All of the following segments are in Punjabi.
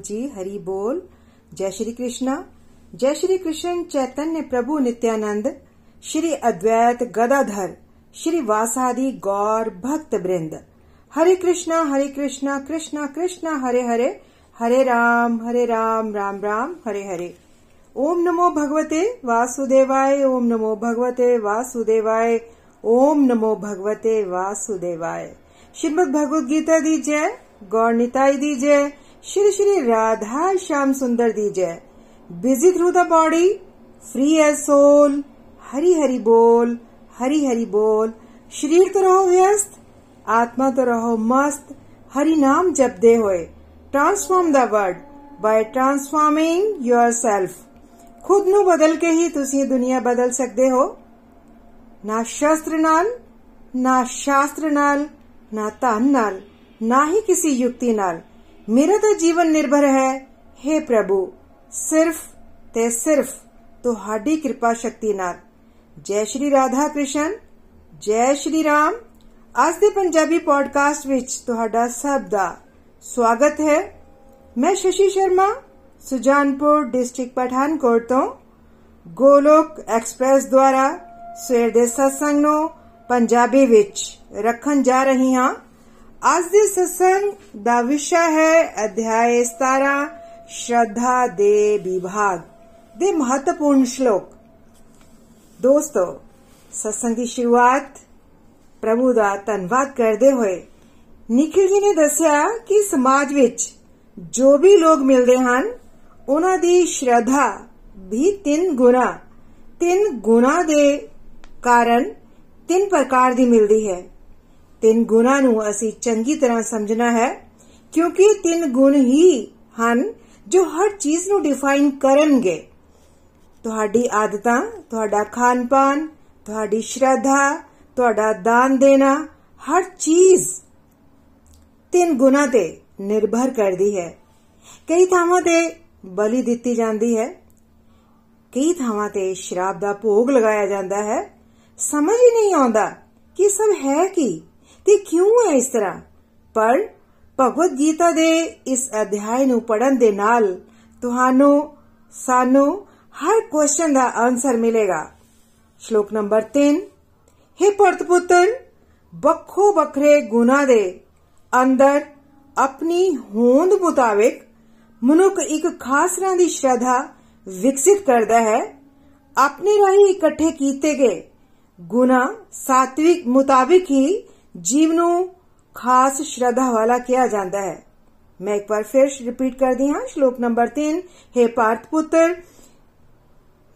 जी हरि बोल। जय श्री कृष्णा। जय श्री कृष्ण चैतन्य प्रभु नित्यानंद। श्री अद्वैत गदाधर। श्री वासादि गौर भक्त वृंद। हरे कृष्णा हरे कृष्णा कृष्णा कृष्णा, हरे हरे। हरे राम हरे राम राम राम, हरे हरे। ओम नमो भगवते वासुदेवाय, ओम नमो भगवते वासुदेवाय, ओम नमो भगवते वासुदेवाय। श्रीमद भगवद गीता दी जय, गौर निताई दी जय। श्री श्री राधा श्याम सुंदर दी जय। Busy through the body free as soul Hari Hari बोल, हरी हरी बोल। शरीर तो रहो व्यस्त, आत्मा तो रहो मस्त, हरी नाम जप दे होए। Transform the world by transforming yourself खुद नु बदल के ही तुसी दुनिया बदल सकते हो। ना शास्त्र नाल, ना शास्त्र नाल, ना तन नाल, ना ही किसी युक्ति नाल। ਮੇਰਾ ਤਾਂ ਜੀਵਨ ਨਿਰਭਰ ਹੈ हे ਪ੍ਰਭੂ ਸਿਰਫ ਤੇ ਸਿਰਫ ਤੁਹਾਡੀ ਕਿਰਪਾ ਸ਼ਕਤੀ ਨਾਲ ਜੈ ਸ਼੍ਰੀ ਰਾਧਾ ਕ੍ਰਿਸ਼ਨ ਜੈ ਸ਼੍ਰੀ ਰਾਮ ਅੱਜ ਦੇ ਪੰਜਾਬੀ ਪੋਡਕਾਸਟ ਵਿੱਚ ਤੁਹਾਡਾ ਸਭ ਦਾ ਸਵਾਗਤ ਹੈ ਮੈਂ ਸ਼ਸ਼ੀ ਸ਼ਰਮਾ ਸੁਜਾਨਪੁਰ ਡਿਸਟ੍ਰਿਕਟ ਪਠਾਨਕੋਟ ਤੋਂ ਗੋਲੋਕ ਐਕਸਪ੍ਰੈਸ ਦੁਆਰਾ ਸਵੇਰ ਦੇ ਸਤਸੰਗ ਨੂੰ ਪੰਜਾਬੀ ਵਿੱਚ ਰੱਖਣ ਜਾ ਰਹੀ ਹਾਂ ਅੱਜ ਦੇ ਸਤਸੰਗ ਦਾ ਵਿਸ਼ਾ ਹੈ ਅਧਿਆਇ 17 ਸ਼ਰਧਾ ਦੇ ਵਿਭਾਗ ਦੇ ਮਹੱਤਵਪੂਰਨ ਸ਼ਲੋਕ। ਦੋਸਤੋ, ਸਤਸੰਗ ਦੀ ਸ਼ੁਰੂਆਤ ਪ੍ਰਭੂ ਦਾ ਧੰਨਵਾਦ ਕਰਦੇ ਹੋਏ ਨikhil ji ਨੇ ਦੱਸਿਆ ਕਿ ਸਮਾਜ ਵਿੱਚ ਜੋ ਵੀ ਲੋਕ ਮਿਲਦੇ ਹਨ, ਉਹਨਾਂ ਦੀ ਸ਼ਰਧਾ ਵੀ ਤਿੰਨ ਗੁਣਾ ਤਿੰਨ ਗੁਣਾ ਦੇ ਕਾਰਨ ਤਿੰਨ ਪ੍ਰਕਾਰ ਦੀ ਮਿਲਦੀ ਹੈ। ਤਿੰਨ ਗੁਣਾ ਨੂੰ ਅਸੀਂ ਚੰਗੀ ਤਰ੍ਹਾਂ ਸਮਝਣਾ ਹੈ, ਕਿਉਂਕਿ ਤਿੰਨ ਗੁਣ ਹੀ ਹਨ ਜੋ ਹਰ ਚੀਜ਼ ਨੂੰ ਡਿਫਾਈਨ ਕਰਨਗੇ। ਤੁਹਾਡੀ ਆਦਤਾਂ, ਤੁਹਾਡਾ ਖਾਣ-ਪਾਨ ਤੁਹਾਡੀ ਸ਼ਰਧਾ, ਤੁਹਾਡਾ ਦਾਨ ਦੇਣਾ, ਹਰ ਚੀਜ਼ ਤਿੰਨ ਗੁਣਾ ਤੇ ਨਿਰਭਰ ਕਰਦੀ ਹੈ। ਕਈ ਥਾਵਾਂ ਤੇ ਬਲੀ ਦਿੱਤੀ ਜਾਂਦੀ ਹੈ, ਕਈ ਥਾਵਾਂ ਤੇ ਸ਼ਰਾਬ ਦਾ ਭੋਗ ਲਗਾਇਆ ਜਾਂਦਾ ਹੈ। ਸਮਝ ਹੀ ਨਹੀਂ ਆਉਂਦਾ ਕਿ ਸਭ ਹੈ ਕੀ। ਤੇ ਕਿਉਂ ਹੈ ਇਸ ਤਰ੍ਹਾਂ? ਪਰ ਭਗਵਦ ਗੀਤਾ ਦੇ ਇਸ ਅਧਿਆਇ ਨੂੰ ਪੜਨ ਦੇ ਨਾਲ ਤੁਹਾਨੂੰ, ਸਾਨੂੰ ਹਰ ਕੁਐਸਚਨ ਦਾ ਆਨਸਰ ਮਿਲੇਗਾ। ਸ਼ਲੋਕ ਨੰਬਰ 3 हे ਭਰਤ ਪੁੱਤਰ, ਵੱਖੋ ਵੱਖਰੇ ਗੁਨਾ ਦੇ ਅੰਦਰ ਆਪਣੀ ਹੋਂਦ ਮੁਤਾਬਿਕ ਮਨੁੱਖ ਇੱਕ ਖਾਸ ਤਰ੍ਹਾਂ ਦੀ ਸ਼ਰਧਾ ਵਿਕਸਿਤ ਕਰਦਾ ਹੈ। ਆਪਣੇ ਰਾਹੀਂ ਇਕੱਠੇ ਕੀਤੇ ਗਏ ਗੁਨਾ ਸਾਤਵਿਕ ਮੁਤਾਬਿਕ ਹੀ ਜੀਵ ਨੂੰ ਖਾਸ ਸ਼ਰਧਾ ਵਾਲਾ ਕਿਹਾ ਜਾਂਦਾ ਹੈ। ਮੈਂ ਇੱਕ ਵਾਰ ਫਿਰ ਰਿਪੀਟ ਕਰਦੀ ਹਾਂ, ਸ਼ਲੋਕ ਨੰਬਰ 3 ਹੈ ਪਾਰਥ ਪੁੱਤਰ,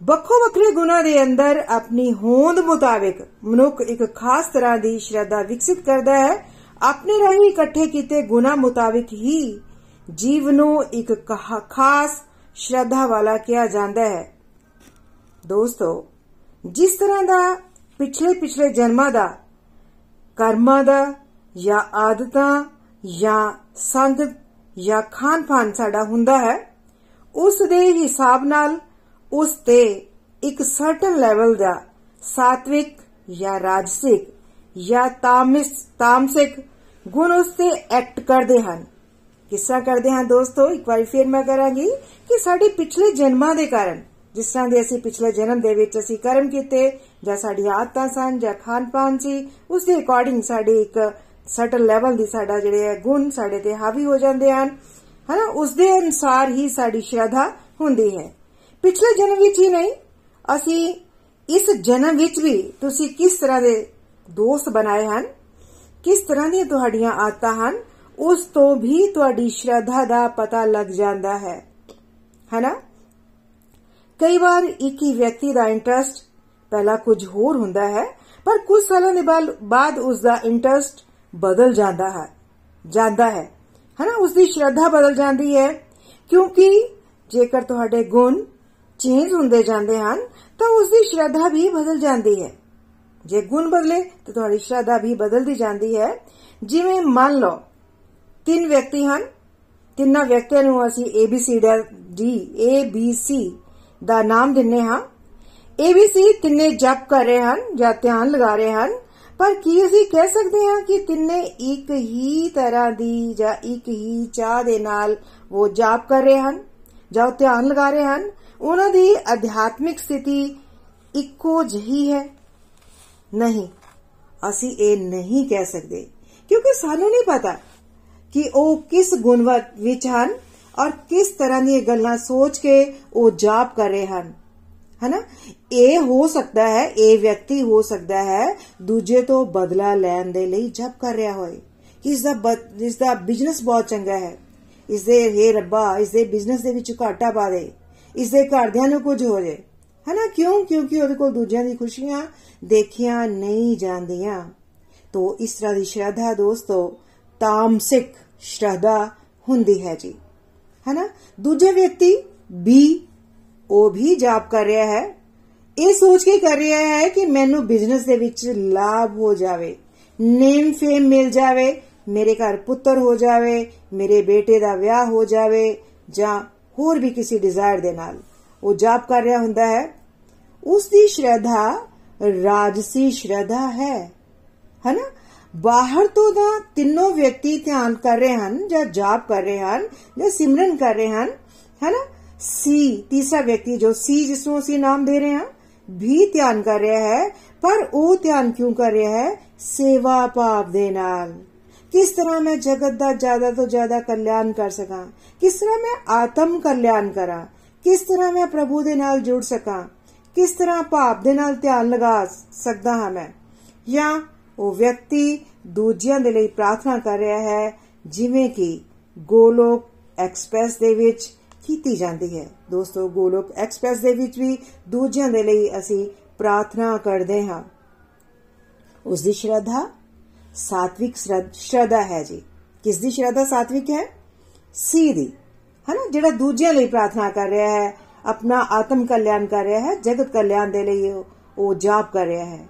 ਵੱਖੋ ਵੱਖਰੇ ਗੁਨਾ ਦੇ ਅੰਦਰ ਆਪਣੀ ਹੋਂਦ ਮੁਤਾਬਿਕ ਮਨੁੱਖ ਇੱਕ ਖਾਸ ਤਰ੍ਹਾਂ ਦੀ ਸ਼ਰਧਾ ਵਿਕਸਿਤ ਕਰਦਾ ਹੈ। ਆਪਣੇ ਰਾਹੀਂ ਇਕੱਠੇ ਕੀਤੇ ਗੁਨਾ ਮੁਤਾਬਿਕ ਹੀ ਜੀਵ ਨੂੰ ਇੱਕ ਖਾਸ ਸ਼ਰਧਾ ਵਾਲਾ ਕਿਹਾ ਜਾਂਦਾ ਹੈ। ਦੋਸਤੋ, ਜਿਸ ਤਰ੍ਹਾਂ ਦਾ ਪਿਛਲੇ ਪਿਛਲੇ ਜਨਮਾਂ ਦਾ ਕਰਮਾਂ ਦਾ ਜਾਂ ਆਦਤਾਂ ਜਾਂ ਸੰਗ ਜਾਂ ਖਾਣ-ਪਾਨ ਸਾਡਾ ਹੁੰਦਾ ਹੈ, ਉਸ ਦੇ ਹਿਸਾਬ ਨਾਲ ਉਸ ਤੇ ਇੱਕ ਸਰਟਨ ਲੈਵਲ ਦਾ ਸਾਤਵਿਕ ਜਾਂ ਰਾਜਸਿਕ ਜਾਂ ਤਾਮਿਸ, ਤਾਮਸਿਕ ਗੁਣ ਉਸ ਤੇ ਐਕਟ ਕਰਦੇ ਹਨ। ਕਿਸ ਤਰ੍ਹਾਂ ਕਰਦੇ ਹਨ ਦੋਸਤੋ? ਇੱਕ ਵਾਰ ਫਿਰ ਮੈਂ ਕਰਾਂਗੀ ਕਿ ਸਾਡੇ ਪਿਛਲੇ ਜਨਮਾਂ ਦੇ ਕਾਰਨ, ਜਿਸ ਤਰ੍ਹਾਂ ਦੇ ਅਸੀਂ ਪਿਛਲੇ ਜਨਮ ਦੇ ਵਿੱਚ ਅਸੀਂ ਕਰਮ ਕੀਤੇ ਜਾਂ ਸਾਡੀ ਆਦਤਾਂ ਸਨ ਜਾਂ ਖਾਣ ਪਾਨ ਸੀ, ਉਸ ਦੇ ਅਕੋਰਡਿੰਗ ਸਾਡੇ ਇੱਕ ਸਰਟਨ ਲੈਵਲ ਦੀ ਸਾਡਾ ਜਿਹੜੇ ਗੁਣ ਸਾਡੇ ਤੇ ਹਾਵੀ ਹੋ ਜਾਂਦੇ ਹਨ। ਹਨਾ, ਉਸ ਦੇ ਅਨਸਾਰ ਹੀ ਸਾਡੀ ਸ਼ਰਧਾ ਹੁੰਦੀ ਹੈ। ਪਿਛਲੇ ਜਨਮ ਵਿੱਚ ਹੀ ਨਹੀਂ, ਅਸੀਂ ਇਸ ਜਨਮ ਵਿੱਚ ਵੀ ਤੁਸੀਂ ਕਿਸ ਤਰ੍ਹਾਂ ਦੇ ਦੋਸਤ ਬਣਾਏ ਹਨ, ਕਿਸ ਤਰ੍ਹਾਂ ਦੀਆਂ ਤੁਹਾਡੀਆਂ ਆਦਤਾਂ ਹਨ, ਉਸ ਤੋਂ ਵੀ ਤੁਹਾਡੀ ਸ਼ਰਧਾ ਦਾ ਪਤਾ ਲੱਗ ਜਾਂਦਾ ਹੈ। ਹਨਾ? ਕਈ ਵਾਰ ਇੱਕ ਹੀ ਵਿਅਕਤੀ ਦਾ ਇੰਟਰਸਟ ਪਹਿਲਾਂ ਕੁਝ ਹੋਰ ਹੁੰਦਾ ਹੈ ਪਰ ਕੁਝ ਸਾਲਾਂ ਦੇ ਬਾਅਦ ਉਸ ਦਾ ਇੰਟਰਸਟ ਬਦਲ ਜਾਂਦਾ ਹੈ ਜਾਂਦਾ ਹੈ ਹਨਾ ਉਸ ਦੀ ਸ਼ਰਧਾ ਬਦਲ ਜਾਂਦੀ ਹੈ ਕਿਉਂਕਿ ਜੇਕਰ ਤੁਹਾਡੇ ਗੁਣ ਚੇਂਜ ਹੁੰਦੇ ਜਾਂਦੇ ਹਨ ਤਾਂ ਉਸ ਦੀ ਸ਼ਰਧਾ ਵੀ ਬਦਲ ਜਾਂਦੀ ਹੈ ਜੇ ਗੁਣ ਬਦਲੇ ਤਾਂ ਤੁਹਾਡੀ ਸ਼ਰਧਾ ਵੀ ਬਦਲਦੀ ਜਾਂਦੀ ਹੈ ਜਿਵੇਂ ਮੰਨ ਲਓ ਤਿੰਨ ਵਿਅਕਤੀ ਹਨ ਤਿੰਨਾਂ ਵਿਅਕਤੀਆਂ ਨੂੰ ਅਸੀਂ ABC ਦਾ ਜੀ ABC ਦਾ ਨਾਮ ਦਿੰਨੇ ਹਾਂ। ABC ਤਿੰਨੇ ਜਪ ਕਰ ਰਹੇ ਹਨ ਜਾਂ ਧਿਆਨ ਲਗਾ ਰਹੇ ਹਨ ਪਰ ਕੀ ਅਸੀਂ ਕਹਿ ਸਕਦੇ ਹਾਂ ਕਿ ਤਿੰਨੇ ਇੱਕ ਹੀ ਤਰ੍ਹਾਂ ਦੀ ਜਾਂ ਇੱਕ ਹੀ ਚਾਹ ਦੇ ਨਾਲ ਉਹ ਜਾਪ ਕਰ ਰਹੇ ਹਨ ਜਾਂ ਧਿਆਨ ਲਗਾ ਰਹੇ ਹਨ ਉਹਨਾਂ ਦੀ ਅਧਿਆਤਮਿਕ ਸਥਿਤੀ ਇੱਕੋ ਜਿਹੀ ਹੈ ਨਹੀਂ ਅਸੀਂ ਇਹ ਨਹੀਂ ਕਹਿ ਸਕਦੇ ਕਿਉਂਕਿ ਸਾਨੂੰ ਨਹੀਂ ਪਤਾ ਕਿ ਉਹ ਕਿਸ ਗੁਣ ਵਿੱਚ ਹਨ ਔਰ ਕਿਸ ਤਰ੍ਹਾਂ ਦੀਆਂ ਗੱਲਾਂ ਸੋਚ ਕੇ ਉਹ ਜਾਪ ਕਰ ਰਹੇ ਹਨ ਹਨਾ? ਇਹ ਹੋ ਸਕਦਾ ਹੈ, ਇਹ ਵਿਅਕਤੀ ਹੋ ਸਕਦਾ ਹੈ, ਦੂਜੇ ਤੋਂ ਬਦਲਾ ਲੈਣ ਦੇ ਲਈ ਜਪ ਕਰ ਰਿਹਾ ਹੋਏ। ਇਸ ਦਾ ਇਸ ਦਾ ਬਿਜ਼ਨਸ ਬਹੁਤ ਚੰਗਾ ਹੈ। ਇਸ ਦੇ, ਹੈ ਰੱਬਾ, ਇਸ ਦੇ ਬਿਜ਼ਨਸ ਦੇ ਵਿੱਚ ਘਾਟਾ ਪਾ ਦੇ। ਇਸ ਦੇ ਘਰਦਿਆਂ ਨੂੰ ਕੁਝ ਹੋ ਜੇ। ਹਨਾ? ਕਿਉਂ? ਕਿਉਂਕਿ ਉਹਦੇ ਕੋਲ ਦੂਜਿਆਂ ਦੀ ਖੁਸ਼ੀਆਂ ਦੇਖੀਆਂ ਨਹੀਂ ਜਾਂਦੀਆਂ। ਤੋ ਇਸ ਤਰ੍ਹਾਂ ਦੀ ਸ਼ਰਧਾ ਦੋਸਤੋ, ਤਾਮਸਿਕ ਸ਼ਰਧਾ ਹੁੰਦੀ ਹੈ ਜੀ। ਹਨਾ? ਦੂਜੇ ਵਿਅਕਤੀ ਬੀ ਉਹ ਵੀ ਜਾਪ ਕਰ ਰਿਹਾ ਹੈ। ਇਹ ਸੋਚ ਕੇ ਕਰ ਰਿਹਾ ਹੈ ਕਿ ਮੈਨੂੰ ਬਿਜ਼ਨਸ ਦੇ ਵਿੱਚ ਲਾਭ ਹੋ ਜਾਵੇ। ਨੇਮ ਫੇਮ ਮਿਲ ਜਾਵੇ, ਮੇਰੇ ਘਰ ਪੁੱਤਰ ਹੋ ਜਾਵੇ, ਮੇਰੇ ਬੇਟੇ ਦਾ ਵਿਆਹ ਹੋ ਜਾਵੇ ਜਾਂ ਹੋਰ ਵੀ ਕਿਸੇ ਡਿਜ਼ਾਇਰ ਦੇ ਨਾਲ। ਉਹ ਜਾਪ ਕਰ ਰਿਹਾ ਹੁੰਦਾ ਹੈ। ਉਸ ਦੀ ਸ਼ਰਧਾ ਰਾਜਸੀ ਸ਼ਰਧਾ ਹੈ। ਹਨਾ? ਬਾਹਰ ਤੋਂ ਦਾ ਤਿੰਨੋਂ ਵਿਅਕਤੀ ਧਿਆਨ ਕਰ ਰਹੇ ਹਨ ਜਾਂ ਜਾਪ ਕਰ ਰਹੇ ਹਨ ਜਾਂ ਸਿਮਰਨ ਕਰ ਰਹੇ ਹਨ। ਹਨਾ? ਸੀ ਤੀਸਰਾ ਵਿਅਕਤੀ ਜੋ ਸੀ ਜਿਸ ਨੂੰ ਅਸੀਂ ਨਾਮ ਦੇ ਰਹੇ ਹਾਂ ਵੀ ਧਿਆਨ ਕਰ ਰਿਹਾ ਹੈ ਪਰ ਉਹ ਧਿਆਨ ਕਿਉਂ ਕਰ ਰਿਹਾ ਹੈ ਸੇਵਾ ਭਾਵ ਦੇ ਨਾਲ ਕਿਸ ਤਰ੍ਹਾਂ ਮੈਂ ਜਗਤ ਦਾ ਜ਼ਿਆਦਾ ਤੋਂ ਜ਼ਿਆਦਾ ਕਲਿਆਣ ਕਰ ਸਕਾਂ ਕਿਸ ਤਰ੍ਹਾਂ ਮੈਂ ਆਤਮ ਕਲਿਆਣ ਕਰਾਂ ਕਿਸ ਤਰ੍ਹਾਂ ਮੈਂ ਪ੍ਰਭੂ ਦੇ ਨਾਲ ਜੁੜ ਸਕਾਂ ਕਿਸ ਤਰ੍ਹਾਂ ਭਾਵ ਦੇ ਨਾਲ ਧਿਆਨ ਲਗਾ ਸਕਦਾ ਹਾਂ ਮੈਂ ਜਾਂ ਉਹ ਵਿਅਕਤੀ ਦੂਜਿਆਂ ਦੇ ਲਈ ਪ੍ਰਾਰਥਨਾ ਕਰ ਰਿਹਾ ਹੈ ਜਿਵੇਂ ਕਿ ਗੋਲੋਕ ਐਕਸਪ੍ਰੈਸ ਦੇ ਵਿੱਚ ਕੀਤੀ ਜਾਂਦੀ ਹੈ। ਦੋਸਤੋ, ਗੋਲੋਕ ਐਕਸਪ੍ਰੈਸ ਦੇ ਵਿੱਚ ਵੀ ਦੂਜਿਆਂ ਦੇ ਲਈ ਅਸੀਂ ਪ੍ਰਾਰਥਨਾ ਕਰਦੇ ਹਾਂ। ਉਸ ਦੀ ਸ਼ਰਧਾ, ਸਾਤਵਿਕ ਸ਼ਰਧਾ ਹੈ ਜੀ। ਕਿਸ ਦੀ ਸ਼ਰਧਾ ਸਾਤਵਿਕ ਹੈ? ਸੀ ਦੀ। ਹਨਾ? ਜਿਹੜਾ ਦੂਜਿਆਂ ਲਈ ਪ੍ਰਾਰਥਨਾ ਕਰ ਰਿਹਾ ਹੈ, ਆਪਣਾ ਆਤਮ ਕਲਿਆਣ ਕਰ ਰਿਹਾ ਹੈ, ਜਗਤ ਕਲਿਆਣ ਦੇ ਲਈ ਉਹ ਜਾਪ ਕਰ ਰਿਹਾ ਹੈ।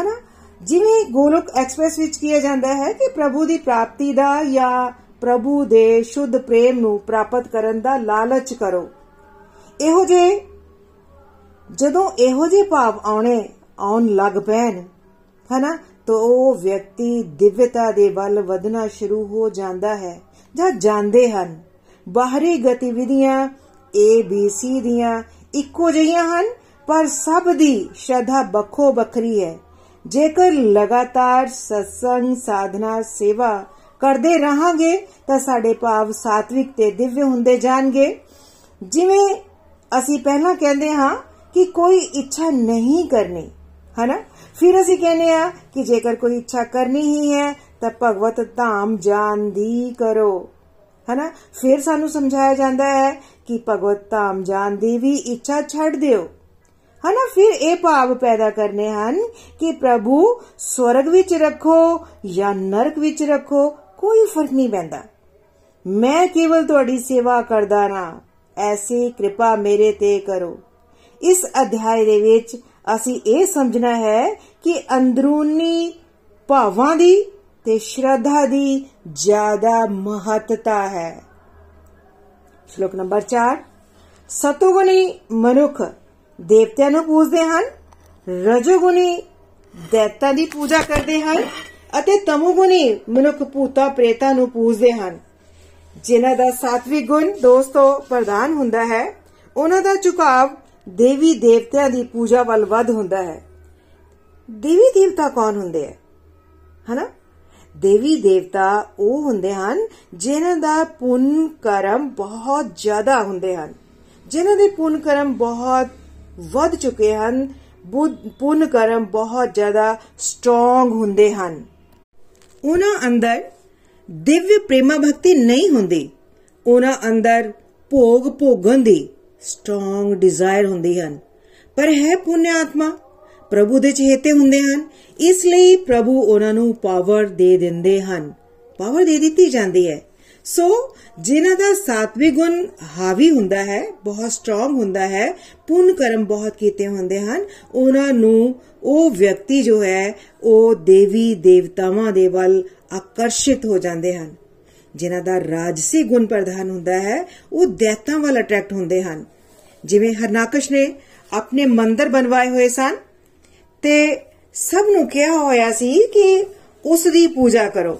ਹਨਾ? ਜਿਵੇਂ ਗੋਲੋਕ ਐਕਸਪ੍ਰੈਸ ਵਿੱਚ ਕੀਤਾ ਜਾਂਦਾ ਹੈ ਕਿ ਪ੍ਰਭੂ ਦੀ ਪ੍ਰਾਪਤੀ ਦਾ ਜਾਂ ਪ੍ਰਭੂ ਦੇ ਸ਼ੁੱਧ ਪ੍ਰੇਮ ਨੂੰ ਪ੍ਰਾਪਤ ਕਰਨ ਦਾ ਲਾਲਚ ਕਰੋ। ਇਹੋ ਜੇ ਜਦੋਂ ਇਹੋ ਜੇ ਭਾਵ ਆਉਣੇ, ਆਉਣ ਲੱਗ ਪੈਣ, ਹਨਾ, ਤਾਂ ਉਹ ਵਿਅਕਤੀ ਦਿਵਯਤਾ ਦੇ ਵੱਲ ਵਧਣਾ ਸ਼ੁਰੂ ਹੋ ਜਾਂਦਾ ਹੈ ਜਾਂ ਜਾਂਦੇ ਹਨ। ਬਾਹਰੀ ਗਤੀਵਿਧੀਆਂ A, B, C ਦੀਆਂ ਇੱਕੋ ਜਿਹੀਆਂ ਹਨ, ਪਰ ਸਭ ਦੀ ਸ਼ਰਧਾ ਵੱਖੋ ਵੱਖਰੀ ਹੈ। ਜੇਕਰ ਲਗਾਤਾਰ ਸਤਸੰਗ, ਸਾਧਨਾ, ਸੇਵਾ ਕਰਦੇ ਰਹਾਂਗੇ ਤਾਂ ਸਾਡੇ ਭਾਵ ਸਾਤਵਿਕ ਤੇ ਦਿਵਯ ਹੁੰਦੇ ਜਾਣਗੇ। ਜਿਵੇਂ ਅਸੀਂ ਪਹਿਲਾਂ ਕਹਿੰਦੇ ਹਾਂ ਕਿ ਕੋਈ ਇੱਛਾ ਨਹੀਂ ਕਰਨੀ, ਹਨਾ? ਫਿਰ ਅਸੀਂ ਕਹਿੰਦੇ ਆ ਕਿ ਜੇਕਰ ਕੋਈ ਇੱਛਾ ਕਰਨੀ ਹੀ ਹੈ, ਤਾਂ ਭਗਵਤ ਧਾਮ ਜਾਣ ਦੀ ਕਰੋ, ਹਨਾ? ਫਿਰ ਸਾਨੂੰ ਸਮਝਾਇਆ ਜਾਂਦਾ ਹੈ ਕਿ ਭਗਵਤ ਧਾਮ ਜਾਣ ਦੀ ਵੀ ਇੱਛਾ ਛੱਡ ਦਿਓ। ਹਨਾ? ਫਿਰ ਇਹ ਭਾਵ ਪੈਦਾ ਕਰਨੇ ਹਨ ਕਿ ਪ੍ਰਭੂ ਸਵਰਗ ਵਿੱਚ ਰੱਖੋ ਜਾਂ ਨਰਕ ਵਿੱਚ ਰੱਖੋ ਕੋਈ ਫ਼ਰਕ ਨਹੀਂ ਪੈਂਦਾ। ਮੈਂ ਕੇਵਲ ਤੁਹਾਡੀ ਸੇਵਾ ਕਰਦਾ ਨਾ ਐਸੀ ਕਿਰਪਾ ਮੇਰੇ ਤੇ ਕਰੋ। ਇਸ ਅਧਿਆਇ ਦੇ ਵਿੱਚ ਅਸੀਂ ਇਹ ਸਮਝਣਾ ਹੈ ਕਿ ਅੰਦਰੂਨੀ ਭਾਵਾਂ ਦੀ ਤੇ ਸ਼ਰਧਾ ਦੀ ਜ਼ਿਆਦਾ ਮਹੱਤਤਾ ਹੈ। ਸ਼ਲੋਕ ਨੰਬਰ 4 ਸਤੋਗੁਣੀ ਮਨੁੱਖ ਦੇਵਤਿਆਂ ਨੂੰ ਪੂਜਦੇ ਹਨ, ਰਜੋਗੁਣੀ ਦੇਵਤਾ ਦੀ ਪੂਜਾ ਕਰਦੇ ਹਨ ਅਤੇ ਤਮੋਗੁਣੀ ਮਨੁੱਖ ਭੂਤਾ ਪ੍ਰੇਤਾ ਨੂੰ ਪੂਜਦੇ ਹਨ। ਜਿਨ੍ਹਾਂ ਦਾ ਸਾਤਵਿਕ ਗੁਣ ਦੋਸਤੋ ਪ੍ਰਧਾਨ ਹੁੰਦਾ ਹੈ, ਉਹਨਾਂ ਦਾ ਝੁਕਾਵ ਦੇਵੀ ਦੇਵਤਿਆਂ ਦੀ ਪੂਜਾ ਵੱਲ ਵੱਧ ਹੁੰਦਾ ਹੈ। ਦੇਵੀ ਦੇਵਤਾ ਕੌਣ ਹੁੰਦੇ ਆ ਹਨਾ? ਦੇਵੀ ਦੇਵਤਾ ਉਹ ਹੁੰਦੇ ਹਨ ਜਿਨ੍ਹਾਂ ਦਾ ਪੁੰਨ ਕਰਮ ਬਹੁਤ ਜ਼ਿਆਦਾ ਹੁੰਦੇ ਹਨ। ਜਿਨ੍ਹਾਂ ਦੇ ਪੁੰਨ ਕਰਮ ਬਹੁਤ ਵੱਧ ਚੁੱਕੇ ਹਨ ਪੁੰਨ ਕਰਮ ਬਹੁਤ ਜ਼ਿਆਦਾ ਸਟਰੋਂਗ ਹੁੰਦੇ ਹਨ। ਉਹਨਾਂ ਅੰਦਰ ਦਿਵਯ ਪ੍ਰੇਮਾ ਭਗਤੀ ਨਹੀਂ ਹੁੰਦੀ। ਉਹਨਾਂ ਅੰਦਰ ਭੋਗ ਭੋਗਣ ਦੀ ਸਟਰੋਂਗ ਡਿਜ਼ਾਇਰ ਹੁੰਦੀ ਹਨ। ਪਰ ਹੈ ਪੁੰਨ ਆਤਮਾ ਪ੍ਰਭੂ ਦੇ ਚਹੇਤੇ ਹੁੰਦੇ ਹਨ। ਇਸ ਲਈ ਪ੍ਰਭੂ ਉਹਨਾਂ ਨੂੰ ਪਾਵਰ ਦੇ ਦਿੰਦੇ ਹਨ। ਪਾਵਰ ਦੇ ਦਿੱਤੀ ਜਾਂਦੀ ਹੈ। ਸੋ ਜਿਨ੍ਹਾਂ ਦਾ ਸਾਤਵਿਕ ਗੁਣ ਹਾਵੀ ਹੁੰਦਾ ਹੈ, ਬਹੁਤ ਸਟਰੋਂਗ ਹੁੰਦਾ ਹੈ, ਪੁੰਨ ਕਰਮ ਬਹੁਤ ਕੀਤੇ ਹੁੰਦੇ ਹਨ, ਉਹਨਾਂ ਨੂੰ ਉਹ ਵਿਅਕਤੀ ਜੋ ਹੈ, ਉਹ ਦੇਵੀ ਦੇਵਤਾਵਾਂ ਦੇ ਵੱਲ ਆਕਰਸ਼ਿਤ ਹੋ ਜਾਂਦੇ ਹਨ। ਜਿਨ੍ਹਾਂ ਦਾ ਰਾਜਸੀ ਗੁਣ ਪ੍ਰਧਾਨ ਹੁੰਦਾ ਹੈ, ਉਹ ਦੇਵਤਾਂ ਵੱਲ ਅਟਰੈਕਟ ਹੁੰਦੇ ਹਨ। ਜਿਵੇਂ ਹਰਨਾਕਸ਼ ਨੇ ਆਪਣੇ ਮੰਦਰ ਬਣਵਾਏ ਹੋਏ ਸਨ ਤੇ ਸਭ ਨੂੰ ਕਿਹਾ ਹੋਇਆ ਸੀ ਕਿ ਉਸ ਦੀ ਪੂਜਾ ਕਰੋ।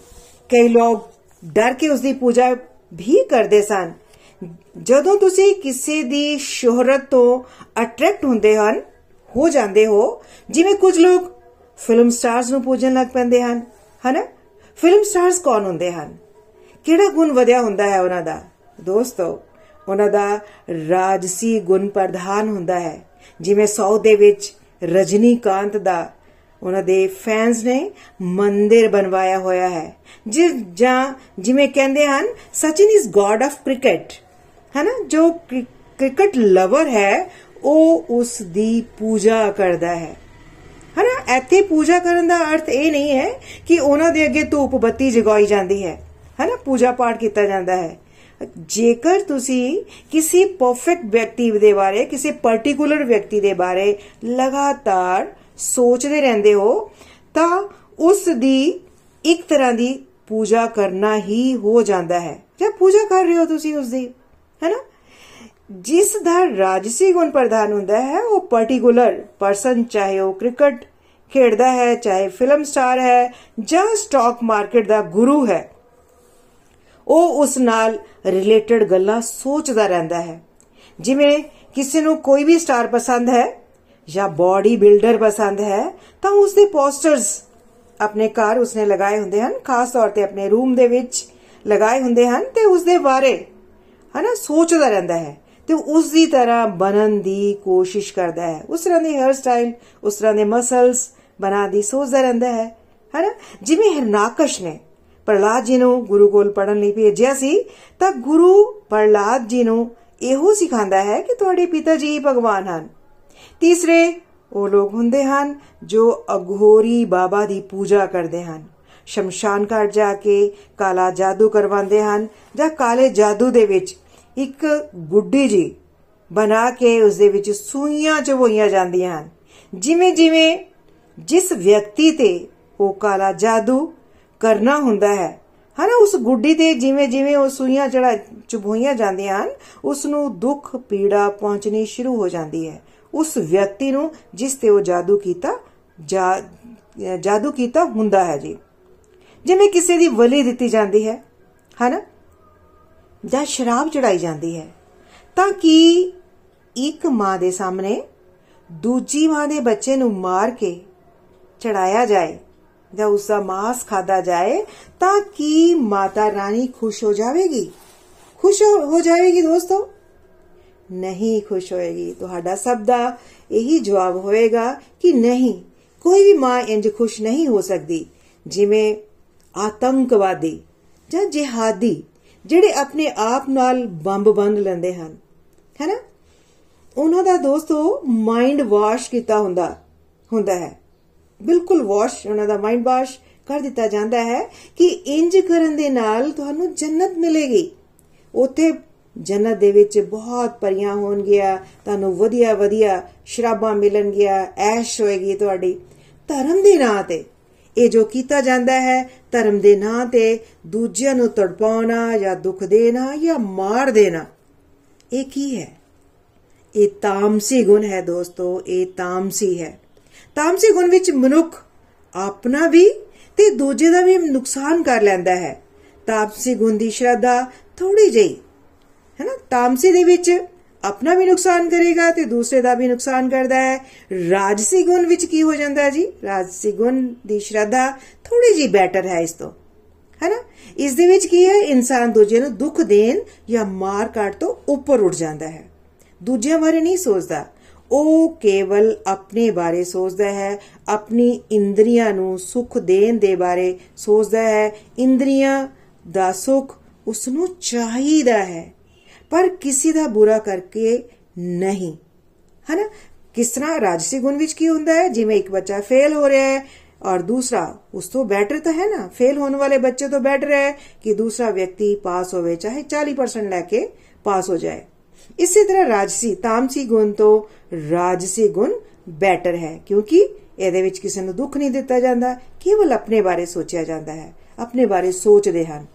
ਕਈ ਲੋਕ ਡਰ ਕੇ ਉਸ ਦੀ ਪੂਜਾ ਵੀ ਕਰਦੇ ਸਨ। ਜਦੋਂ ਤੁਸੀਂ ਕਿਸੇ ਦੀ ਸ਼ੋਹਰਤ ਤੋਂ ਅਟਰੈਕਟ ਹੁੰਦੇ ਹਨ ਹੋ ਜਾਂਦੇ ਹੋ, ਜਿਵੇਂ ਕੁਝ ਲੋਕ ਫਿਲਮ ਸਟਾਰਸ ਨੂੰ ਪੂਜਣ ਲੱਗ ਪੈਂਦੇ ਹਨ, ਹਨਾ? ਫਿਲਮ ਸਟਾਰਸ ਕੌਣ ਹੁੰਦੇ ਹਨ? ਕਿਹੜਾ ਗੁਣ ਵਧਿਆ ਹੁੰਦਾ ਹੈ ਉਹਨਾਂ ਦਾ? ਦੋਸਤੋ, ਉਹਨਾਂ ਦਾ ਰਾਜਸੀ ਗੁਣ ਪ੍ਰਧਾਨ ਹੁੰਦਾ ਹੈ। ਜਿਵੇਂ ਸੌ ਦੇ ਵਿੱਚ ਰਜਨੀਕਾਂਤ ਦਾ ਉਹਨਾਂ ਦੇ ਫੈਨਸ ਨੇ ਮੰਦਿਰ ਬਣਵਾਇਆ ਹੋਇਆ ਹੈ। ਜਿ, ਜਾਂ ਜਿਵੇਂ ਕਹਿੰਦੇ ਹਨ, Sachin is god of cricket ਹੈਨਾ? ਜੋ ਕ੍ਰਿਕਟ ਲਵਰ ਹੈ ਉਹ ਉਸ ਦੀ ਪੂਜਾ ਕਰਦਾ ਹੈ। ਹਨਾ? ਇੱਥੇ ਪੂਜਾ ਕਰਨ ਦਾ ਅਰਥ ਇਹ ਨਹੀਂ ਹੈ ਕਿ ਉਹਨਾਂ ਦੇ ਅੱਗੇ ਧੂਪ ਬੱਤੀ ਜਗਾਈ ਜਾਂਦੀ ਹੈ। ਹਨਾ? ਪੂਜਾ ਪਾਠ ਕੀਤਾ ਜਾਂਦਾ ਹੈ। ਜੇਕਰ ਤੁਸੀਂ ਕਿਸੇ ਪਰਫੈਕਟ ਵਿਅਕਤੀ ਦੇ ਬਾਰੇ, ਕਿਸੇ ਪਾਰਟਿਕੂਲਰ ਵਿਅਕਤੀ ਦੇ ਬਾਰੇ ਲਗਾਤਾਰ ਸੋਚਦੇ ਰਹਿੰਦੇ ਹੋ, ਤਾਂ ਉਸ ਦੀ ਇੱਕ ਤਰ੍ਹਾਂ ਦੀ ਪੂਜਾ ਕਰਨਾ ਹੀ ਹੋ ਜਾਂਦਾ ਹੈ। ਜਾਂ ਪੂਜਾ ਕਰ ਰਹੇ ਹੋ ਤੁਸੀਂ ਉਸ ਦੀ? ਹੈਨਾ? ਜਿਸ ਦਾ ਰਾਜਸੀ ਗੁਣ ਪ੍ਰਧਾਨ ਹੁੰਦਾ ਹੈ, ਉਹ ਪਾਰਟਿਕੂਲਰ ਪਰਸਨ ਚਾਹੇ ਉਹ ਕ੍ਰਿਕਟ ਖੇਡਦਾ ਹੈ, ਚਾਹੇ ਫਿਲਮ ਸਟਾਰ ਹੈ, ਜਾਂ ਸਟਾਕ ਮਾਰਕੀਟ ਦਾ ਗੁਰੂ ਹੈ। ਉਹ ਉਸ ਨਾਲ ਰਿਲੇਟਡ ਗੱਲਾਂ ਸੋਚਦਾ ਰਹਿੰਦਾ ਹੈ। ਜਿਵੇਂ ਕਿਸੇ ਨੂੰ ਕੋਈ ਵੀ ਸਟਾਰ ਪਸੰਦ ਹੈ ਜਾਂ ਬਾਡੀ ਬਿਲਡਰ ਪਸੰਦ ਹੈ, ਤਾਂ ਉਸ ਦੇ ਪੋਸਟਰਸ ਆਪਣੇ ਘਰ ਉਸਨੇ ਲਗਾਏ ਹੁੰਦੇ ਹਨ। ਖਾਸ ਤੌਰ ਤੇ ਆਪਣੇ ਰੂਮ ਦੇ ਵਿੱਚ ਲਗਾਏ ਹੁੰਦੇ ਹਨ ਤੇ ਉਸ ਦੇ ਬਾਰੇ ਹਨਾ ਸੋਚਦਾ ਰਹਿੰਦਾ ਹੈ। ਤੇ ਉਸ ਦੀ ਤਰ੍ਹਾਂ ਬਣਨ ਦੀ ਕੋਸ਼ਿਸ਼ ਕਰਦਾ ਹੈ। ਉਸ ਤਰ੍ਹਾਂ ਦੇ ਹੇਅਰ ਸਟਾਈਲ ਉਸ ਤਰ੍ਹਾਂ ਦੇ ਮਸਲਸ ਬਣਾ ਦੀ ਸੋਚਦਾ ਰਹਿੰਦਾ ਹੈ। ਹਨਾ? ਜਿਵੇਂ ਹਰਨਾਕਸ਼ ਨੇ ਪ੍ਰਲਾਦ ਜੀ ਨੂੰ ਗੁਰੂ ਕੋਲ ਪੜਨ ਲਈ ਭੇਜਿਆ ਸੀ, ਤਾਂ ਗੁਰੂ ਪ੍ਰਲਾਦ ਜੀ ਨੂੰ ਇਹੋ ਸਿਖਾਉਂਦਾ ਹੈ ਕਿ ਤੁਹਾਡੇ ਪਿਤਾ ਜੀ ਭਗਵਾਨ ਹਨ। ਤੀਸਰੇ, ਉਹ ਲੋਕ ਹੁੰਦੇ ਹਨ ਜੋ ਅਘੋਰੀ ਬਾਬਾ ਦੀ ਪੂਜਾ ਕਰਦੇ ਹਨ। ਸ਼ਮਸ਼ਾਨ ਘਾਟ ਜਾ ਕੇ ਕਾਲਾ ਜਾਦੂ ਕਰਵਾਉਂਦੇ ਹਨ ਜਾਂ ਕਾਲੇ ਜਾਦੂ ਦੇ ਵਿੱਚ ਇੱਕ ਗੁੱਡੀ ਜੀ ਬਣਾ ਕੇ ਉਸ ਦੇ ਵਿੱਚ ਸੂਈਆਂ ਚਵੋਈਆਂ ਜਾਂਦੀਆਂ ਹਨ। ਜਿਵੇਂ ਜਿਵੇਂ ਜਿਸ ਵਿਅਕਤੀ ਤੇ ਉਹ ਕਾਲਾ ਜਾਦੂ ਕਰਨਾ ਹੁੰਦਾ ਹੈ, ਹਨਾ, ਉਸ ਗੁੱਡੀ ਤੇ ਜਿਵੇਂ ਜਿਵੇਂ ਉਹ ਸੂਈਆਂ ਜਿਹੜਾ ਚੁਭੋਈਆਂ ਜਾਂਦੀਆਂ ਹਨ ਉਸ ਨੂੰ ਦੁੱਖ, ਪੀੜਾ ਪਹੁੰਚਣੀ ਸ਼ੁਰੂ ਹੋ ਜਾਂਦੀ ਹੈ। ਉਸ ਵਿਅਕਤੀ ਨੂੰ ਜਿਸ ਤੇ ਉਹ ਜਾਦੂ ਕੀਤਾ ਜਾਦੂ ਕੀਤਾ ਹੁੰਦਾ ਹੈ ਜੀ। ਜਿਵੇਂ ਕਿਸੇ ਦੀ ਵਲੀ ਦਿੱਤੀ ਜਾਂਦੀ ਹੈ, ਹਨਾ ਜਾਂ ਸ਼ਰਾਬ ਚੜਾਈ ਜਾਂਦੀ ਹੈ, ਤਾਂ ਕਿ ਇੱਕ ਮਾਂ ਦੇ ਸਾਹਮਣੇ ਦੂਜੀ ਮਾਂ ਦੇ ਬੱਚੇ ਨੂੰ ਮਾਰ ਕੇ ਚੜਾਇਆ ਜਾਏ ਜਾਂ ਉਸ ਦਾ ਮਾਸ ਖਾਦਾ ਜਾਏ, ਤਾਂ ਕੀ ਮਾਤਾ ਰਾਣੀ ਖੁਸ਼ ਹੋ ਜਾਵੇਗੀ? ਖੁਸ਼ ਹੋ ਜਾਵੇਗੀ ਦੋਸਤੋ? ਨਹੀਂ ਖੁਸ਼ ਹੋਏਗੀ। ਤੁਹਾਡਾ ਸਭ ਦਾ ਇਹੀ ਜਵਾਬ ਹੋਏਗਾ ਕਿ ਨਹੀਂ, ਕੋਈ ਵੀ ਮਾਂ ਇੰਜ ਖੁਸ਼ ਨਹੀਂ ਹੋ ਸਕਦੀ, ਜਿਵੇਂ ਆਤੰਕਵਾਦੀ ਜਾਂ ਜਿਹਾਦੀ ਜਿਹੜੇ ਆਪਣੇ ਆਪ ਨਾਲ ਬੰਬ ਬੰਨ ਲੈਂਦੇ ਹਨ ਹੈਨਾ ਉਹਨਾਂ ਦਾ ਦੋਸਤੋ ਮਾਈਂਡ ਵਾਸ਼ ਕੀਤਾ ਹੁੰਦਾ ਹੁੰਦਾ ਹੈ। ਬਿਲਕੁਲ ਵਾਸ਼ ਉਹਨਾਂ ਦਾ ਮਾਈਂਡ ਵਾਸ਼ ਕਰ ਦਿੱਤਾ ਜਾਂਦਾ ਹੈ ਕਿ ਇੰਜ ਕਰਨ ਦੇ ਨਾਲ ਤੁਹਾਨੂੰ ਜੰਨਤ ਮਿਲੇਗੀ। ਉੱਥੇ ਜੰਨਤ ਦੇ ਵਿੱਚ ਬਹੁਤ ਪਰੀਆਂ ਹੋਣਗੀਆਂ, ਤੁਹਾਨੂੰ ਵਧੀਆ ਵਧੀਆ ਸ਼ਰਾਬਾਂ ਮਿਲਣਗੀਆਂ, ਐਸ਼ ਹੋਏਗੀ ਤੁਹਾਡੀ। ਧਰਮ ਦੇ ਨਾਂ ਤੇ ਇਹ ਜੋ ਕੀਤਾ ਜਾਂਦਾ ਹੈ, ਧਰਮ ਦੇ ਨਾਂ ਤੇ ਦੂਜਿਆਂ ਨੂੰ ਤੜਪਾਉਣਾ ਜਾਂ ਦੁੱਖ ਦੇਣਾ ਜਾਂ ਮਾਰ ਦੇਣਾ, ਇਹ ਕੀ ਹੈ? ਇਹ ਤਾਮਸੀ ਗੁਣ ਹੈ ਦੋਸਤੋ, ਇਹ ਤਾਮਸੀ ਹੈ। ਤਾਮਸੀ ਗੁਣ ਵਿੱਚ ਮਨੁੱਖ ਆਪਣਾ ਵੀ ਤੇ ਦੂਜੇ ਦਾ ਵੀ ਨੁਕਸਾਨ ਕਰ ਲੈਂਦਾ ਹੈ। ਤਾਮਸੀ ਗੁਣ ਦੀ ਸ਼ਰਧਾ ਥੋੜੀ ਜਿਹੀ, ਹੈ ਨਾ? ਤਾਮਸੀ ਦੇ ਵਿੱਚ ਆਪਣਾ ਵੀ ਨੁਕਸਾਨ ਕਰੇਗਾ ਤੇ ਦੂਸਰੇ ਦਾ ਵੀ ਨੁਕਸਾਨ ਕਰਦਾ ਹੈ। ਰਾਜਸੀ ਗੁਣ ਵਿੱਚ ਕੀ ਹੋ ਜਾਂਦਾ ਹੈ ਜੀ? ਰਾਜਸੀ ਗੁਣ ਦੀ ਸ਼ਰਧਾ ਥੋੜੀ ਜੀ ਬੈਟਰ ਹੈ ਇਸ ਤੋਂ। ਹੈ ਨਾ ਇਸ ਦੇ ਵਿੱਚ ਕੀ ਹੈ? ਇਨਸਾਨ ਦੂਜੇ ਨੂੰ ਦੁੱਖ ਦੇਣ ਜਾਂ ਮਾਰ ਕਾਟ ਤੋਂ ਉੱਪਰ ਉੱਠ ਜਾਂਦਾ ਹੈ। ਦੂਜਿਆਂ ਬਾਰੇ ਨਹੀਂ ਸੋਚਦਾ। ਉਹ ਕੇਵਲ ਆਪਣੇ ਬਾਰੇ ਸੋਚਦਾ ਹੈ, ਆਪਣੀ ਇੰਦਰੀਆਂ ਨੂੰ ਸੁਖ ਦੇਣ ਦੇ ਬਾਰੇ ਸੋਚਦਾ ਹੈ। ਇੰਦਰੀਆਂ ਦਾ ਸੁਖ ਉਸ ਨੂੰ ਚਾਹੀਦਾ ਹੈ। ਪਰ ਕਿਸੇ ਦਾ ਬੁਰਾ ਕਰਕੇ ਨਹੀਂ। ਹਨਾ? ਕਿਸ ਤਰ੍ਹਾਂ ਰਾਜਸੀ ਗੁਣ ਵਿੱਚ ਕੀ ਹੁੰਦਾ ਹੈ? ਜਿਵੇਂ ਇੱਕ ਬੱਚਾ ਫੇਲ ਹੋ ਰਿਹਾ ਹੈ ਔਰ ਦੂਸਰਾ ਉਸ ਤੋਂ ਬੈਟਰ ਤਾਂ ਹੈ ਨਾ? ਫੇਲ ਹੋਣ ਵਾਲੇ ਬੱਚੇ ਤੋਂ ਬੈਟਰ ਹੈ ਕਿ ਦੂਸਰਾ ਵਿਅਕਤੀ ਪਾਸ ਹੋਵੇ, ਚਾਹੇ 40% ਲੈ ਕੇ ਪਾਸ ਹੋ ਜਾਏ। ਇਸੇ ਤਰ੍ਹਾਂ ਰਾਜਸੀ, ਤਾਮਸੀ ਗੁਣ ਤੋਂ ਰਾਜਸੀ ਗੁਣ ਬੈਟਰ ਹੈ, ਕਿਉਂਕਿ ਇਹਦੇ ਵਿੱਚ ਕਿਸੇ ਨੂੰ ਦੁੱਖ ਨਹੀਂ ਦਿੱਤਾ ਜਾਂਦਾ, ਕੇਵਲ ਆਪਣੇ ਬਾਰੇ ਸੋਚਿਆ ਜਾਂਦਾ ਹੈ, ਆਪਣੇ ਬਾਰੇ ਸੋਚਦੇ ਹਨ।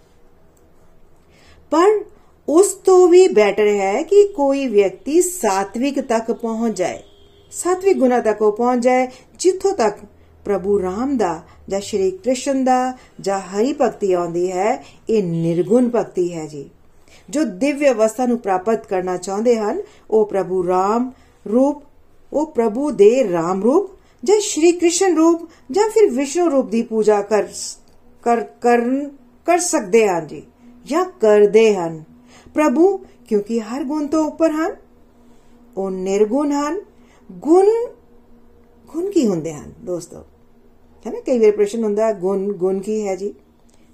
ਪਰ ਉਸ ਤੋਂ ਵੀ ਬੈਟਰ ਹੈ ਕਿ ਕੋਈ ਵਿਅਕਤੀ ਸਾਤਵਿਕ ਤੱਕ ਪਹੁੰਚ ਜਾਏ। ਸਾਤਵਿਕ ਗੁਣਾ ਤੱਕ ਉਹ ਪਹੁੰਚ ਜਾਏ, ਜਿੱਥੋਂ ਤੱਕ ਪ੍ਰਭੂ ਰਾਮ ਦਾ ਜਾਂ ਸ਼੍ਰੀ ਕ੍ਰਿਸ਼ਨ ਦਾ ਜਾਂ ਹਰੀ ਭਗਤੀ ਆਉਂਦੀ ਹੈ, ਇਹ ਨਿਰਗੁਣ ਭਗਤੀ ਹੈ ਜੀ। ਜੋ ਦਿਵਯ ਅਵਸਥਾ ਨੂੰ ਪ੍ਰਾਪਤ ਕਰਨਾ ਚਾਹੁੰਦੇ ਹਨ, ਉਹ ਪ੍ਰਭੂ ਰਾਮ ਰੂਪ, ਉਹ ਪ੍ਰਭੂ ਦੇ ਰਾਮ ਰੂਪ ਜਾਂ ਸ਼੍ਰੀ ਕ੍ਰਿਸ਼ਨ ਰੂਪ ਜਾਂ ਫਿਰ ਵਿਸ਼ਨੂੰ ਰੂਪ ਦੀ ਪੂਜਾ ਕਰ ਕਰ ਕਰ ਸਕਦੇ ਹਨ ਜੀ ਜਾਂ ਕਰਦੇ ਹਨ। ਪ੍ਰਭੂ, ਕਿਉਂਕਿ ਹਰ ਗੁਣ ਤੋਂ ਉੱਪਰ ਹਨ। ਉਹ ਨਿਰਗੁਣ ਹਨ। ਗੁਣ ਗੁਣ ਕੀ ਹੁੰਦੇ ਹਨ ਦੋਸਤੋ? ਹੈ ਨਾ ਕਈ ਵਾਰ ਪ੍ਰਸ਼ਨ ਹੁੰਦਾ, ਗੁਣ ਗੁਣ ਕੀ ਹੈ ਜੀ?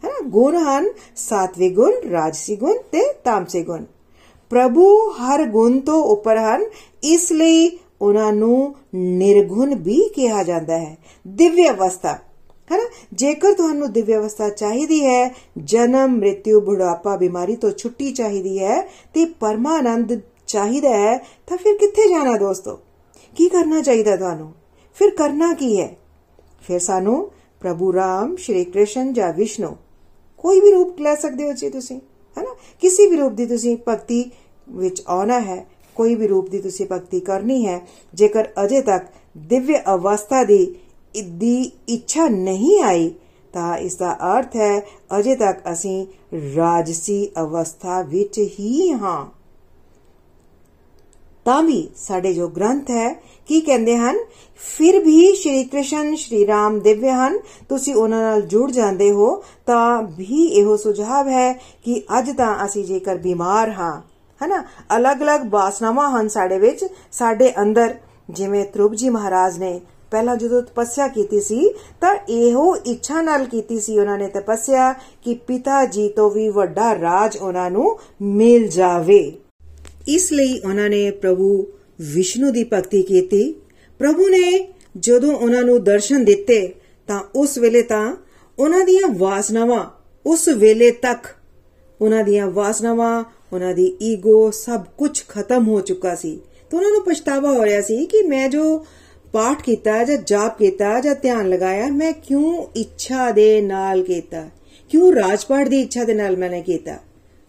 ਹੈ ਨਾ ਗੁਣ ਹਨ ਸਾਤਵਿਕ ਗੁਣ, ਰਾਜਸੀ ਗੁਣ ਤੇ ਤਾਮਸੀ ਗੁਣ। ਪ੍ਰਭੂ ਹਰ ਗੁਣ ਤੋਂ ਉੱਪਰ ਹਨ, ਇਸ ਲਈ ਉਹਨਾਂ ਨੂੰ ਨਿਰਗੁਣ ਵੀ ਕਿਹਾ ਜਾਂਦਾ ਹੈ। ਦਿਵਯ ਅਵਸਥਾ। ਹੈ ਨਾ? ਜੇਕਰ ਤੁਹਾਨੂੰ ਦਿਵਯ ਅਵਸਥਾ ਚਾਹੀਦੀ ਹੈ, ਜਨਮ ਮ੍ਰਿਤਿਉ ਬੁਢਾਪਾ, ਬਿਮਾਰੀ ਤੋਂ ਛੁੱਟੀ ਚਾਹੀਦੀ ਹੈ ਤੇ ਪਰਮਾਨੰਦ ਚਾਹੀਦਾ ਹੈ, ਤਾਂ ਫਿਰ ਕਿੱਥੇ ਜਾਣਾ ਦੋਸਤੋ? ਕੀ ਕਰਨਾ ਚਾਹੀਦਾ ਤੁਹਾਨੂੰ? ਫਿਰ ਕਰਨਾ ਕੀ ਹੈ? ਫਿਰ ਸਾਨੂੰ ਪ੍ਰਭੂ ਰਾਮ, ਸ਼੍ਰੀ ਕ੍ਰਿਸ਼ਨ ਜਾਂ ਵਿਸ਼ਨੂੰ, ਕੋਈ ਵੀ ਰੂਪ ਲੈ ਸਕਦੇ ਹੋ ਜੀ ਤੁਸੀਂ ਹੈਨਾ ਕਿਸੇ ਵੀ ਰੂਪ ਦੀ ਤੁਸੀਂ ਭਗਤੀ ਵਿੱਚ ਆਉਣਾ ਹੈ, ਕੋਈ ਵੀ ਰੂਪ ਦੀ ਤੁਸੀਂ ਭਗਤੀ ਕਰਨੀ ਹੈ, ਜੇਕਰ ਅਜੇ ਤੱਕ ਦਿਵਯ ਅਵਸਥਾ ਦੀ ਦੀ ਇੱਛਾ ਨਹੀਂ ਆਈ, ਤਾਂ ਇਸ ਦਾ ਅਰਥ ਹੈ, ਅਜੇ ਤੱਕ ਅਸੀਂ ਰਾਜਸੀ ਅਵਸਥਾ ਵਿੱਚ ਹੀ ਹਾਂ। ਤਾਂ ਵੀ ਸਾਡੇ ਜੋ ਗ੍ਰੰਥ ਹੈ, ਕੀ ਕਹਿੰਦੇ ਹਨ? ਫਿਰ ਵੀ ਸ਼੍ਰੀ ਕ੍ਰਿਸ਼ਨ, ਸ਼੍ਰੀ ਰਾਮ ਦਿਵਯ ਹਨ। ਤੁਸੀਂ ਉਹਨਾਂ ਨਾਲ ਜੁੜ ਜਾਂਦੇ ਹੋ, ਤਾਂ ਵੀ ਇਹੋ ਸੁਝਾਵ ਹੈ ਕਿ ਅੱਜ ਤਾਂ ਅਸੀਂ ਜੇਕਰ ਬਿਮਾਰ ਹਾਂ, ਹਨਾ? ਅਲੱਗ-ਅਲੱਗ ਬਾਸਨਾਵਾਂ ਹਨ ਸਾਡੇ ਵਿੱਚ, ਸਾਡੇ ਅੰਦਰ, ਜਿਵੇਂ ਤ੍ਰੁਬ ਜੀ ਮਹਾਰਾਜ ਨੇ ਪਹਿਲਾਂ ਜਦੋਂ ਤਪੱਸਿਆ ਕੀਤੀ ਸੀ, ਤਾਂ ਇਹੋ ਇੱਛਾ ਨਾਲ ਕੀਤੀ ਸੀ ਉਹਨਾਂ ਨੇ ਤਪੱਸਿਆ ਕਿ ਪਿਤਾ ਜੀ ਤੋਂ ਵੀ ਵੱਡਾ ਰਾਜ ਉਹਨਾਂ ਨੂੰ ਮਿਲ ਜਾਵੇ। ਇਸ ਲਈ ਉਹਨਾਂ ਨੇ ਪ੍ਰਭੂ ਵਿਸ਼ਨੂੰ ਦੀ ਭਗਤੀ ਕੀਤੀ। ਪ੍ਰਭੂ ਨੇ ਜਦੋਂ ਉਹਨਾਂ ਨੂੰ ਦਰਸ਼ਨ ਦਿੱਤੇ, ਤਾਂ ਉਸ ਵੇਲੇ ਤਾਂ ਉਹਨਾਂ ਦੀਆਂ ਵਾਸਨਾਵਾਂ ਉਸ ਵੇਲੇ ਤੱਕ, ਉਹਨਾਂ ਦੀਆਂ ਵਾਸਨਾਵਾਂ, ਉਹਨਾਂ ਦੀ ਈਗੋ ਸਭ ਕੁਝ ਖਤਮ ਹੋ ਚੁੱਕਾ ਸੀ। ਤਾਂ ਉਹਨਾਂ ਨੂੰ ਪਛਤਾਵਾ ਹੋ ਰਿਹਾ ਸੀ ਕਿ ਮੈਂ ਜੋ ਪਾਠ ਕੀਤਾ ਜਾਂ ਜਾਪ ਕੀਤਾ ਜਾਂ ਧਿਆਨ ਲਗਾਇਆ, ਮੈਂ ਕਿਉਂ ਇੱਛਾ ਦੇ ਨਾਲ ਕੀਤਾ? ਕਿਉਂ ਰਾਜਪਾਟ ਦੀ ਇੱਛਾ ਦੇ ਨਾਲ ਮੈਨੇ ਕੀਤਾ?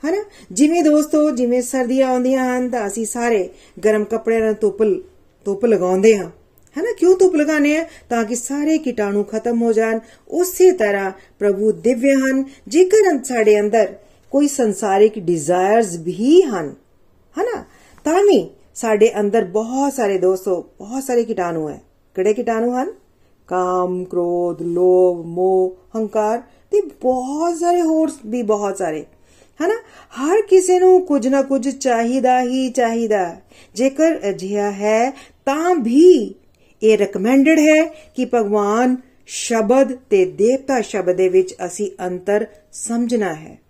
ਹਨਾ? ਜਿਵੇਂ ਦੋਸਤੋ, ਜਿਵੇਂ ਸਰਦੀਆਂ ਆਉਂਦੀਆਂ ਹਨ ਤਾਂ ਅਸੀਂ ਸਾਰੇ ਗਰਮ ਕੱਪੜਿਆਂ ਨਾਲ ਧੁੱਪ ਧੁੱਪ ਲਗਾਉਂਦੇ ਹਾਂ। ਹਨਾ? ਕਿਉਂ ਧੁੱਪ ਲਗਾਣੇ ਆ ਤਾਂ ਕਿ ਸਾਰੇ ਕੀਟਾਣੂ ਖਤਮ ਹੋ ਜਾਣ। ਉਸੇ ਤਰ੍ਹਾਂ ਪ੍ਰਭੂ ਦਿਵਯ ਹਨ। ਜੇਕਰ ਸਾਡੇ ਅੰਦਰ ਕੋਈ ਸੰਸਾਰਿਕ ਡਿਜ਼ਾਇਰਸ ਵੀ ਹਨ, ਹਨਾ? ਤਾਂ ਵੀ ਸਾਡੇ ਅੰਦਰ ਬਹੁਤ ਸਾਰੇ ਦੋਸਤੋ ਬਹੁਤ ਸਾਰੇ ਕੀਟਾਣੂ ਹੈ। ਕਿਹੜੇ ਕੀਟਾਣੂ ਹਨ? ਕਾਮ, ਕ੍ਰੋਧ, ਲੋਭ, ਮੋਹ, ਹੰਕਾਰ ਤੇ ਬਹੁਤ ਸਾਰੇ ਹੋਰ ਵੀ ਬਹੁਤ ਸਾਰੇ। ਹਨਾ? ਹਰ ਕਿਸੇ ਨੂੰ ਕੁਝ ਨਾ ਕੁਝ ਚਾਹੀਦਾ ਹੀ ਚਾਹੀਦਾ। ਜੇਕਰ ਅਜਿਹਾ ਹੈ, ਤਾਂ ਵੀ ਇਹ ਰეკਮੈਂਡਡ ਹੈ ਕਿ ਭਗਵਾਨ ਸ਼ਬਦ ਤੇ ਦੇਵਤਾ ਸ਼ਬਦ ਦੇ ਵਿੱਚ ਅਸੀਂ ਅੰਤਰ ਸਮਝਣਾ ਹੈ।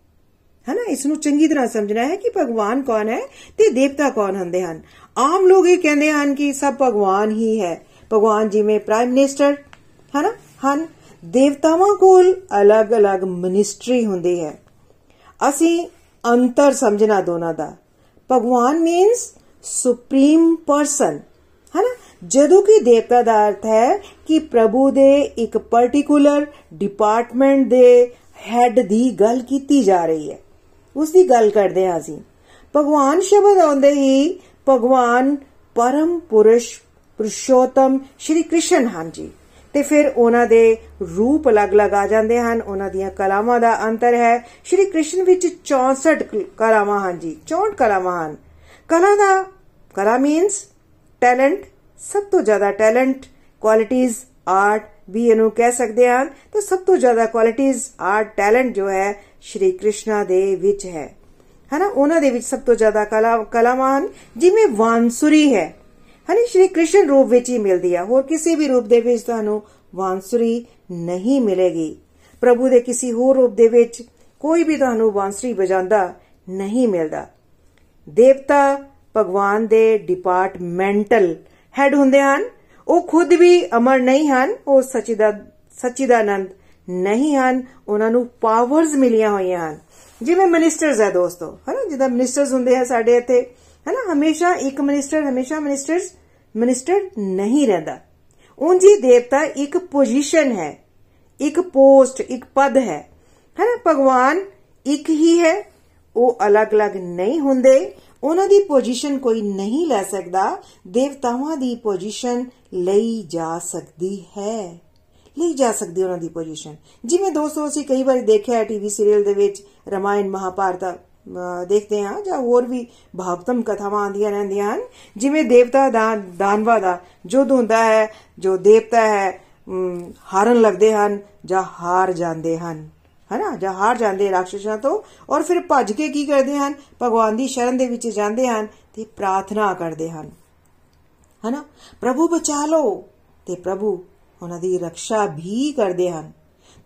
ਹਨਾ? ਇਸ ਨੂੰ ਚੰਗੀ ਤਰ੍ਹਾਂ ਸਮਝਣਾ ਹੈ ਕਿ ਭਗਵਾਨ ਕੌਣ ਹੈ ਤੇ ਦੇਵਤਾ ਕੌਣ ਹੁੰਦੇ ਹਨ। ਆਮ ਲੋਕ ਇਹ ਕਹਿੰਦੇ ਹਨ ਕਿ ਸਭ ਭਗਵਾਨ ਹੀ ਹੈ। ਭਗਵਾਨ ਜਿਵੇਂ ਪ੍ਰਾਈਮ ਮਿਨਿਸਟਰ ਹਨਾ? ਹਨ। ਦੇਵਤਾਵਾਂ ਕੋਲ ਅਲੱਗ-ਅਲੱਗ ਮਿਨਿਸਟਰੀ ਹੁੰਦੀ ਹੈ। ਅਸੀਂ ਅੰਤਰ ਸਮਝਣਾ ਦੋਨਾਂ ਦਾ। ਭਗਵਾਨ ਮੀਨਸ ਸੁਪਰੀਮ ਪਰਸਨ ਹਨਾ? ਜਦੋਂ ਕਿ ਦੇਵਤਾ ਦਾ ਅਰਥ ਹੈ ਕਿ ਪ੍ਰਭੂ ਦੇ ਇੱਕ ਪਾਰਟਿਕੂਲਰ ਡਿਪਾਰਟਮੈਂਟ ਦੇ ਹੈੱਡ ਦੀ ਗੱਲ ਕੀਤੀ ਜਾ ਰਹੀ ਹੈ। ਉਸ ਦੀ ਗੱਲ ਕਰਦੇ ਹਾਂ ਅਸੀਂ। ਭਗਵਾਨ ਸ਼ਬਦ ਆਉਂਦੇ ਹੀ ਭਗਵਾਨ ਪਰਮ ਪੁਰਸ਼ ਪੁਰਸ਼ੋਤਮ ਸ਼੍ਰੀ ਕ੍ਰਿਸ਼ਨ ਹਾਂ ਜੀ। ਤੇ ਫਿਰ ਉਹਨਾਂ ਦੇ ਰੂਪ ਅਲੱਗ-ਅਲੱਗ ਆ ਜਾਂਦੇ ਹਨ। ਉਹਨਾਂ ਦੀਆਂ ਕਲਾਵਾਂ ਦਾ ਅੰਤਰ ਹੈ। ਸ਼੍ਰੀ ਕ੍ਰਿਸ਼ਨ ਵਿੱਚ 64 ਕਲਾਵਾਂ ਹਨ ਜੀ। 64 ਕਲਾਵਾਂ ਹਨ। ਕਲਾ ਦਾ, ਕਲਾ ਮੀਨਸ ਟੈਲੈਂਟ ਸਭ ਤੋਂ ਜ਼ਿਆਦਾ ਟੈਲੈਂਟ ਕੁਆਲਿਟੀਆਂ ਆਰਟ ਵੀ ਇਹਨੂੰ ਕਹਿ ਸਕਦੇ ਹਾਂ। ਤਾਂ ਸਭ ਤੋਂ ਜ਼ਿਆਦਾ ਕੁਆਲਿਟੀਆਂ ਆਰਟ ਟੈਲੈਂਟ ਜੋ ਹੈ ਸ਼੍ਰੀ ਕ੍ਰਿਸ਼ਨਾ ਦੇ ਵਿੱਚ ਹੈ। ਹਨਾ? ਉਹਨਾਂ ਦੇ ਵਿੱਚ ਸਭ ਤੋਂ ਜ਼ਿਆਦਾ ਕਲਾ ਕਲਾਵਾਂ ਹਨ ਜਿਵੇਂ ਵਾਂਸੁਰੀ ਹੈ। ਹਨੀ? ਸ਼੍ਰੀ ਕ੍ਰਿਸ਼ਨ ਰੂਪ ਵਿੱਚ ਹੀ ਮਿਲਦੀ ਹੈ ਹੋਰ ਕਿਸੇ ਵੀ ਰੂਪ ਦੇ ਵਿੱਚ ਤੁਹਾਨੂੰ ਵਾਂਸੁਰੀ ਨਹੀਂ ਮਿਲੇਗੀ। ਪ੍ਰਭੂ ਦੇ ਕਿਸੇ ਹੋਰ ਰੂਪ ਦੇ ਵਿੱਚ ਕੋਈ ਵੀ ਤੁਹਾਨੂੰ ਵਾਂਸੁਰੀ ਵਜਾਉਂਦਾ ਨਹੀਂ ਮਿਲਦਾ। ਦੇਵਤਾ ਭਗਵਾਨ ਦੇ ਡਿਪਾਰਟਮੈਂਟਲ ਹੈਡ ਹੁੰਦੇ ਹਨ। ਉਹ ਖੁਦ ਵੀ ਅਮਰ ਨਹੀਂ ਹਨ। ਉਹ ਸਚਿਦਾ ਸਚਿਦਾਨੰਦ ਨਹੀਂ ਹਨ, ਉਹਨਾਂ ਨੂੰ ਪਾਵਰਸ ਮਿਲੀਆਂ ਹੋਈਆਂ ਹਨ। ਜਿਵੇਂ ਮਿਨਿਸਟਰਸ ਹੈ ਦੋਸਤੋ, ਹਨਾ, ਜਿੱਦਾਂ ਮਿਨਿਸਟਰਸ ਹੁੰਦੇ ਆ ਸਾਡੇ ਇੱਥੇ, ਹਨਾ, ਹਮੇਸ਼ਾ ਇੱਕ ਮਿਨਿਸਟਰ ਹਮੇਸ਼ਾ ਮਿਨਿਸਟਰਸ ਮਿਨਿਸਟਰ ਨਹੀਂ ਰਹਿੰਦਾ। ਉਂਜੀ ਦੇਵਤਾ ਇੱਕ ਪੋਜੀਸ਼ਨ ਹੈ, ਇੱਕ ਪੋਸਟ ਇੱਕ ਪਦ ਹੈ। ਹਨਾ, ਭਗਵਾਨ ਇੱਕ ਹੀ ਹੈ, ਉਹ ਅਲੱਗ-ਅਲੱਗ ਨਹੀਂ ਹੁੰਦੇ, ਉਹਨਾਂ ਦੀ ਪੋਜੀਸ਼ਨ ਕੋਈ ਨਹੀਂ ਲੈ ਸਕਦਾ, ਦੇਵਤਾਵਾਂ ਦੀ ਪੋਜੀਸ਼ਨ ਲਈ ਜਾ ਸਕਦੀ ਹੈ। ਲਈ ਜਾ ਸਕਦੀ ਉਹਨਾਂ ਦੀ ਪੋਜੀਸ਼ਨ ਜਿਵੇਂ ਦੋਸਤੋ ਅਸੀਂ ਕਈ ਵਾਰੀ ਦੇਖਿਆ ਟੀਵੀ ਸੀਰੀਅਲ ਦੇ ਵਿੱਚ ਰਮਾਇਣ ਮਹਾਭਾਰਤ ਦੇਖਦੇ ਹਾਂ ਜਾਂ ਹੋਰ ਵੀ ਭਾਗਵਤਮ ਕਥਾਵਾਂ ਆਉਂਦੀਆਂ ਰਹਿੰਦੀਆਂ ਹਨ। ਜਿਵੇਂ ਦੇਵਤਾ ਦਾਨਵਾ ਦਾ ਜੁੱਧ ਹੁੰਦਾ ਹੈ, ਜੋ ਦੇਵਤਾ ਹੈ ਹਾਰਨ ਲੱਗਦੇ ਹਨ ਜਾਂ ਹਾਰ ਜਾਂਦੇ ਹਨ। ਹਨਾ? ਜਾਂ ਹਾਰ ਜਾਂਦੇ ਰਾਖਸ਼ਾਂ ਤੋਂ ਔਰ ਫਿਰ ਭੱਜ ਕੇ ਕੀ ਕਰਦੇ ਹਨ? ਭਗਵਾਨ ਦੀ ਸ਼ਰਨ ਦੇ ਵਿੱਚ ਜਾਂਦੇ ਹਨ ਤੇ ਪ੍ਰਾਰਥਨਾ ਕਰਦੇ ਹਨ। ਹਨਾ? ਪ੍ਰਭੂ ਬਚਾ ਲਓ ਤੇ ਪ੍ਰਭੂ ਉਹਨਾਂ ਦੀ ਰੱਖਿਆ ਵੀ ਕਰਦੇ ਹਨ।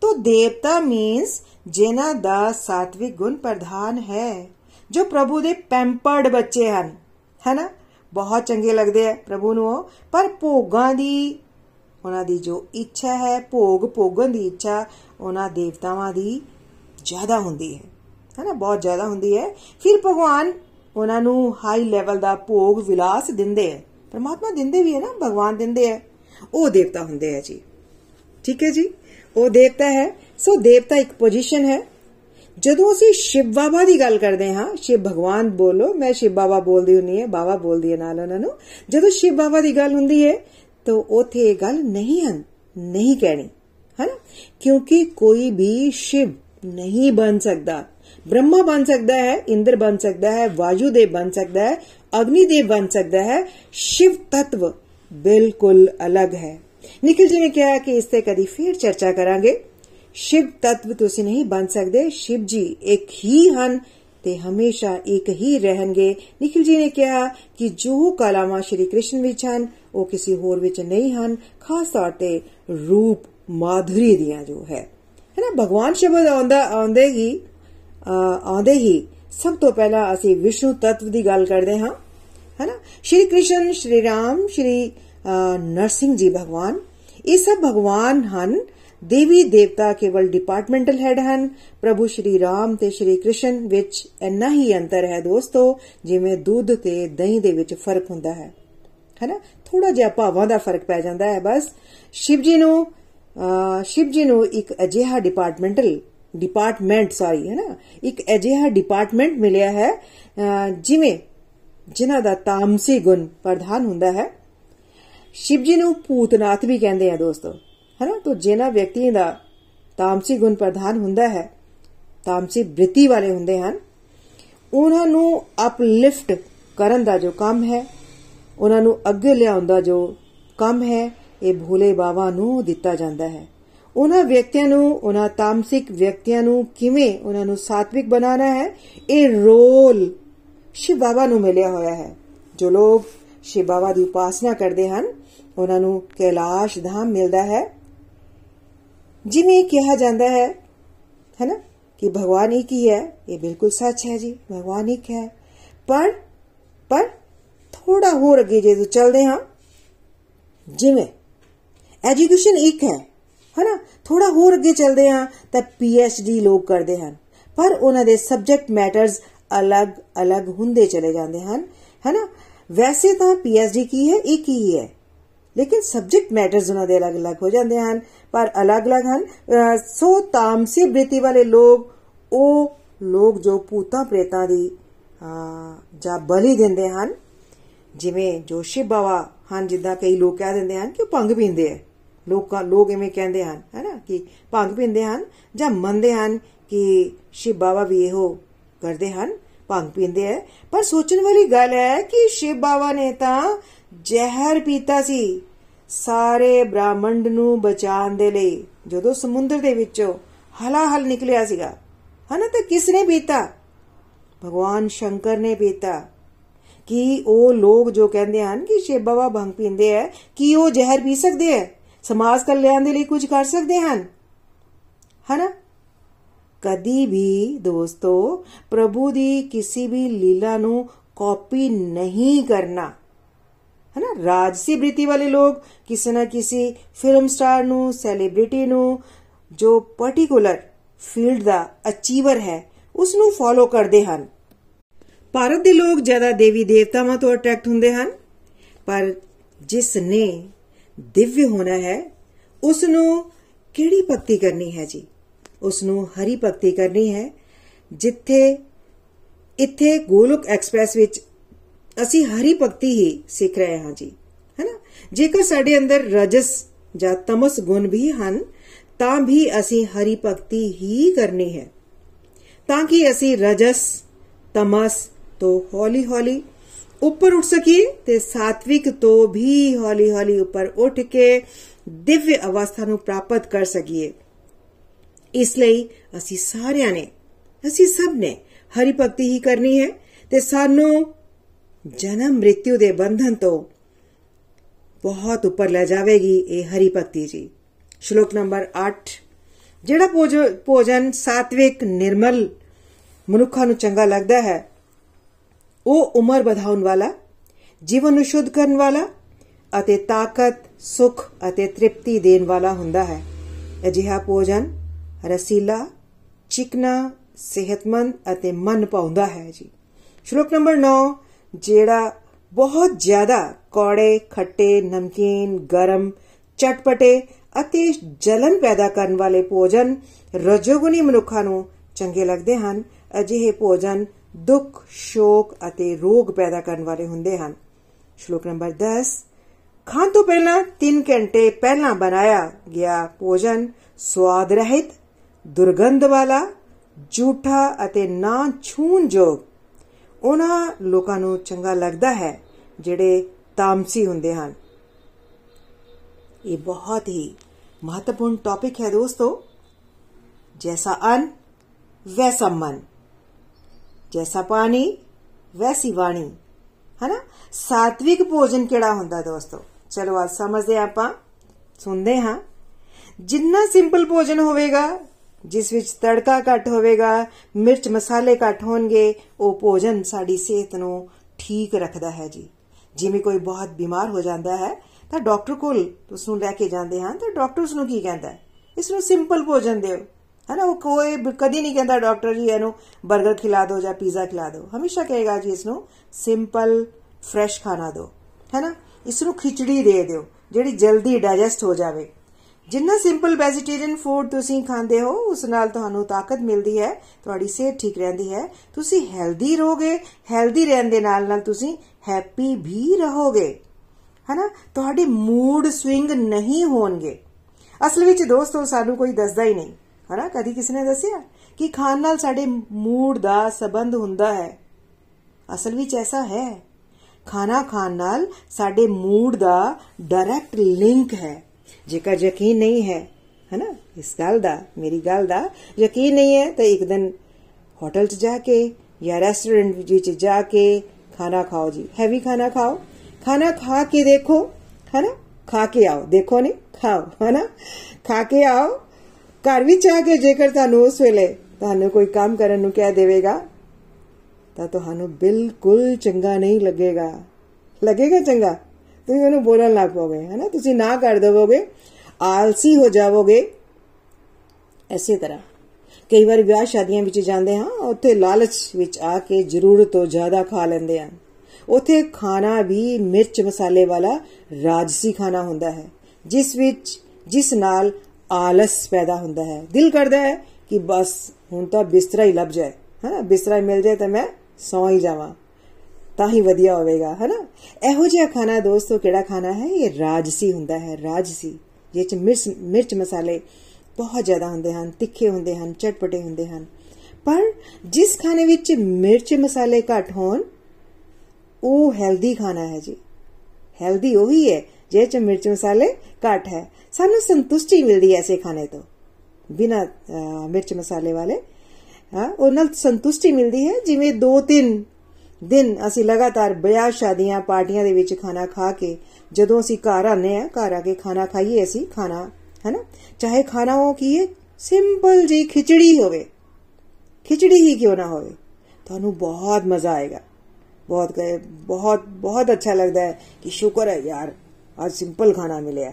ਤੋ ਦੇਵਤਾ ਮੀਨਸ ਜਿਨ੍ਹਾਂ ਦਾ ਸਾਤਵਿਕ ਗੁਣ ਪ੍ਰਧਾਨ ਹੈ, ਜੋ ਪ੍ਰਭੂ ਦੇ ਪੈਂਪਰਡ ਬੱਚੇ ਹਨ। ਹੈਨਾ? ਬਹੁਤ ਚੰਗੇ ਲੱਗਦੇ ਆ ਪ੍ਰਭੂ ਨੂੰ ਪਰ ਭੋਗਾਂ ਦੀ ਉਹਨਾਂ ਦੀ ਜੋ ਇੱਛਾ ਹੈ, ਭੋਗ ਭੋਗਣ ਦੀ ਇੱਛਾ ਉਹਨਾਂ ਦੇਵਤਾਵਾਂ ਦੀ ਜ਼ਿਆਦਾ ਹੁੰਦੀ ਹੈ। ਹੈਨਾ? ਬਹੁਤ ਜ਼ਿਆਦਾ ਹੁੰਦੀ ਹੈ। ਫਿਰ ਭਗਵਾਨ ਉਹਨਾਂ ਨੂੰ ਹਾਈ ਲੈਵਲ ਦਾ ਭੋਗ ਵਿਲਾਸ ਦਿੰਦੇ ਹੈ ਪਰਮਾਤਮਾ ਦਿੰਦੇ ਵੀ ਹੈ ਨਾ, ਭਗਵਾਨ ਦਿੰਦੇ ਹੈ ਉਹ ਦੇਵਤਾ ਹੁੰਦੇ ਹੈ ਜੀ। ਠੀਕ ਹੈ ਜੀ? ਉਹ ਦੇਵਤਾ ਹੈ। ਸੋ ਦੇਵਤਾ ਇੱਕ ਪੋਜੀਸ਼ਨ ਹੈ। ਜਦੋਂ ਅਸੀਂ ਸ਼ਿਵ ਬਾਬਾ ਦੀ ਗੱਲ ਕਰਦੇ ਹਾਂ, ਸ਼ਿਵ ਭਗਵਾਨ ਬੋਲੋ, ਮੈਂ ਸ਼ਿਵ ਬਾਬਾ ਬੋਲਦੀ ਹੁੰਨੀ ਹੈ, ਬਾਬਾ ਬੋਲਦੀ ਹੈ ਨਾਲ ਉਹਨਾਂ ਨੂੰ। ਜਦੋਂ ਸ਼ਿਵ ਬਾਬਾ ਦੀ ਗੱਲ ਹੁੰਦੀ ਹੈ, ਤਾਂ ਉਥੇ ਇਹ ਗੱਲ ਨਹੀਂ ਹਨ, ਨਹੀਂ ਕਹਿਣੀ। ਹੈਨਾ? ਕਿਉਂਕਿ ਕੋਈ ਵੀ ਸ਼ਿਵ ਨਹੀਂ ਬਣ ਸਕਦਾ। ਬ੍ਰਹਮਾ ਬਣ ਸਕਦਾ ਹੈ, ਇੰਦਰ ਬਣ ਸਕਦਾ ਹੈ ਵਾਯੂ ਦੇਵ ਬਣ ਸਕਦਾ ਹੈ ਅਗਨੀ ਦੇਵ ਬਣ ਸਕਦਾ ਹੈ, ਸ਼ਿਵ ਤत्व ਬਿਲਕੁਲ ਅਲੱਗ ਹੈ ਨikhil ji ਨੇ ਕਿਹਾ ਕਿ ਇਸ ਤੇ ਕਦੀ ਫੇਰ ਚਰਚਾ ਕਰਾਂਗੇ ਸ਼ਿਵ ਤਤਵ ਤੁਸੀਂ ਨਹੀਂ ਬਣ ਸਕਦੇ ਸ਼ਿਵ ਜੀ ਇੱਕ ਹੀ ਹਨ ਤੇ ਹਮੇਸ਼ਾ ਇੱਕ ਹੀ ਰਹਿਣਗੇ ਨikhil ji ਨੇ ਕਿਹਾ ਕਿ ਜੋ ਕਲਾਮਾ ਸ਼੍ਰੀ ਕ੍ਰਿਸ਼ਨ ਵਿੱਚ ਹਨ ਉਹ ਕਿਸੇ ਹੋਰ ਵਿੱਚ ਨਹੀਂ ਹਨ ਖਾਸ ਤੌਰ ਤੇ ਰੂਪ ਮਾਧੁਰੀ ਦੀਆਂ ਜੋ ਹੈ ਹੈ ਨਾ ਭਗਵਾਨ ਸ਼ਬਦ ਆਉਂਦਾ ਆਉਂਦੇ ਹੀ ਆਉਂਦੇ ਹੀ ਸਭ ਤੋਂ ਪਹਿਲਾਂ ਅਸੀਂ ਵਿਸ਼ਨੂੰ ਤਤਵ ਦੀ ਗੱਲ ਕਰਦੇ ਹਾਂ ਹੈ ਨਾ ਸ਼੍ਰੀ ਕ੍ਰਿਸ਼ਨ, ਸ਼੍ਰੀ ਰਾਮ, ਸ਼੍ਰੀ ਨਰਸਿੰਘ ਜੀ ਭਗਵਾਨ, ਇਹ ਸਭ ਭਗਵਾਨ ਹਨ। ਦੇਵੀ ਦੇਵਤਾ ਕੇਵਲ ਡਿਪਾਰਟਮੈਂਟਲ ਹੈਡ ਹਨ। ਪ੍ਰਭੂ ਸ਼੍ਰੀ ਰਾਮ ਤੇ ਸ਼੍ਰੀ ਕ੍ਰਿਸ਼ਨ ਵਿੱਚ ਇੰਨਾ ਹੀ ਅੰਤਰ ਹੈ ਦੋਸਤੋ, ਜਿਵੇਂ ਦੁੱਧ ਤੇ ਦਹੀਂ ਦੇ ਵਿੱਚ ਫ਼ਰਕ ਹੁੰਦਾ ਹੈ। ਹੈਨਾ? ਥੋੜਾ ਜਿਹਾ ਭਾਵਾਂ ਦਾ ਫ਼ਰਕ ਪੈ ਜਾਂਦਾ ਹੈ ਬਸ। ਸ਼ਿਵ ਜੀ ਨੂੰ ਸ਼ਿਵ ਜੀ ਨੂੰ ਇੱਕ ਅਜਿਹਾ ਡਿਪਾਰਟਮੈਂਟਲ ਡਿਪਾਰਟਮੈਂਟ ਸੌਰੀ ਹੈ ਨਾ ਇੱਕ ਅਜਿਹਾ ਡਿਪਾਰਟਮੈਂਟ ਮਿਲਿਆ ਹੈ ਜਿਵੇਂ ਜਿਨ੍ਹਾਂ ਦਾ ਤਾਮਸੀ ਗੁਣ ਪ੍ਰਧਾਨ ਹੁੰਦਾ ਹੈ। ਸ਼ਿਵ ਜੀ ਨੂੰ ਭੂਤਨਾਥ ਵੀ ਕਹਿੰਦੇ ਆ ਦੋਸਤੋ, ਹੈਨਾ? ਤੋ ਜਿਨ੍ਹਾਂ ਵਿਅਕਤੀਆਂ ਦਾ ਤਾਮਸੀ ਗੁਣ ਪ੍ਰਧਾਨ ਹੁੰਦਾ ਹੈ, ਤਾਮਸੀ ਬ੍ਰਿਤੀ ਵਾਲੇ ਹੁੰਦੇ ਹਨ, ਉਹਨਾਂ ਨੂੰ ਅਪਲਿਫਟ ਕਰਨ ਦਾ ਜੋ ਕੰਮ ਹੈ, ਉਹਨਾਂ ਨੂੰ ਅੱਗੇ ਲਿਆਉਣ ਦਾ ਜੋ ਕੰਮ ਹੈ, ਇਹ ਭੋਲੇ ਬਾਬਾ ਨੂੰ ਦਿੱਤਾ ਜਾਂਦਾ ਹੈ। ਉਹਨਾਂ ਵਿਅਕਤੀਆਂ ਨੂੰ, ਉਹਨਾਂ ਤਾਮਸਿਕ ਵਿਅਕਤੀਆਂ ਨੂੰ ਕਿਵੇਂ ਉਹਨਾਂ ਨੂੰ ਸਾਤਵਿਕ ਬਣਾਉਣਾ ਹੈ, ਇਹ ਰੋਲ ਸ਼ਿਵ ਬਾਬਾ ਨੂੰ ਮਿਲਿਆ ਹੋਇਆ ਹੈ। ਜੋ ਲੋਕ ਸ਼ਿਵ ਬਾਬਾ ਦੀ ਉਪਾਸਨਾ ਕਰਦੇ ਹਨ, ਉਹਨਾਂ ਨੂੰ ਕੈਲਾਸ਼ ਧਾਮ ਮਿਲਦਾ ਹੈ। ਜਿਵੇਂ ਕਿਹਾ ਜਾਂਦਾ ਹੈ, ਹੈਨਾ, ਕਿ ਭਗਵਾਨ ਇੱਕ ਹੀ ਹੈ, ਇਹ ਬਿਲਕੁਲ ਸੱਚ ਹੈ ਜੀ, ਭਗਵਾਨ ਇੱਕ ਹੈ। ਪਰ ਪਰ ਥੋੜਾ ਹੋਰ ਅੱਗੇ ਜੇ ਚੱਲਦੇ ਹਾਂ, ਜਿਵੇਂ, ਐਜੂਕੇਸ਼ਨ ਇੱਕ ਹੈ, ਹਨਾ ਥੋੜਾ ਹੋਰ ਅੱਗੇ ਚੱਲਦੇ ਹਾਂ, ਤਾਂ ਪੀਐਚਡੀ ਲੋਕ ਕਰਦੇ ਹਨ। ਪਰ ਉਹਨਾਂ ਦੇ ਸਬਜੈਕਟ ਮੈਟਰਸ ਅਲੱਗ-ਅਲੱਗ ਹੁੰਦੇ ਚਲੇ ਜਾਂਦੇ ਹਨ, ਹਨਾ? ਵੈਸੇ ਤਾਂ ਪੀਐਚਡੀ ਕੀ ਹੈ? ਇੱਕ ਹੀ ਹੈ? ਲੇਕਿਨ ਸਬਜੈਕਟ ਮੈਟਰਸ ਉਹਨਾਂ ਦੇ ਅਲੱਗ-ਅਲੱਗ ਹੋ ਜਾਂਦੇ ਹਨ, ਪਰ ਅਲੱਗ-ਅਲੱਗ ਹਨ। ਸੋ ਤਾਮਸੀ ਬ੍ਰਿਤੀ ਵਾਲੇ ਲੋਕ, ਉਹ ਲੋਕ ਜੋ ਪੂਤਾ ਪ੍ਰੇਤਾਂ ਦੀ ਜਾਂ ਬਲੀ ਦਿੰਦੇ ਹਨ, ਜਿਵੇਂ ਜੋਸ਼ੀ ਬਾਵਾ ਹਨ, ਜਿੱਦਾਂ ਕਈ ਲੋਕ ਕਹਿ ਦਿੰਦੇ ਹਨ ਕਿ ਉਹ ਭੰਗ ਪੀਂਦੇ ਆ ਲੋਕਾਂ, ਲੋਕ ਐਵੇਂ ਕਹਿੰਦੇ ਹਨ, ਹੈਨਾ? ਕਿ ਭੰਗ ਪੀਂਦੇ ਹਨ ਜਾਂ ਮੰਨਦੇ ਹਨ ਕਿ ਸ਼ਿਵ ਬਾਬਾ ਵੀ ਇਹੋ ਕਰਦੇ ਹਨ, ਭੰਗ ਪੀਂਦੇ ਆ ਪਰ ਸੋਚਣ ਵਾਲੀ ਗੱਲ ਹੈ ਕਿ ਸ਼ਿਵ ਬਾਬਾ ਨੇ ਤਾਂ ਜ਼ਹਿਰ ਪੀਤਾ ਸੀ ਸਾਰੇ ਬ੍ਰਾਹਮੰਡ ਨੂੰ ਬਚਾਉਣ ਦੇ ਲਈ, ਜਦੋਂ ਸਮੁੰਦਰ ਦੇ ਵਿੱਚੋਂ ਹਲਾਹਲ ਨਿਕਲਿਆ ਸੀਗਾ। ਹਨਾ, ਤਾਂ ਕਿਸ ਨੇ ਪੀਤਾ? ਭਗਵਾਨ ਸ਼ੰਕਰ ਨੇ ਪੀਤਾ। ਕਿ ਉਹ ਲੋਕ ਜੋ ਕਹਿੰਦੇ ਹਨ ਕਿ ਸ਼ਿਵ ਬਾਬਾ ਭੰਗ ਪੀਂਦੇ ਆ ਕਿ ਉਹ ਜ਼ਹਿਰ ਪੀ ਸਕਦੇ ਆ ਸਮਾਜ ਕਲਿਆਣ ਦੇ ਲਈ ਕੁਝ ਕਰ ਸਕਦੇ ਹਨ? ਹਨਾ? ਕਦੀ ਵੀ ਦੋਸਤੋ, ਪ੍ਰਭੂ ਦੀ ਕਿਸੇ ਵੀ ਲੀਲਾ ਨੂੰ ਕਾਪੀ ਨਹੀਂ ਕਰਨਾ। ਹੈ ਨਾ ਰਾਜਸੀ ਬ੍ਰਿਤੀ ਵਾਲੇ ਲੋਕ ਕਿਸੇ ਨਾ ਕਿਸੇ ਫਿਲਮ ਸਟਾਰ ਨੂੰ, ਸੈਲੀਬ੍ਰਿਟੀ ਨੂੰ, ਜੋ ਪਾਰਟਿਕੂਲਰ ਫੀਲਡ ਦਾ ਅਚੀਵਰ ਹੈ ਉਸ ਨੂੰ ਫੋਲੋ ਕਰਦੇ ਹਨ। ਭਾਰਤ ਦੇ ਲੋਕ ਜ਼ਿਆਦਾ ਦੇਵੀ ਦੇਵਤਾਵਾਂ ਤੋਂ ਅਟਰੈਕਟ ਹੁੰਦੇ ਹਨ। ਪਰ ਜਿਸ ਨੇ ਦਿਵਯ ਹੋਣਾ ਹੈ ਉਸ ਨੂੰ ਕਿਹੜੀ ਭਗਤੀ ਕਰਨੀ ਹੈ ਜੀ? ਉਸ ਨੂੰ ਹਰੀ ਭਗਤੀ ਕਰਨੀ ਹੈ, ਜਿੱਥੇ, ਇੱਥੇ ਗੋਲੁਕ ਐਕਸਪ੍ਰੈਸ ਵਿੱਚ ਅਸੀਂ ਹਰੀ ਭਗਤੀ ਹੀ ਸਿੱਖ ਰਹੇ ਹਾਂ ਜੀ, ਹੈਨਾ? ਜੇਕਰ ਸਾਡੇ ਅੰਦਰ ਰਜਸ ਜਾਂ ਤਮਸ ਗੁਣ ਵੀ ਹਨ, ਤਾਂ ਵੀ ਅਸੀਂ ਹਰੀ ਭਗਤੀ ਹੀ ਕਰਨੀ ਹੈ। ਤਾਂ ਕਿ ਅਸੀਂ ਰਜਸ, ਤਮਸ ਤੋਂ ਹੌਲੀ-ਹੌਲੀ ਉੱਪਰ ਉੱਠ ਸਕੀਏ ਤੇ ਸਾਤਵਿਕ ਤੋਂ ਵੀ ਹੌਲੀ-ਹੌਲੀ ਉੱਪਰ ਉੱਠ ਕੇ ਦਿਵਯ ਅਵਸਥਾ ਨੂੰ ਪ੍ਰਾਪਤ ਕਰ ਸਕੀਏ। ਇਸ ਲਈ ਅਸੀਂ ਸਾਰਿਆਂ ਨੇ, ਅਸੀਂ ਸਭ ਨੇ ਹਰੀ ਭਗਤੀ ਹੀ ਕਰਨੀ ਹੈ ਤੇ ਸਾਨੂੰ ਜਨਮ ਮ੍ਰਿਤਿਉ ਦੇ ਬੰਧਨ ਤੋਂ ਬਹੁਤ ਉੱਪਰ ਲੈ ਜਾਵੇਗੀ ਇਹ ਹਰੀ ਭਗਤੀ ਜੀ। ਸ਼ਲੋਕ ਨੰਬਰ 8 ਜਿਹੜਾ ਭੋਜਨ ਸਾਤਵਿਕ ਨਿਰਮਲ ਮਨੁੱਖਾਂ ਨੂੰ ਚੰਗਾ ਲੱਗਦਾ ਹੈ, ਉਹ ਉਮਰ ਵਧਾਉਣ ਵਾਲਾ, ਜੀਵਨ ਨੂੰ ਸ਼ੁੱਧ ਕਰਨ ਵਾਲਾ ਅਤੇ ਤਾਕਤ, ਸੁਖ ਅਤੇ ਤ੍ਰਿਪਤੀ ਦੇਣ ਵਾਲਾ ਹੁੰਦਾ ਹੈ। ਅਜਿਹਾ ਭੋਜਨ ਰਸੀਲਾ, ਚਿਕਨਾ, ਸਿਹਤਮੰਦ ਅਤੇ ਮਨ ਪਾਉਂਦਾ ਹੈ ਜੀ। ਸ਼ਲੋਕ ਨੰਬਰ 9 ਜਿਹੜਾ ਬਹੁਤ ਜ਼ਿਆਦਾ ਕੌੜੇ, ਖੱਟੇ, ਨਮਕੀਨ, ਗਰਮ, ਚਟਪਟੇ ਅਤੇ ਜਲਨ ਪੈਦਾ ਕਰਨ ਵਾਲੇ ਭੋਜਨ ਰਜੋਗੁਣੀ ਮਨੁੱਖਾਂ ਨੂੰ ਚੰਗੇ ਲੱਗਦੇ ਹਨ। ਅਜਿਹੇ ਭੋਜਨ ਦੁੱਖ, ਸ਼ੋਕ ਅਤੇ ਰੋਗ ਪੈਦਾ ਕਰਨ ਵਾਲੇ ਹੁੰਦੇ ਹਨ। ਸ਼ਲੋਕ ਨੰਬਰ 10 ਖਾਣ ਤੋਂ ਪਹਿਲਾਂ 3 ਘੰਟੇ ਪਹਿਲਾਂ ਬਣਾਇਆ ਗਿਆ ਭੋਜਨ ਸਵਾਦ ਰਹਿਤ ਦੁਰਗੰਧ ਵਾਲਾ ਝੂਠਾ ਅਤੇ ਨਾ ਛੂਣ ਯੋਗ ਉਹਨਾਂ ਲੋਕਾਂ ਨੂੰ ਚੰਗਾ ਲੱਗਦਾ ਹੈ, ਜਿਹੜੇ ਤਾਮਸੀ ਹੁੰਦੇ ਹਨ। ਇਹ ਬਹੁਤ ਹੀ ਮਹੱਤਵਪੂਰਨ ਟੌਪਿਕ ਹੈ ਦੋਸਤੋ। ਜੈਸਾ ਅਨ, ਵੈਸਾ ਮਨ। ਜੈਸਾ ਪਾਣੀ, ਵੈਸੀ ਬਾਣੀ। ਹਨਾ? ਸਾਤਵਿਕ ਭੋਜਨ ਕਿਹੜਾ ਹੁੰਦਾ ਦੋਸਤੋ? ਚਲੋ ਅੱਜ ਸਮਝਦੇ ਆਪਾਂ, ਸੁਣਦੇ ਹਾਂ। ਜਿੰਨਾ ਸਿੰਪਲ ਭੋਜਨ ਹੋਵੇਗਾ ਜਿਸ ਵਿੱਚ ਤੜਕਾ ਘੱਟ ਹੋਵੇਗਾ, ਮਿਰਚ ਮਸਾਲੇ ਘੱਟ ਹੋਣਗੇ, ਉਹ ਭੋਜਨ ਸਾਡੀ ਸਿਹਤ ਨੂੰ ਠੀਕ ਰੱਖਦਾ ਹੈ ਜੀ। ਜਿਵੇਂ ਕੋਈ ਬਹੁਤ ਬਿਮਾਰ ਹੋ ਜਾਂਦਾ ਹੈ, ਤਾਂ ਡਾਕਟਰ ਕੋਲ ਉਸ ਨੂੰ ਲੈ ਕੇ ਜਾਂਦੇ ਹਾਂ ਤਾਂ ਡਾਕਟਰ ਉਸ ਨੂੰ ਕੀ ਕਹਿੰਦਾ ਇਸ ਨੂੰ ਸਿੰਪਲ ਭੋਜਨ ਦਿਓ। ਹਨਾ, ਉਹ ਕੋਈ ਕਦੀ ਨਹੀਂ ਕਹਿੰਦਾ ਡਾਕਟਰ ਜੀ, ਇਹਨੂੰ 버ਗਰ ਖਿਲਾ ਦਿਓ ਜਾਂ ਪੀਜ਼ਾ ਖਿਲਾ ਦਿਓ। ਹਮੇਸ਼ਾ ਕਹੇਗਾ ਜੀ ਇਸ ਨੂੰ ਸਿੰਪਲ, ਫਰੈਸ਼ ਖਾਣਾ ਦਿਓ। ਹੈਨਾ ਇਸ ਨੂੰ ਖਿਚੜੀ ਦੇ ਦਿਓ, ਜਿਹੜੀ ਜਲਦੀ ਡਾਈਜੈਸਟ ਹੋ ਜਾਵੇ। ਜਿੰਨਾ ਸਿੰਪਲ ਵੈਜੀਟੇਰੀਅਨ ਫੂਡ ਤੁਸੀਂ ਖਾਂਦੇ ਹੋ, ਉਸ ਨਾਲ ਤੁਹਾਨੂੰ ਤਾਕਤ ਮਿਲਦੀ ਹੈ, ਤੁਹਾਡੀ ਸਿਹਤ ਠੀਕ ਰਹਿੰਦੀ ਹੈ, ਤੁਸੀਂ ਹੈਲਦੀ ਰਹੋਗੇ ਹੈਲਦੀ ਰਹਿਣ ਦੇ ਨਾਲ ਨਾਲ ਤੁਸੀਂ ਹੈਪੀ ਵੀ ਰਹੋਗੇ। ਹਨਾ? ਤੁਹਾਡੇ ਮੂਡ ਸਵਿੰਗ ਨਹੀਂ ਹੋਣਗੇ। ਅਸਲ ਵਿੱਚ ਦੋਸਤੋ, ਸਾਨੂੰ ਕੋਈ ਦੱਸਦਾ ਹੀ ਨਹੀਂ। ਹਨਾ? ਕਦੀ ਕਿਸੇ ਨੇ ਦੱਸਿਆ ਕਿ ਖਾਣ ਨਾਲ ਸਾਡੇ ਮੂਡ ਦਾ ਸਬੰਧ ਹੁੰਦਾ ਹੈ? ਅਸਲ ਵਿੱਚ ਐਸਾ ਹੈ। ਖਾਣਾ ਖਾਣ ਨਾਲ ਸਾਡੇ ਮੂਡ ਦਾ ਡਾਇਰੈਕਟ ਲਿੰਕ ਹੈ। ਜੇਕਰ ਯਕੀਨ ਨਹੀਂ ਹੈ, ਹੈਨਾ? ਇਸ ਗੱਲ ਦਾ, ਮੇਰੀ ਗੱਲ ਦਾ ਯਕੀਨ ਨਹੀਂ ਹੈ, ਤਾਂ ਇੱਕ ਦਿਨ ਹੋਟਲ 'ਚ ਜਾ ਕੇ ਜਾਂ ਰੈਸਟੋਰੈਂਟ ਵਿੱਚ ਜਾ ਕੇ ਖਾਣਾ ਖਾਓ ਜੀ। ਹੈਵੀ ਖਾਣਾ ਖਾਓ। ਖਾਣਾ ਖਾ ਕੇ ਦੇਖੋ, ਹੈਨਾ? ਖਾ ਕੇ ਆਓ। ਦੇਖੋ ਨਹੀਂ ਖਾਓ, ਹੈਨਾ? ਖਾ ਕੇ ਆਓ। ਘਰ ਵਿੱਚ ਆ ਕੇ ਜੇਕਰ ਤੁਹਾਨੂੰ ਉਸ ਵੇਲੇ ਤੁਹਾਨੂੰ ਕੋਈ ਕੰਮ ਕਰਨ ਨੂੰ ਕਹਿ ਦੇਵੇਗਾ, ਤਾਂ ਤੁਹਾਨੂੰ ਬਿਲਕੁਲ ਚੰਗਾ ਨਹੀਂ ਲੱਗੇਗਾ। ਲੱਗੇਗਾ ਚੰਗਾ? ਤੁਸੀਂ ਉਹਨੂੰ ਬੋਲਣ ਲੱਗ ਪੋਗੇ ਹੈਨਾ? ਤੁਸੀਂ ਨਾ ਕਰ ਦੇਵੋਗੇ, ਆਲਸੀ ਹੋ ਜਾਵੋਗੇ। ਐਸੇ ਤਰ੍ਹਾਂ। ਕਈ ਵਾਰ ਵਿਆਹ ਸ਼ਾਦੀਆਂ ਵਿੱਚ ਜਾਂਦੇ ਹਾਂ, ਉੱਥੇ ਲਾਲਚ ਵਿੱਚ ਆ ਕੇ ਜ਼ਰੂਰਤ ਤੋਂ ਜ਼ਿਆਦਾ ਖਾ ਲੈਂਦੇ ਆ ਉੱਥੇ ਖਾਣਾ ਵੀ ਮਿਰਚ ਮਸਾਲੇ ਵਾਲਾ ਰਾਜਸੀ ਖਾਣਾ ਹੁੰਦਾ ਹੈ, ਜਿਸ ਵਿੱਚ, ਜਿਸ ਨਾਲ ਆਲਸ ਪੈਦਾ ਹੁੰਦਾ ਹੈ। ਦਿਲ ਕਰਦਾ ਹੈ ਕਿ ਬਸ ਹੁਣ ਤਾਂ ਬਿਸਤਰਾ ਹੀ ਲੱਭ ਜਾਏ ਹਾਂ ਬਿਸਤਰਾ ਮਿਲ ਜਾਏ ਤਾਂ ਮੈਂ ਸੌਂ ਹੀ ਜਾਵਾਂ। ਤਾਂ ਹੀ ਵਧੀਆ ਹੋਵੇਗਾ, ਹੈਨਾ? ਇਹੋ ਜਿਹਾ ਖਾਣਾ ਦੋਸਤੋ ਕਿਹੜਾ ਖਾਣਾ ਹੈ? ਇਹ ਰਾਜਸੀ ਹੁੰਦਾ ਹੈ, ਰਾਜਸੀ, ਜਿਹ ਚ ਮਿਰਚ ਮਿਰਚ ਮਸਾਲੇ ਬਹੁਤ ਜ਼ਿਆਦਾ ਹੁੰਦੇ ਹਨ, ਤਿੱਖੇ ਹੁੰਦੇ ਹਨ, ਚਟਪਟੇ ਹੁੰਦੇ ਹਨ। ਪਰ ਜਿਸ ਖਾਣੇ ਵਿੱਚ ਮਿਰਚ ਮਸਾਲੇ ਘੱਟ ਹੋਣ, ਉਹ ਹੈਲਦੀ ਖਾਣਾ ਹੈ ਜੀ। ਹੈਲਦੀ ਉਹੀ ਹੈ ਜੇ ਚ ਮਿਰਚ ਮਸਾਲੇ ਘੱਟ ਹੈ। ਸਾਨੂੰ ਸੰਤੁਸ਼ਟੀ ਮਿਲਦੀ ਹੈ ਐਸੇ ਖਾਣੇ ਤੋਂ, ਬਿਨਾ ਮਿਰਚ ਮਸਾਲੇ ਵਾਲੇ। ਹਾਂ, ਉਹ ਨਾਲ ਸੰਤੁਸ਼ਟੀ ਮਿਲਦੀ ਹੈ, ਜਿਵੇਂ 2-3 ਦਿਨ ਅਸੀਂ ਲਗਾਤਾਰ ਵਿਆਹ ਸ਼ਾਦੀਆਂ ਪਾਰਟੀਆਂ ਦੇ ਵਿੱਚ ਖਾਣਾ ਖਾ ਕੇ ਜਦੋਂ ਅਸੀਂ ਘਰ ਆਨੇ ਆ ਘਰ ਆ ਕੇ ਖਾਣਾ ਖਾਈਏ ਅਸੀਂ, ਖਾਣਾ, ਹੈਨਾ? ਚਾਹੇ ਖਾਣਾ ਹੋ ਕੀ ਹੈ? ਸਿੰਪਲ ਜੀ ਖਿਚੜੀ ਹੋਵੇ। ਖਿਚੜੀ ਹੀ ਕਿਉਂ ਨਾ ਹੋਵੇ? ਤੁਹਾਨੂੰ ਬਹੁਤ ਮਜ਼ਾ ਆਏਗਾ। ਬਹੁਤ ਗਏ ਬਹੁਤ ਬਹੁਤ ਅੱਛਾ ਲੱਗਦਾ ਹੈ ਕਿ ਸ਼ੁਕਰ ਹੈ ਯਾਰ, ਅੱਜ ਸਿੰਪਲ ਖਾਣਾ ਮਿਲਿਆ,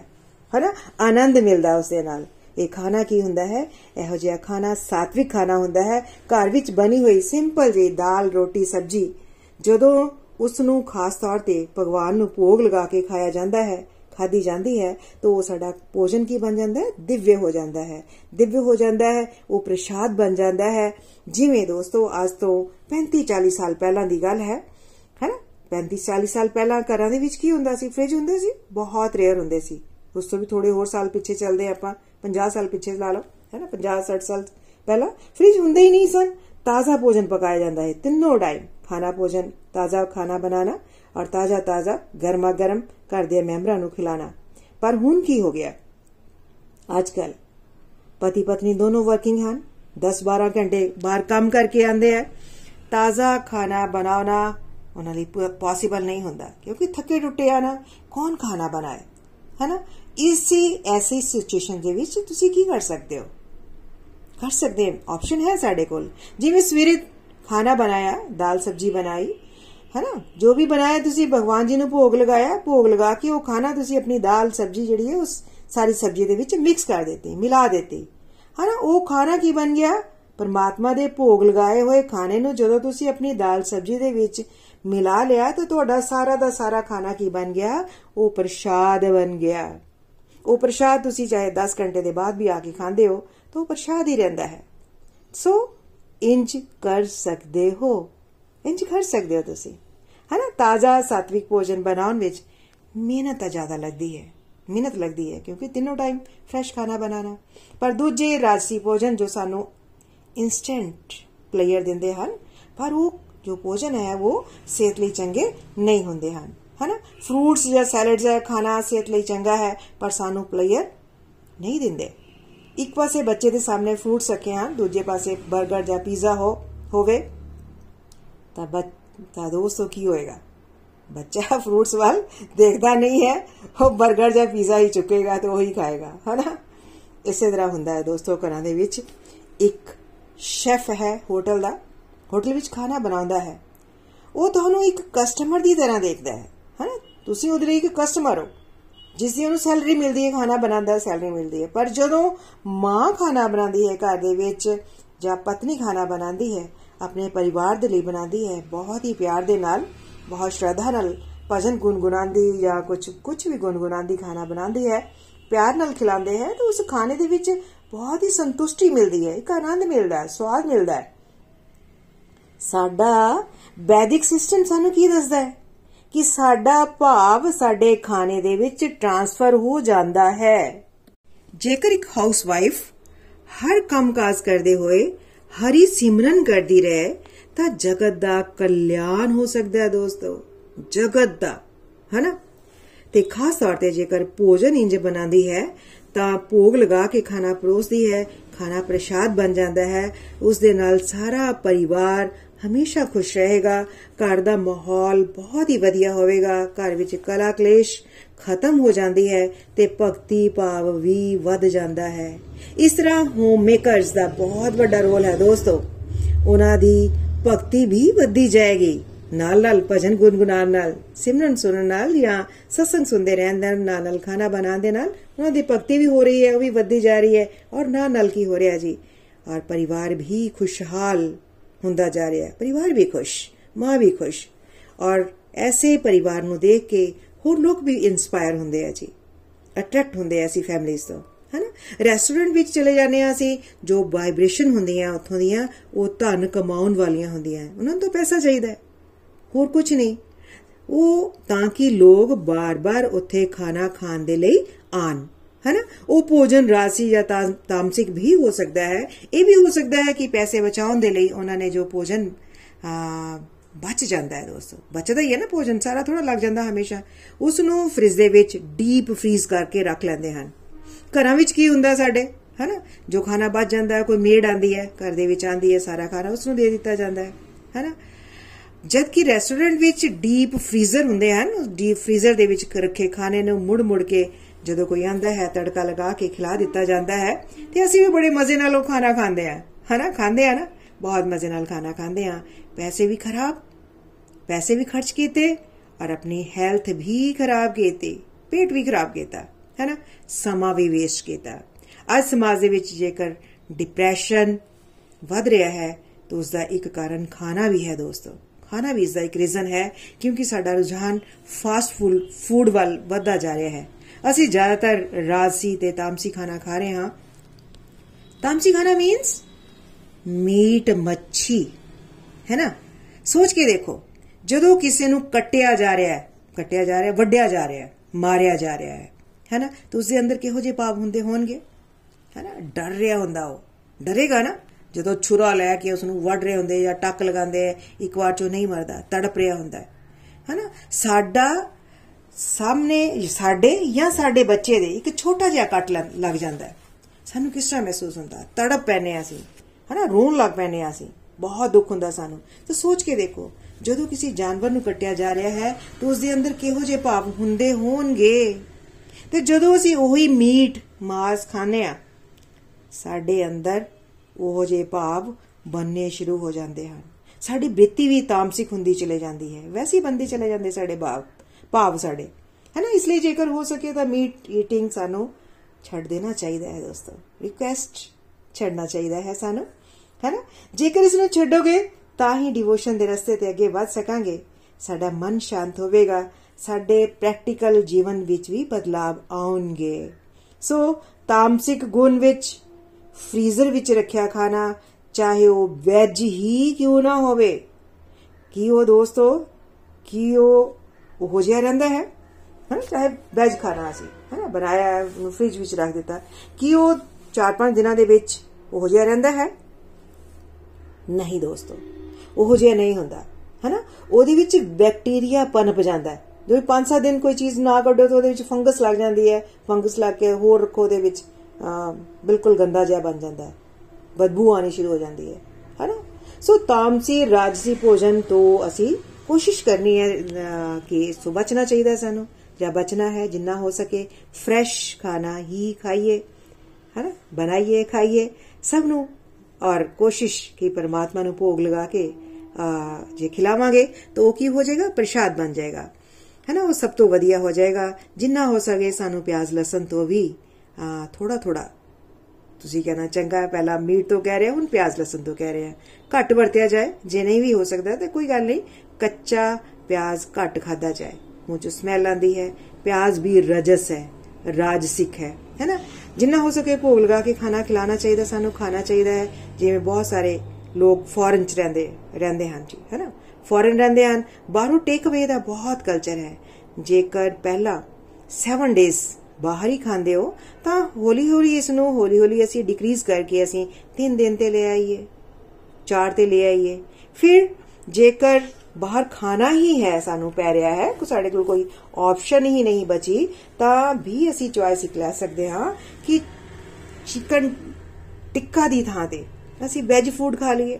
ਹਨਾ? ਆਨੰਦ ਮਿਲਦਾ ਉਸ ਦੇ ਨਾਲ। ਇਹ ਖਾਣਾ ਕੀ ਹੁੰਦਾ ਹੈ? ਇਹੋ ਜਿਹਾ ਖਾਣਾ ਸਾਤਵਿਕ ਖਾਣਾ ਹੁੰਦਾ ਹੈ। ਘਰ ਵਿੱਚ ਬਣੀ ਹੋਈ ਸਿੰਪਲ ਜਿਹੀ ਦਾਲ, ਰੋਟੀ, ਸਬਜੀ ਜਦੋਂ ਉਸ ਨੂੰ ਖਾਸ ਤੌਰ ਤੇ ਭਗਵਾਨ ਨੂੰ ਭੋਗ ਲਗਾ ਕੇ ਖਾਇਆ ਜਾਂਦਾ ਹੈ ਖਾਦੀ ਜਾਂਦੀ ਹੈ, ਤਾਂ ਉਹ ਸਾਡਾ ਭੋਜਨ ਕੀ ਬਣ ਜਾਂਦਾ ਹੈ? ਦਿਵਯ ਹੋ ਜਾਂਦਾ ਹੈ। ਦਿਵਯ ਹੋ ਜਾਂਦਾ ਹੈ, ਉਹ ਪ੍ਰਸ਼ਾਦ ਬਣ ਜਾਂਦਾ ਹੈ। ਜਿਵੇਂ ਦੋਸਤੋ, ਅੱਜ ਤੋਂ 35 40 ਸਾਲ ਪਹਿਲਾਂ ਦੀ ਗੱਲ ਹੈ, ਹੈਨਾ? 35 40 ਸਾਲ ਪਹਿਲਾਂ ਘਰਾਂ ਦੇ ਵਿੱਚ ਕੀ ਹੁੰਦਾ ਸੀ? ਫ੍ਰਿਜ ਹੁੰਦੇ ਸੀ? ਬਹੁਤ ਰੇਅਰ ਹੁੰਦੇ ਸੀ। ਉਸ ਤੋਂ ਵੀ ਥੋੜੇ ਹੋਰ ਸਾਲ ਪਿੱਛੇ ਚੱਲਦੇ ਆਪਾਂ। 50 ਸਾਲ ਪਿੱਛੇ ਲਾ ਲਓ, ਹੈਨਾ? 50 60 ਸਾਲ ਪਹਿਲਾਂ। ਫ੍ਰਿਜ ਹੁੰਦੇ ਹੀ ਨਹੀਂ ਸਨ। ਤਾਜ਼ਾ ਭੋਜਨ ਪਕਾਇਆ ਜਾਂਦਾ ਹੈ। ਤਿੰਨੋਂ ਟਾਈਮ ਖਾਣਾ ਭੋਜਨ, ਤਾਜ਼ਾ ਖਾਣਾ ਬਣਾਉਣਾ ਔਰ ਤਾਜ਼ਾ ਤਾਜ਼ਾ ਗਰਮਾ ਗਰਮ ਘਰ ਦੇ ਮੈਂਬਰਾਂ ਨੂੰ ਖਿਲਾਣਾ ਪਰ ਹੁਣ ਕੀ ਹੋ ਗਿਆ? ਅੱਜ ਪਤੀ ਪਤਨੀ ਦੋਨੋਂ ਵਰਕਿੰਗ ਹਨ 10-12 ਘੰਟੇ ਬਾਹਰ ਕੰਮ ਕਰਕੇ ਆਉਂਦੇ ਆ। ਤਾਜ਼ਾ ਖਾਣਾ ਬਣਾਉਣਾ ਉਹਨਾਂ ਲਈ ਪੋਸੀਬਲ ਨਹੀਂ ਹੁੰਦਾ, ਕਿਉਂਕਿ ਥੱਕੇ ਟੁੱਟੇ ਆ ਨਾ, ਕੌਣ ਖਾਣਾ ਬਣਾਏ? ਹੈਨਾ? ਇਸੇ, ਐਸੀ ਸਿਚੁਏਸ਼ਨ ਦੇ ਵਿੱਚ ਤੁਸੀਂ ਕੀ ਕਰ ਸਕਦੇ ਹੋ? ਕਰ ਸਕਦੇ ਆਪਸ਼ਨ ਹੈ ਸਾਡੇ ਕੋਲ। ਜਿਵੇਂ ਸਵੇਰੇ ਖਾਣਾ ਬਣਾਇਆ, ਦਾਲ ਸਬਜੀ ਬਣਾਈ ਹੈ ਨਾ ਜੋ ਵੀ ਬਣਾਇਆ ਤੁਸੀਂ, ਭਗਵਾਨ ਜੀ ਨੂੰ ਭੋਗ ਲਗਾਇਆ, ਭੋਗ ਲਗਾ ਕੇ ਉਹ ਖਾਣਾ ਤੁਸੀਂ ਆਪਣੀ ਦਾਲ ਸਬਜੀ ਜਿਹੜੀ ਹੈ, ਉਸ ਸਾਰੀ ਸਬਜੀ ਦੇ ਵਿੱਚ ਮਿਕਸ ਕਰ ਦਿੱਤੀ, ਮਿਲਾ ਦਿੱਤੀ। ਹੈ ਨਾ ਉਹ ਖਾਣਾ ਕੀ ਬਣ ਗਿਆ? ਪਰਮਾਤਮਾ ਦੇ ਭੋਗ ਲਗਾਏ ਹੋਏ ਖਾਣੇ ਨੂੰ ਜਦੋਂ ਤੁਸੀਂ ਆਪਣੀ ਦਾਲ ਸਬਜੀ ਦੇ ਵਿੱਚ ਮਿਲਾ ਲਿਆ, ਤਾਂ ਤੁਹਾਡਾ ਸਾਰਾ ਦਾ ਸਾਰਾ ਖਾਣਾ ਕੀ ਬਣ ਗਿਆ? ਉਹ ਪ੍ਰਸ਼ਾਦ ਬਣ ਗਿਆ। ਉਹ ਪ੍ਰਸ਼ਾਦ ਤੁਸੀਂ ਚਾਹੇ 10 ਘੰਟੇ ਦੇ ਬਾਅਦ ਵੀ ਆ ਕੇ ਖਾਂਦੇ ਹੋ, ਤਾਂ ਉਹ ਪ੍ਰਸ਼ਾਦ ਹੀ ਰਹਿੰਦਾ ਹੈ। ਸੋ ਇੰਜ ਕਰ ਸਕਦੇ ਹੋ। ਇੰਜ ਕਰ ਸਕਦੇ ਹੋ ਤੁਸੀਂ। ਹਨਾ? ਤਾਜ਼ਾ ਸਾਤਵਿਕ ਭੋਜਨ ਬਣਾਉਣ ਵਿੱਚ ਮਿਹਨਤ ਜ਼ਿਆਦਾ ਲੱਗਦੀ ਹੈ। ਮਿਹਨਤ ਲੱਗਦੀ ਹੈ, ਕਿਉਂਕਿ ਤਿੰਨੋਂ ਟਾਈਮ ਫਰੈਸ਼ ਖਾਣਾ ਬਣਾਉਣਾ। ਪਰ ਦੂਜੇ ਰਾਜਸੀ ਭੋਜਨ ਜੋ ਸਾਨੂੰ ਇਨਸਟੈਂਟ ਪਲੇਅਰ ਦਿੰਦੇ ਹਨ, ਪਰ ਉਹ ਜੋ ਭੋਜਨ ਹੈ, ਉਹ ਸਿਹਤ ਲਈ ਚੰਗੇ ਨਹੀਂ ਹੁੰਦੇ ਹਨ। ਹਨਾ? ਫਰੂਟਸ ਜਾਂ ਸੈਲਡਸ ਜਾਂ ਖਾਣਾ ਸਿਹਤ ਲਈ ਚੰਗਾ ਹੈ, ਪਰ ਸਾਨੂੰ ਪਲੇਅਰ ਨਹੀਂ ਦਿੰਦੇ। ਇੱਕ ਪਾਸੇ ਬੱਚੇ ਦੇ ਸਾਹਮਣੇ ਫਰੂਟ ਰੱਖੇ ਹਨ, ਦੂਜੇ ਪਾਸੇ 버ਗਰ ਜਾਂ ਪੀਜ਼ਾ ਹੋ, ਹੋਵੇ, ਤਾਂ ਤਾਂ ਦੋਸਤੋ ਕੀ ਹੋਏਗਾ? ਬੱਚਾ ਫਰੂਟਸ ਵੱਲ ਦੇਖਦਾ ਨਹੀਂ ਹੈ, ਉਹ 버ਗਰ ਜਾਂ ਪੀਜ਼ਾ ਹੀ ਚੁੱਕੇਗਾ ਤੇ ਉਹੀ ਖਾਏਗਾ, ਹਨਾ? ਇਸੇ ਤਰ੍ਹਾਂ ਹੁੰਦਾ ਹੈ ਦੋਸਤੋ, ਘਰਾਂ ਦੇ ਵਿੱਚ ਇੱਕ ਸ਼ੈਫ ਹੈ ਹੋਟਲ ਦਾ, ਹੋਟਲ ਵਿੱਚ ਖਾਣਾ ਬਣਾਉਂਦਾ ਹੈ। ਉਹ ਤੁਹਾਨੂੰ ਇੱਕ ਕਸਟਮਰ ਦੀ ਤਰ੍ਹਾਂ ਦੇਖਦਾ ਹੈ, ਹਨਾ? ਤੁਸੀਂ ਉਹਦੇ ਲਈ ਇੱਕ ਕਸਟਮਰ ਹੋ। ਜਿਸ ਦੀ ਉਹਨੂੰ ਸੈਲਰੀ ਮਿਲਦੀ ਹੈ, ਖਾਣਾ ਬਣਾਉਂਦਾ ਸੈਲਰੀ ਮਿਲਦੀ ਹੈ। ਪਰ ਜਦੋਂ ਮਾਂ ਖਾਣਾ ਬਣਾਉਂਦੀ ਹੈ ਘਰ ਦੇ ਵਿੱਚ ਜਾਂ ਪਤਨੀ ਖਾਣਾ ਬਣਾਉਂਦੀ ਹੈ, ਆਪਣੇ ਪਰਿਵਾਰ ਦੇ ਲਈ ਬਣਾਉਂਦੀ ਹੈ, ਬਹੁਤ ਹੀ ਪਿਆਰ ਦੇ ਨਾਲ, ਬਹੁਤ ਸ਼ਰਧਾ ਨਾਲ ਭਜਨ ਗੁੰਗੁਣਾਉਂਦੀ ਜਾਂ ਕੁਝ ਕੁਝ ਵੀ ਗੁੰਗੁਣਾਉਂਦੀ ਖਾਣਾ ਬਣਾਉਂਦੀ ਹੈ, ਪਿਆਰ ਨਾਲ ਖਿਲਾਉਂਦੇ ਹੈ, ਤਾਂ ਉਸ ਖਾਣੇ ਦੇ ਵਿੱਚ ਬਹੁਤ ਹੀ ਸੰਤੁਸ਼ਟੀ ਮਿਲਦੀ ਹੈ, ਇੱਕ ਆਨੰਦ ਮਿਲਦਾ ਹੈ, ਸਵਾਦ ਮਿਲਦਾ ਹੈ। ਸਾਡਾ ਵੈਦਿਕ ਸਿਸਟਮ ਸਾਨੂੰ ਕੀ ਦੱਸਦਾ ਹੈ? ਕਿ ਸਾਡਾ ਭਾਵ ਸਾਡੇ ਖਾਣੇ ਦੇ ਵਿੱਚ ਟਰਾਂਸਫਰ ਹੋ ਜਾਂਦਾ ਹੈ। ਜੇਕਰ ਇੱਕ ਹਾਊਸਵਾਈਫ ਹਰ ਕੰਮਕਾਜ ਕਰਦੇ ਹੋਏ ਹਰੀ ਸਿਮਰਨ ਕਰਦੀ ਰਹੇ, ਤਾਂ ਜਗਤ ਦਾ ਕਲਿਆਣ ਹੋ ਸਕਦਾ ਹੈ ਦੋਸਤੋ। ਜਗਤ ਦਾ, ਹਨਾ? ਤੇ ਖਾਸ ਤੌਰ ਤੇ ਜੇਕਰ ਭੋਜਨ ਇੰਜ ਬਣਾਉਂਦੀ ਹੈ, ਤਾਂ ਭੋਗ ਲਗਾ ਕੇ ਖਾਣਾ ਪਰੋਸਦੀ ਹੈ, ਖਾਣਾ ਪ੍ਰਸ਼ਾਦ ਬਣ ਜਾਂਦਾ ਹੈ, ਉਸ ਦੇ ਨਾਲ ਸਾਰਾ ਪਰਿਵਾਰ ਹਮੇਸ਼ਾ ਖੁਸ਼ ਰਹੇਗਾ। ਘਰ ਦਾ ਮਾਹੌਲ ਬਹੁਤ ਹੀ ਵਧੀਆ ਹੋਵੇਗਾ। ਘਰ ਵਿੱਚ ਕਲਾ ਕਲੇਸ਼ ਖਤਮ ਹੋ ਜਾਂਦੀ ਹੈ ਤੇ ਭਗਤੀ ਭਾਵ ਵੀ ਵੱਧ ਜਾਂਦਾ ਹੈ। ਇਸ ਤਰ੍ਹਾਂ ਹੋਮ ਮੇਕਰਸ ਦਾ ਬਹੁਤ ਵੱਡਾ ਰੋਲ ਹੈ ਦੋਸਤੋ। ਉਹਨਾਂ ਦੀ ਭਗਤੀ ਵੀ ਵੱਧਦੀ ਜਾਏਗੀ। ਨਾਲ ਨਾਲ ਭਜਨ ਗੁੰਗੁਨਾਨ ਨਾਲ, ਸਿਮਰਨ ਸੁਣਨ ਨਾਲ ਜਾਂ ਸਤਸੰਗ ਸੁਣਦੇ ਰਹਿਣ ਨਾਲ ਨਾਲ ਖਾਣਾ ਬਣਾਉਣ ਦੇ ਨਾਲ ਉਹਨਾਂ ਦੀ ਭਗਤੀ ਵੀ ਹੋ ਰਹੀ ਹੈ, ਉਹ ਵੀ ਵੱਧਦੀ ਜਾ ਰਹੀ ਹੈ। ਔਰ ਨਾਲ ਨਾਲ ਕੀ ਹੋ ਰਿਹਾ ਜੀ? ਔਰ ਪਰਿਵਾਰ ਵੀ ਖੁਸ਼ਹਾਲ ਹੁੰਦਾ ਜਾ ਰਿਹਾ ਹੈ। ਪਰਿਵਾਰ ਵੀ ਖੁਸ਼, ਮਾਂ ਵੀ ਖੁਸ਼। ਔਰ ਐਸੇ ਪਰਿਵਾਰ ਨੂੰ ਦੇਖ ਕੇ ਹੋਰ ਲੋਕ ਵੀ ਇਨਸਪਾਇਰ ਹੁੰਦੇ ਆ ਜੀ। ਅਟਰੈਕਟ ਹੁੰਦੇ ਆ ਐਸੀ ਫੈਮਲੀਆਂ ਤੋਂ, ਹੈਨਾ? ਰੈਸਟੋਰੈਂਟ ਵਿੱਚ ਚਲੇ ਜਾਂਦੇ ਆ ਅਸੀਂ, ਜੋ ਵਾਈਬ੍ਰੇਸ਼ਨ ਹੁੰਦੀਆਂ ਉੱਥੋਂ ਦੀਆਂ, ਉਹ ਧਨ ਕਮਾਉਣ ਵਾਲੀਆਂ ਹੁੰਦੀਆਂ। ਉਹਨਾਂ ਨੂੰ ਤਾਂ ਪੈਸਾ ਚਾਹੀਦਾ ਹੈ। ਹੋਰ ਕੁਝ ਨਹੀਂ। ਉਹ ਤਾਂ ਕਿ ਲੋਕ ਬਾਰ-ਬਾਰ ਉੱਥੇ ਖਾਣਾ ਖਾਣ ਦੇ ਲਈ ਆਣ ਹੈਨਾ? ਉਹ ਭੋਜਨ ਰਾਸੀ ਜਾਂ ਤਾਮਸਿਕ ਵੀ ਹੋ ਸਕਦਾ ਹੈ। ਇਹ ਵੀ ਹੋ ਸਕਦਾ ਹੈ ਕਿ ਪੈਸੇ ਬਚਾਉਣ ਦੇ ਲਈ ਉਹਨਾਂ ਨੇ ਜੋ ਭੋਜਨ ਬਚ ਜਾਂਦਾ ਹੈ ਦੋਸਤੋ। ਬਚਦਾ ਹੀ ਹੈ ਨਾ ਭੋਜਨ, ਸਾਰਾ ਥੋੜਾ ਲੱਗ ਜਾਂਦਾ ਹਮੇਸ਼ਾ। ਉਸ ਨੂੰ ਫ੍ਰਿਜ ਦੇ ਵਿੱਚ ਡੀਪ ਫ੍ਰੀਜ਼ ਕਰਕੇ ਰੱਖ ਲੈਂਦੇ ਹਨ। ਘਰਾਂ ਵਿੱਚ ਕੀ ਹੁੰਦਾ ਸਾਡੇ? ਹੈਨਾ? ਜੋ ਖਾਣਾ ਬਚ ਜਾਂਦਾ ਹੈ, ਕੋਈ ਮੇਡ ਆਂਦੀ ਹੈ, ਘਰ ਦੇ ਵਿੱਚ ਆਂਦੀ ਹੈ, ਸਾਰਾ ਖਾਣਾ ਉਸ ਨੂੰ ਦੇ ਦਿੱਤਾ ਜਾਂਦਾ ਹੈ। ਹੈਨਾ? ਜਦ ਕਿ ਰੈਸਟੋਰੈਂਟ ਵਿੱਚ ਡੀਪ ਫ੍ਰੀਜ਼ਰ ਹੁੰਦੇ ਹਨ ਡੀਪ ਫ੍ਰੀਜ਼ਰ ਦੇ ਵਿੱਚ ਰੱਖੇ ਖਾਣੇ ਨੂੰ ਮੁੜ-ਮੁੜ ਕੇ ਜਦੋਂ ਕੋਈ ਆਂਦਾ ਹੈ, ਤੜਕਾ ਲਗਾ ਕੇ ਖਿਲਾ ਦਿੱਤਾ ਜਾਂਦਾ ਹੈ, ਤੇ ਅਸੀਂ ਵੀ ਬੜੇ ਮਜ਼ੇ ਨਾਲ ਉਹ ਖਾਣਾ ਖਾਂਦੇ ਆ ਹਨਾ? ਖਾਂਦੇ ਆ ਨਾ? ਬਹੁਤ ਮਜ਼ੇ ਨਾਲ ਖਾਣਾ ਖਾਂਦੇ ਆ ਪੈਸੇ ਵੀ ਖਰਾਬ, ਪੈਸੇ ਵੀ ਖਰਚ ਕੀਤੇ ਔਰ ਆਪਣੀ ਹੈਲਥ ਵੀ ਖਰਾਬ ਕੀਤੀ, ਪੇਟ ਵੀ ਖਰਾਬ ਕੀਤਾ ਹੈ ਨਾ ਸਮਾਂ ਵੀ ਵੇਸਟ ਕੀਤਾ। ਅੱਜ ਸਮਾਜ ਦੇ ਵਿੱਚ ਜੇਕਰ ਡਿਪਰੈਸ਼ਨ ਵੱਧ ਰਿਹਾ ਹੈ, ਤਾਂ ਉਸ ਦਾ ਇੱਕ ਕਾਰਨ ਖਾਣਾ ਵੀ ਹੈ ਦੋਸਤੋ। ਖਾਣਾ ਵੀ ਇਸ ਦਾ ਇੱਕ ਰੀਜ਼ਨ ਹੈ, ਕਿਉਂਕਿ ਸਾਡਾ ਰੁਝਾਨ ਫਾਸਟ ਫੂਡ ਫੂਡ ਵੱਲ ਵੱਧਦਾ ਜਾ ਰਿਹਾ ਹੈ। ਅਸੀਂ ਜ਼ਿਆਦਾਤਰ ਰਾਜਸੀ ਤੇ ਤਾਮਸੀ ਖਾਣਾ ਖਾ ਰਹੇ ਹਾਂ। ਤਾਮਸੀ ਖਾਣਾ ਮੀਨਸ ਮੀਟ ਮੱਛੀ, ਹੈ ਨਾ? ਸੋਚ ਕੇ ਦੇਖੋ, ਜਦੋਂ ਕਿਸੇ ਨੂੰ ਕੱਟਿਆ ਜਾ ਰਿਹਾ ਹੈ, ਕੱਟਿਆ ਜਾ ਰਿਹਾ ਵੱਡਿਆ ਜਾ ਰਿਹਾ ਹੈ, ਮਾਰਿਆ ਜਾ ਰਿਹਾ ਹੈ ਹੈ ਨਾ? ਤਾਂ ਉਸ ਦੇ ਅੰਦਰ ਕਿਹੋ ਜਿਹੇ ਭਾਵ ਹੁੰਦੇ ਹੋਣਗੇ? ਹੈ ਨਾ? ਡਰ ਰਿਹਾ ਹੁੰਦਾ ਉਹ। ਡਰੇਗਾ ਨਾ? ਜਦੋਂ ਛੁਰਾ ਲੈ ਕੇ ਉਸ ਨੂੰ ਵੱਢ ਰਹੇ ਹੁੰਦੇ ਜਾਂ ਟੱਕ ਲਗਾਉਂਦੇ ਇੱਕ ਵਾਰ ਚੋਂ ਨਹੀਂ ਮਰਦਾ, ਤੜਪ ਰਿਹਾ ਹੁੰਦਾ ਹੈ ਨਾ? ਸਾਡਾ ਸਾਹਮਣੇ ਸਾਡੇ ਜਾਂ ਸਾਡੇ ਬੱਚੇ ਦੇ ਇੱਕ ਛੋਟਾ ਜਿਹਾ ਕੱਟ ਲੱਗ ਜਾਂਦਾ ਹੈ। ਸਾਨੂੰ ਕਿਸ ਤਰ੍ਹਾਂ ਮਹਿਸੂਸ ਹੁੰਦਾ? ਤੜਪ ਪੈਨੇ ਆ ਅਸੀਂ, ਹਨਾ? ਰੋਣ ਲੱਗ ਪੈਨੇ ਆ ਅਸੀਂ। ਬਹੁਤ ਦੁੱਖ ਹੁੰਦਾ ਸਾਨੂੰ। ਤੇ ਸੋਚ ਕੇ ਦੇਖੋ, ਜਦੋਂ ਕਿਸੇ ਜਾਨਵਰ ਨੂੰ ਕੱਟਿਆ ਜਾ ਰਿਹਾ ਹੈ, ਤਾਂ ਉਸ ਦੇ ਅੰਦਰ ਕਿਹੋ ਜਿਹੇ ਭਾਵ ਹੁੰਦੇ ਹੋਣਗੇ? ਤੇ ਜਦੋਂ ਅਸੀਂ ਉਹੀ ਮੀਟ, ਮਾਸ ਖਾਂਦੇ ਆ ਸਾਡੇ ਅੰਦਰ ਉਹੋ ਜਿਹੇ ਭਾਵ ਬੰਨੇ ਸ਼ੁਰੂ ਹੋ ਜਾਂਦੇ ਹਨ। ਸਾਡੀ ਬ੍ਰਿਤੀ ਵੀ ਤਾਮਸਿਕ ਹੁੰਦੀ ਚਲੇ ਜਾਂਦੀ ਹੈ। ਵੈਸੀ ਬੰਦੇ ਚਲੇ ਜਾਂਦੇ ਸਾਡੇ ਭਾਵ। ਭਾਵ ਸਾਡੇ। ਹੈ ਨਾ ਇਸ ਲਈ ਜੇਕਰ ਹੋ ਸਕੇ ਤਾਂ ਮੀਟ ਈਟਿੰਗ ਸਾਨੂੰ ਛੱਡ ਦੇਣਾ ਚਾਹੀਦਾ ਹੈ ਦੋਸਤੋ। ਰਿਕੁਐਸਟ ਛੱਡਣਾ ਚਾਹੀਦਾ ਹੈ ਸਾਨੂੰ। ਹੈ ਨਾ ਜੇਕਰ ਇਸ ਨੂੰ ਛੱਡੋਗੇ, ਤਾਂ ਹੀ ਡਿਵੋਸ਼ਨ ਦੇ ਰਸਤੇ ਤੇ ਅੱਗੇ ਵਧ ਸਕਾਂਗੇ। ਸਾਡਾ ਮਨ ਸ਼ਾਂਤ ਹੋਵੇਗਾ। ਸਾਡੇ ਪ੍ਰੈਕਟੀਕਲ ਜੀਵਨ ਵਿੱਚ ਵੀ ਬਦਲਾਵ ਆਉਣਗੇ। ਸੋ ਤਾਮਸਿਕ ਗੁਣ ਵਿੱਚ ਫ੍ਰੀਜ਼ਰ ਵਿੱਚ ਰੱਖਿਆ ਖਾਣਾ, ਚਾਹੇ ਉਹ ਵੈਜ ਹੀ ਕਿਉਂ ਨਾ ਹੋਵੇ, ਕੀ ਉਹ ਦੋਸਤੋ, ਕੀ ਉਹ ਉਹ ਜਿਹਾ ਰਹਿੰਦਾ ਹੈ ਹਾਂ ਚਾਹੇ ਵੈਜ ਖਾਣਾ ਸੀ ਹੈ ਨਾ ਬਣਾਇਆ ਫ੍ਰਿਜ ਵਿੱਚ ਰੱਖ ਦਿੱਤਾ। ਕੀ ਉਹ 4-5 ਦਿਨਾਂ ਦੇ ਵਿੱਚ ਉਹ ਜਿਹਾ ਰਹਿੰਦਾ ਹੈ? ਨਹੀਂ ਦੋਸਤੋ, ਉਹ ਜਿਹਾ ਨਹੀਂ ਹੁੰਦਾ ਹੈ ਨਾ ਉਹਦੇ ਵਿੱਚ ਬੈਕਟੀਰੀਆ ਪਨਪ ਜਾਂਦਾ ਹੈ। ਜੋ 5-7 ਦਿਨ ਕੋਈ ਚੀਜ਼ ਨਾ ਕੱਢੋ ਤਾਂ ਉਹਦੇ ਵਿੱਚ ਫੰਗਸ ਲੱਗ ਜਾਂਦੀ ਹੈ। ਫੰਗਸ ਲੱਗ ਕੇ ਹੋਰ ਰੱਖੋ ਉਹਦੇ ਵਿੱਚ ਬਿਲਕੁਲ ਗੰਦਾ ਜਿਹਾ ਬਣ ਜਾਂਦਾ ਹੈ। ਬਦਬੂ ਆਣੀ ਸ਼ੁਰੂ ਹੋ ਜਾਂਦੀ ਹੈ, ਹੈਨਾ? ਸੋ ਤਾਮਸੀ ਰਾਜਸੀ ਭੋਜਨ ਤੋਂ ਅਸੀਂ ਕੋਸ਼ਿਸ਼ ਕਰਨੀ ਹੈ ਕਿ ਇਸ ਤੋਂ ਬਚਣਾ ਚਾਹੀਦਾ ਸਾਨੂੰ ਜਾਂ ਬਚਣਾ ਹੈ ਜਿੰਨਾ ਹੋ ਸਕੇ ਫਰੈਸ਼ ਖਾਣਾ ਹੀ ਖਾਈਏ ਹੈਨਾ ਬਣਾਈਏ ਖਾਈਏ ਸਭ ਨੂੰ ਔਰ ਕੋਸ਼ਿਸ਼ ਕਿ ਪਰਮਾਤਮਾ ਨੂੰ ਭੋਗ ਲਗਾ ਕੇ ਜੇ ਖਿਲਾਵਾਂਗੇ ਤਾਂ ਉਹ ਕੀ ਹੋ ਜਾਏਗਾ ਪ੍ਰਸ਼ਾਦ ਬਣ ਜਾਏਗਾ ਹੈਨਾ ਉਹ ਸਭ ਤੋਂ ਵਧੀਆ ਹੋ ਜਾਏਗਾ ਜਿੰਨਾ ਹੋ ਸਕੇ ਸਾਨੂੰ ਪਿਆਜ਼ ਲਸਣ ਤੋਂ ਵੀ ਥੋੜਾ ਥੋੜਾ ਤੁਸੀਂ ਕਹਿਣਾ ਚੰਗਾ ਪਹਿਲਾਂ ਮੀਟ ਤੋਂ ਕਹਿ ਰਹੇ, ਹੁਣ ਪਿਆਜ਼ ਲਸਣ ਤੋਂ ਕਹਿ ਰਹੇ ਆ ਘੱਟ ਵਰਤਿਆ ਜਾਏ, ਜੇ ਨਹੀਂ ਵੀ ਹੋ ਸਕਦਾ ਤਾਂ ਕੋਈ ਗੱਲ ਨਹੀਂ, ਕੱਚਾ ਪਿਆਜ਼ ਘੱਟ ਖਾਦਾ ਜਾਏ। ਮੂੰਹ ਚ ਸਮੈਲ ਆਂਦੀ ਹੈ, ਪਿਆਜ਼ ਵੀ ਰਜਸ ਹੈ ਰਾਜਸਿਕ ਹੈ ਹੈਨਾ ਜਿੰਨਾ ਹੋ ਸਕੇ ਭੋਗ ਲਗਾ ਕੇ ਖਾਣਾ ਖਿਲਾਣਾ ਚਾਹੀਦਾ, ਸਾਨੂੰ ਖਾਣਾ ਚਾਹੀਦਾ ਹੈ। ਜਿਵੇਂ ਬਹੁਤ ਸਾਰੇ ਲੋਕ ਫੋਰਨ ਚ ਰਹਿੰਦੇ ਰਹਿੰਦੇ ਹਨ ਜੀ ਹੈਨਾ ਫੋਰਨ ਰਹਿੰਦੇ ਹਨ, ਬਾਹਰੋਂ ਟੇਕ ਅਵੇ ਦਾ ਬਹੁਤ ਕਲਚਰ ਹੈ। ਜੇਕਰ ਪਹਿਲਾਂ 7 ਡੇਜ਼ ਬਾਹਰ ਹੀ ਖਾਂਦੇ ਹੋ, ਤਾਂ ਹੌਲੀ ਹੌਲੀ ਇਸ ਨੂੰ ਹੌਲੀ ਹੌਲੀ ਅਸੀਂ ਡਿਕਰੀਜ਼ ਕਰਕੇ ਅਸੀਂ 3 ਦਿਨ ਤੇ ਲੈ ਆਈਏ 4 ਤੇ ਲੈ ਆਈਏ। ਫਿਰ ਜੇਕਰ ਬਾਹਰ ਖਾਣਾ ਹੀ ਹੈ ਸਾਨੂੰ ਪੈ ਰਿਹਾ ਹੈ, ਕੋ ਸਾਡੇ ਕੋਲ ਕੋਈ ਆਪਸ਼ਨ ਹੀ ਨਹੀਂ ਬਚੀ, ਤਾਂ ਵੀ ਅਸੀਂ ਚੁਆਇਸ ਲੈ ਸਕਦੇ ਹਾਂ ਕਿ ਚਿਕਨ ਟਿੱਕਾ ਦੀ ਥਾਂ ਤੇ ਅਸੀਂ ਵੈਜ ਫੂਡ ਖਾ ਲਈਏ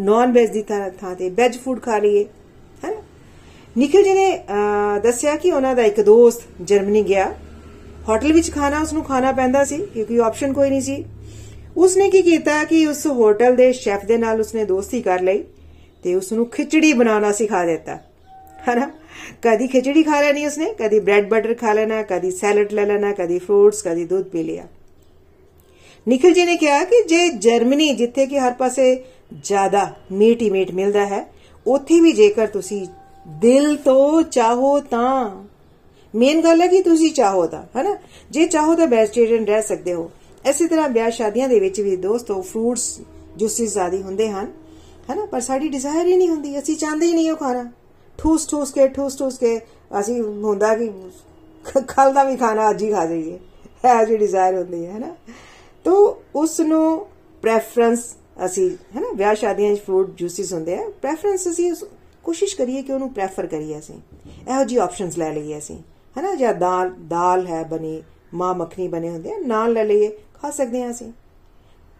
ਨਾਨ ਵੈਜ ਦੀ ਥਾਂ ਤੇ ਵੈਜ ਫੂਡ ਖਾ ਲਈਏ, ਹੈ ਨਿਖਿਲ ਜੀ ਨੇ ਦੱਸਿਆ ਕਿ ਉਹਨਾਂ ਦਾ ਇੱਕ ਦੋਸਤ ਜਰਮਨੀ ਗਿਆ। ਹੋਟਲ ਵਿੱਚ ਖਾਣਾ ਉਸ ਨੂੰ ਖਾਣਾ ਪੈਂਦਾ ਸੀ, ਕਿਉਂਕਿ ਆਪਸ਼ਨ ਕੋਈ ਨਹੀਂ ਸੀ। ਉਸਨੇ ਕੀ ਕੀਤਾ ਕਿ ਉਸ ਹੋਟਲ ਦੇ ਸ਼ੈਫ ਦੇ ਨਾਲ ਉਸਨੇ ਦੋਸਤੀ ਕਰ ਲਈ ਤੇ ਉਸ ਨੂੰ ਖਿਚੜੀ ਬਣਾਉਣਾ ਸਿਖਾ ਦਿੱਤਾ। ਹਨਾ? ਕਦੀ ਖਿਚੜੀ ਖਾ ਲੈਣੀ ਉਸਨੇ, ਕਦੀ ਬ੍ਰੈਡ ਬਟਰ ਖਾ ਲੈਣਾ, ਕਦੀ ਸੈਲਡ ਲੈ ਲੈਣਾ, ਕਦੀ ਫਰੂਟਸ ਕਦੀ ਦੁੱਧ ਪੀ ਲਿਆ। ਨਿਖਿਲ ਜੀ ਨੇ ਕਿਹਾ ਕਿ ਜੇ ਜਰਮਨੀ ਜਿੱਥੇ ਕਿ ਹਰ ਪਾਸੇ ਜ਼ਿਆਦਾ ਮੀਟ ਹੀ ਮੀਟ ਮਿਲਦਾ ਹੈ, ਉੱਥੇ ਵੀ ਜੇਕਰ ਤੁਸੀਂ ਦਿਲ ਤੋਂ ਚਾਹੋ ਤਾਂ ਮੇਨ ਗੱਲ ਹੈ ਕਿ ਤੁਸੀਂ ਚਾਹੋ ਤਾਂ, ਹੈਨਾ? ਜੇ ਚਾਹੋ ਤਾਂ ਵੈਜੀਟੇਰੀਅਨ ਰਹਿ ਸਕਦੇ ਹੋ। ਇਸੇ ਤਰ੍ਹਾਂ ਵਿਆਹ ਸ਼ਾਦੀਆਂ ਦੇ ਵਿੱਚ ਵੀ ਦੋਸਤੋ ਫਰੂਟਸ ਜੂਸਿਸ ਆਦਿ ਹੁੰਦੇ ਹਨ, ਹੈਨਾ? ਪਰ ਸਾਡੀ ਡਿਜ਼ਾਇਰ ਹੀ ਨਹੀਂ ਹੁੰਦੀ। ਅਸੀਂ ਚਾਹੁੰਦੇ ਹੀ ਨਹੀਂ ਉਹ ਖਾਣਾ। ਠੂਸ ਠੂਸ ਕੇ, ਠੂਸ ਠੂਸ ਕੇ ਅਸੀਂ ਹੁੰਦਾ ਕਿ ਕੱਲ ਦਾ ਵੀ ਖਾਣਾ ਅੱਜ ਹੀ ਖਾ ਜਾਈਏ। ਹੈ ਜੀ ਡਿਜ਼ਾਇਰ ਹੁੰਦੀ ਹੈ, ਹੈਨਾ? ਤੋ ਉਸ ਨੂੰ ਪ੍ਰੈਫਰੈਂਸ ਅਸੀਂ, ਹੈਨਾ? ਵਿਆਹ ਸ਼ਾਦੀਆਂ 'ਚ ਫਰੂਟ ਜੂਸਿਸ ਹੁੰਦੇ ਆ। ਪ੍ਰੈਫਰੈਂਸ ਅਸੀਂ ਕੋਸ਼ਿਸ਼ ਕਰੀਏ ਕਿ ਉਹਨੂੰ ਪ੍ਰੈਫਰ ਕਰੀਏ ਅਸੀਂ। ਇਹੋ ਜੀ ਆਪਸ਼ਨਸ ਲੈ ਲਈਏ ਅਸੀਂ। ਹੈਨਾ? ਜਾਂ ਦਾਲ ਦਾਲ ਹੈ ਬਣੀ, ਮਾਂ ਮੱਖਣੀ ਬਣੇ ਹੁੰਦੇ ਆ, ਨਾਲ ਲੈ ਲਈਏ, ਖਾ ਸਕਦੇ ਆ ਅਸੀਂ।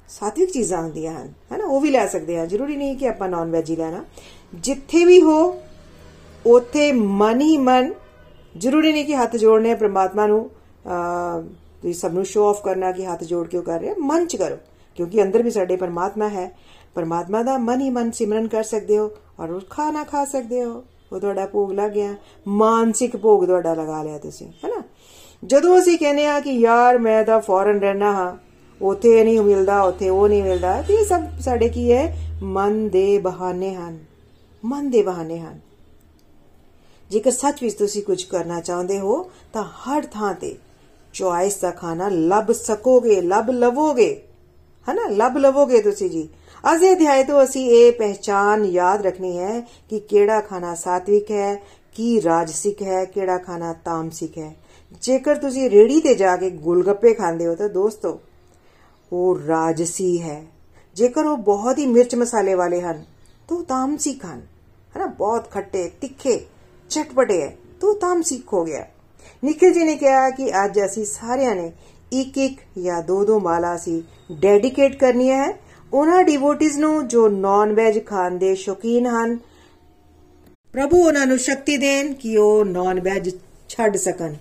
ਸਾਤਵਿਕ ਚੀਜ਼ਾਂ ਹੁੰਦੀਆਂ ਹਨ, ਹੈਨਾ? ਉਹ ਵੀ ਲੈ ਸਕਦੇ ਆ ਜ਼ਰੂਰੀ ਨਹੀਂ ਕਿ ਆਪਾਂ ਨਾਨ ਵੈਜ ਹੀ ਲੈਣਾ। ਜਿੱਥੇ ਵੀ ਹੋ, ਉਥੇ ਮਨ ਹੀ ਮਨ, ਜ਼ਰੂਰੀ ਨਹੀਂ ਕਿ ਹੱਥ ਜੋੜਨੇ ਆ, ਪ੍ਰਮਾਤਮਾ ਨੂੰ ਤੁਸੀਂ ਸਭ ਨੂੰ ਸ਼ੋ ਆਫ ਕਰਨਾ ਕਿ ਹੱਥ ਜੋੜ ਕੇ ਕਰ ਰਹੇ ਮਨ ਚ ਕਰੋ। ਕਿਉਂਕਿ ਅੰਦਰ ਵੀ ਸਾਡੇ ਪਰਮਾਤਮਾ ਹੈ। ਪਰਮਾਤਮਾ ਦਾ ਮਨ ਹੀ ਮਨ ਸਿਮਰਨ ਕਰ ਸਕਦੇ ਹੋ ਔਰ ਉਹ ਖਾਣਾ ਖਾ ਸਕਦੇ ਹੋ। ਉਹ ਤੁਹਾਡਾ ਭੋਗ ਲੱਗ ਗਿਆ। ਮਾਨਸਿਕ ਭੋਗ ਤੁਹਾਡਾ ਲਗਾ ਲਿਆ ਤੁਸੀਂ, ਹੈਨਾ? ਜਦੋਂ ਅਸੀਂ ਕਹਿੰਦੇ ਆ ਕਿ ਯਾਰ ਮੈਂ ਤਾਂ ਫੋਰਨ ਰਹਿਣਾ ਹਾਂ, ਉਥੇ ਨਹੀਂ ਮਿਲਦਾ, ਉਥੇ ਉਹ ਨਹੀਂ ਮਿਲਦਾ, ਤੇ ਇਹ ਸਭ ਸਾਡੇ ਕੀ ਹੈ? ਮਨ ਦੇ ਬਹਾਨੇ ਹਨ। ਮਨ ਦੇ ਬਹਾਨੇ ਹਨ। ਜੇਕਰ ਸੱਚ ਵਿੱਚ ਤੁਸੀਂ ਕੁਝ ਕਰਨਾ ਚਾਹੁੰਦੇ ਹੋ, ਤਾਂ ਹਰ ਥਾਂ ਤੇ ਚੁਆਇਸ ਦਾ ਖਾਣਾ ਲੱਭ ਸਕੋਗੇ, ਲੱਭ ਲਵੋਗੇ, ਹਨਾ? ਲੱਭ ਲਵੋਗੇ ਤੁਸੀਂ ਜੀ। ਅੱਜ ਦੇ ਅਧਿਆਇ ਤੋਂ ਅਸੀਂ ਇਹ ਪਹਿਚਾਨ ਯਾਦ ਰੱਖਣੀ ਹੈ ਕਿ ਕਿਹੜਾ ਖਾਣਾ ਸਾਤਵਿਕ ਹੈ, ਕੀ ਰਾਜਸਿਕ ਹੈ, ਕਿਹੜਾ ਖਾਣਾ ਤਾਮਸਿਕ ਹੈ। ਜੇਕਰ ਤੁਸੀਂ ਰੇੜੀ ਤੇ ਜਾ ਕੇ ਗੁਲਗੱਪੇ ਖਾਂਦੇ ਹੋ ਤਾਂ ਦੋਸਤੋ, ਉਹ ਰਾਜਸੀ ਹੈ। ਜੇਕਰ ਉਹ ਬਹੁਤ ਹੀ ਮਿਰਚ ਮਸਾਲੇ ਵਾਲੇ ਹਨ, ਤਾਂ ਤਾਮਸਿਕ ਹਨ। ਹਨਾ, ਬਹੁਤ ਖੱਟੇ, ਤਿੱਖੇ, ਚਟਪਟੇ ਹੈ, ਤਾਂ ਤਾਮਸਿਕ ਹੋ ਗਿਆ। ਨਿਖਿਲ ਜੀ ਨੇ ਕਿਹਾ ਕਿ ਅੱਜ ਅਸੀਂ ਸਾਰਿਆਂ ਨੇ ਇੱਕ ਇੱਕ ਜਾਂ ਦੋ ਦੋ ਮਾਲਾ ਸੀ ਡੈਡੀਕੇਟ ਕਰਨੀ ਹੈ। ਉਹਨਾਂ ਡਿਵੋਟਿਸ ਨੂੰ ਜੋ ਨਾਨ ਵੈਜ ਖਾਣ ਦੇ ਸ਼ੌਕੀਨ ਹਨ, ਪ੍ਰਭੂ ਉਹਨਾਂ ਨੂੰ ਸ਼ਕਤੀ ਦੇਣ ਕਿ ਉਹ ਨਾਨ ਵੈਜ ਛੱਡ ਸਕਣ।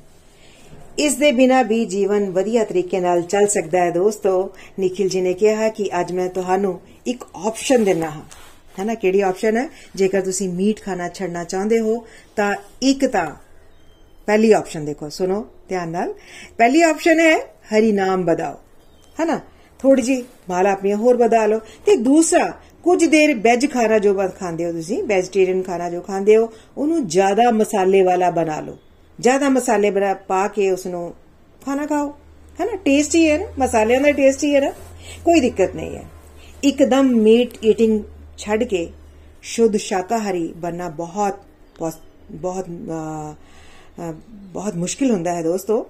ਇਸ ਦੇ ਬਿਨਾ ਵੀ ਜੀਵਨ ਵਧੀਆ ਤਰੀਕੇ ਨਾਲ ਚੱਲ ਸਕਦਾ ਹੈ ਦੋਸਤੋ। ਨikhil ji ਨੇ ਕਿਹਾ ਕਿ ਅੱਜ ਮੈਂ ਤੁਹਾਨੂੰ ਇੱਕ ਆਪਸ਼ਨ ਦੇਣਾ ਹਾਂ। ਹੈ ਨਾ ਕਿਹੜੀ ਆਪਸ਼ਨ ਹੈ? ਜੇਕਰ ਤੁਸੀਂ ਮੀਟ ਖਾਣਾ ਛੱਡਣਾ ਚਾਹੁੰਦੇ ਹੋ, ਤਾਂ ਇੱਕ ਤਾਂ ਪਹਿਲੀ ਆਪਸ਼ਨ ਦੇਖੋ, ਸੁਣੋ ਧਿਆਨ ਨਾਲ। ਪਹਿਲੀ ਆਪਸ਼ਨ ਹੈ ਹਰੀ ਨਾਮ ਬਦਾਓ। ਹੈ ਨਾ ਥੋੜੀ ਜੀ ਮਾਲਾ ਆਪਣੀਆਂ ਹੋਰ ਵਧਾ ਲਓ। ਤੇ ਦੂਸਰਾ, ਕੁਝ ਦੇਰ ਵੈਜ ਖਾਣਾ ਜੋ ਬਾਤ ਖਾਂਦੇ ਹੋ ਤੁਸੀਂ ਵੈਜੀਟੇਰੀਅਨ ਖਾਣਾ ਜੋ ਖਾਂਦੇ ਹੋ, ਉਹਨੂੰ ਜ਼ਿਆਦਾ ਮਸਾਲੇ ਵਾਲਾ ਬਣਾ ਲਓ। ਜ਼ਿਆਦਾ ਮਸਾਲੇ ਬਣਾ ਪਾ ਕੇ ਉਸ ਨੂੰ ਖਾਣਾ ਖਾਓ। ਹੈ ਨਾ ਟੇਸਟੀ ਹੈ ਨਾ? ਮਸਾਲਿਆਂ ਦਾ ਟੇਸਟੀ ਹੈ ਨਾ? ਕੋਈ ਦਿੱਕਤ ਨਹੀਂ ਹੈ। ਇੱਕਦਮ ਮੀਟ ਈਟਿੰਗ ਛੱਡ ਕੇ ਸ਼ੁੱਧ ਸ਼ਾਕਾਹਾਰੀ ਬਣਨਾ ਬਹੁਤ ਬਹੁਤ ਬਹੁਤ ਮੁਸ਼ਕਿਲ ਹੁੰਦਾ ਹੈ ਦੋਸਤੋ।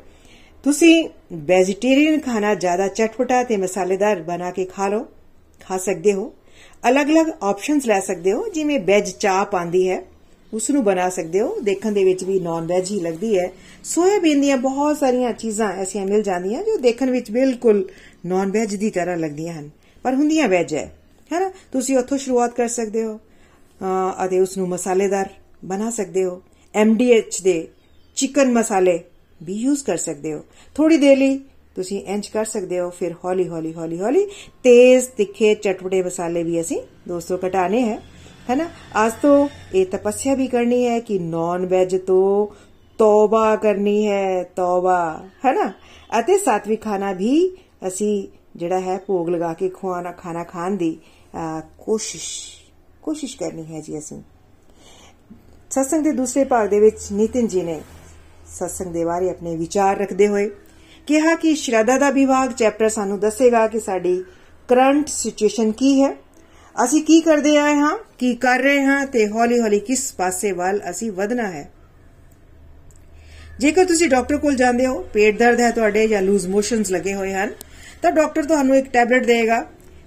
ਤੁਸੀਂ ਵੈਜੀਟੇਰੀਅਨ ਖਾਣਾ ਜ਼ਿਆਦਾ ਚਟਪਟਾ ਤੇ ਮਸਾਲੇਦਾਰ ਬਣਾ ਕੇ ਖਾ ਲਓ, ਖਾ ਸਕਦੇ ਹੋ। ਅਲੱਗ-ਅਲੱਗ ਆਪਸ਼ਨਸ ਲੈ ਸਕਦੇ ਹੋ, ਜਿਵੇਂ ਵੈਜ ਚਾਪ ਆਂਦੀ ਹੈ ਉਸ ਨੂੰ ਬਣਾ ਸਕਦੇ ਹੋ। ਦੇਖਣ ਦੇ ਵਿੱਚ ਵੀ ਨਾਨ ਵੈਜ ਹੀ ਲੱਗਦੀ ਹੈ। ਸੋਇਆਬੀਨ ਦੀਆਂ ਬਹੁਤ ਸਾਰੀਆਂ ਚੀਜ਼ਾਂ ਐਸੀਆਂ ਮਿਲ ਜਾਂਦੀਆਂ ਜੋ ਦੇਖਣ ਵਿੱਚ ਬਿਲਕੁਲ ਨਾਨ ਵੈਜ ਦੀ ਤਰ੍ਹਾਂ ਲੱਗਦੀਆਂ ਹਨ। ਪਰ ਹੁੰਦੀਆਂ ਵੈਜ ਹੈ, ਹੈਨਾ? ਤੁਸੀਂ ਉੱਥੋਂ ਸ਼ੁਰੂਆਤ ਕਰ ਸਕਦੇ ਹੋ ਅਤੇ ਉਸ ਨੂੰ ਮਸਾਲੇਦਾਰ ਬਣਾ ਸਕਦੇ ਹੋ। ਐਮਡੀਐਚ ਦੇ ਚਿਕਨ ਮਸਾਲੇ ਵੀ ਯੂਜ਼ ਕਰ ਸਕਦੇ ਹੋ। ਥੋੜੀ ਦੇਰ ਲਈ ਤੁਸੀਂ ਇੰਜ ਕਰ ਸਕਦੇ ਹੋ, ਫਿਰ ਹੌਲੀ ਹੌਲੀ ਹੌਲੀ ਹੌਲੀ ਤੇਜ਼ ਤਿੱਖੇ ਚਟਪਟੇ ਮਸਾਲੇ ਵੀ ਅਸੀਂ ਦੋਸਤੋ ਘਟਾਣੇ ਹੈ ਹੈਨਾ ਅੱਜ ਤੋਂ ਇਹ ਤਪੱਸਿਆ ਵੀ ਕਰਨੀ ਹੈ ਕਿ ਨੌਨ ਵੈਜ ਤੋਂ ਤੌਬਾ ਕਰਨੀ ਹੈ, ਤੌਬਾ ਹੈਨਾ ਅਤੇ ਸਾਤਵੀ ਖਾਣਾ ਵੀ ਅਸੀਂ ਜਿਹੜਾ ਹੈ ਭੋਗ ਲਗਾ ਕੇ ਖਵਾਣਾ ਖਾਣਾ ਖਾਣ ਦੀ ਕੋਸ਼ਿਸ਼ ਕੋਸ਼ਿਸ਼ ਕਰਨੀ ਹੈ ਜੀ ਅਸੀਂ। ਸਤਸੰਗ ਦੇ ਦੂਸਰੇ ਭਾਗ ਦੇ ਵਿੱਚ ਨਿਤਿਨ ਜੀ ਨੇ ਸਤਸੰਗ ਦੇ ਬਾਰੇ ਆਪਣੇ ਵਿਚਾਰ ਰੱਖਦੇ ਹੋਏ ਕਿਹਾ ਕਿ ਸ਼ਰਧਾ ਦਾ ਵਿਭਾਗ ਚੈਪਟਰ ਸਾਨੂੰ ਦੱਸੇਗਾ ਕਿ ਸਾਡੀ ਕਰੰਟ ਸਿਚੁਏਸ਼ਨ ਕੀ ਹੈ। ਅਸੀਂ ਕੀ ਕਰਦੇ ਆਏ ਹਾਂ, ਕੀ ਕਰ ਰਹੇ ਹਾਂ ਤੇ ਹੌਲੀ-ਹੌਲੀ ਕਿਸ ਪਾਸੇ ਵੱਲ ਅਸੀਂ ਵਧਣਾ ਹੈ। ਜੇਕਰ ਤੁਸੀਂ ਡਾਕਟਰ ਕੋਲ ਜਾਂਦੇ ਹੋ, ਪੇਟ ਦਰਦ ਹੈ ਤੁਹਾਡੇ ਜਾਂ ਲੂਜ਼ ਮੋਸ਼ਨਸ ਲੱਗੇ ਹੋਏ ਹਨ, ਤਾਂ ਡਾਕਟਰ ਤੁਹਾਨੂੰ ਇੱਕ ਟੈਬਲੇਟ ਦੇਗਾ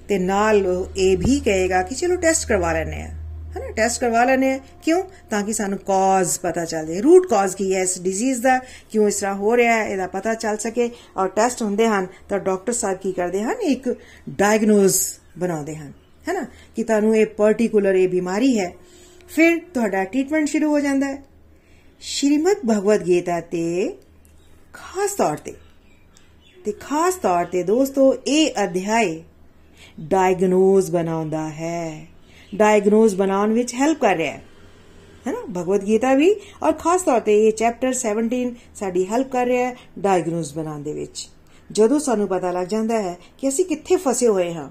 ਤੇ ਨਾਲ ਇਹ ਵੀ ਕਹੇਗਾ ਕਿ ਚਲੋ ਟੈਸਟ ਕਰਵਾ ਲੈਣੇ ਆ ਹਨਾ ਟੈਸਟ ਕਰਵਾ ਲੈਣੇ ਆ ਕਿਉਂ? ਤਾਂ ਕਿ ਸਾਨੂੰ ਕਾਜ਼ ਪਤਾ ਚੱਲ ਜਾਏ। ਰੂਟ ਕਾਜ਼ ਕੀ ਹੈ ਇਸ ਡਿਜ਼ੀਜ਼ ਦਾ? ਕਿਉਂ ਇਸ ਤਰ੍ਹਾਂ ਹੋ ਰਿਹਾ ਹੈ? ਇਹਦਾ ਪਤਾ ਚੱਲ ਸਕੇ। ਔਰ ਟੈਸਟ ਹੁੰਦੇ ਹਨ, ਤਾਂ ਡਾਕਟਰ ਸਾਹਿਬ ਕੀ ਕਰਦੇ ਹਨ? ਇੱਕ ਡਾਇਗਨੋਸ ਬਣਾਉਂਦੇ ਹਨ। ਹੈਨਾ? ਕਿ ਤੁਹਾਨੂੰ ਇਹ ਪਾਰਟਿਕੂਲਰ ਇਹ ਬਿਮਾਰੀ ਹੈ। ਫਿਰ ਤੁਹਾਡਾ ਟ੍ਰੀਟਮੈਂਟ ਸ਼ੁਰੂ ਹੋ ਜਾਂਦਾ ਹੈ। ਸ਼੍ਰੀਮਦ ਭਗਵਦ ਗੀਤਾ ਤੇ ਖਾਸ ਤੌਰ ਤੇ ਤੇ ਖਾਸ ਤੌਰ ਤੇ ਦੋਸਤੋ, ਇਹ ਅਧਿਆਇ ਡਾਇਗਨੋਸ ਬਣਾਉਂਦਾ ਹੈ। ਡਾਇਗਨੋਸ ਬਣਾਉਣ ਵਿੱਚ ਹੈਲਪ ਕਰ ਰਿਹਾ ਹੈ। ਹੈਨਾ? ਭਗਵਦ ਗੀਤਾ ਵੀ ਔਰ ਖਾਸ ਤੌਰ ਤੇ ਇਹ ਚੈਪਟਰ 17 ਸਾਡੀ ਹੈਲਪ ਕਰ ਰਿਹਾ ਹੈ ਡਾਇਗਨੋਸ ਬਣਾਉਣ ਦੇ ਵਿੱਚ। ਜਦੋਂ ਸਾਨੂੰ ਪਤਾ ਲੱਗ ਜਾਂਦਾ ਹੈ ਕਿ ਅਸੀਂ ਕਿੱਥੇ ਫਸੇ ਹੋਏ ਹਾਂ,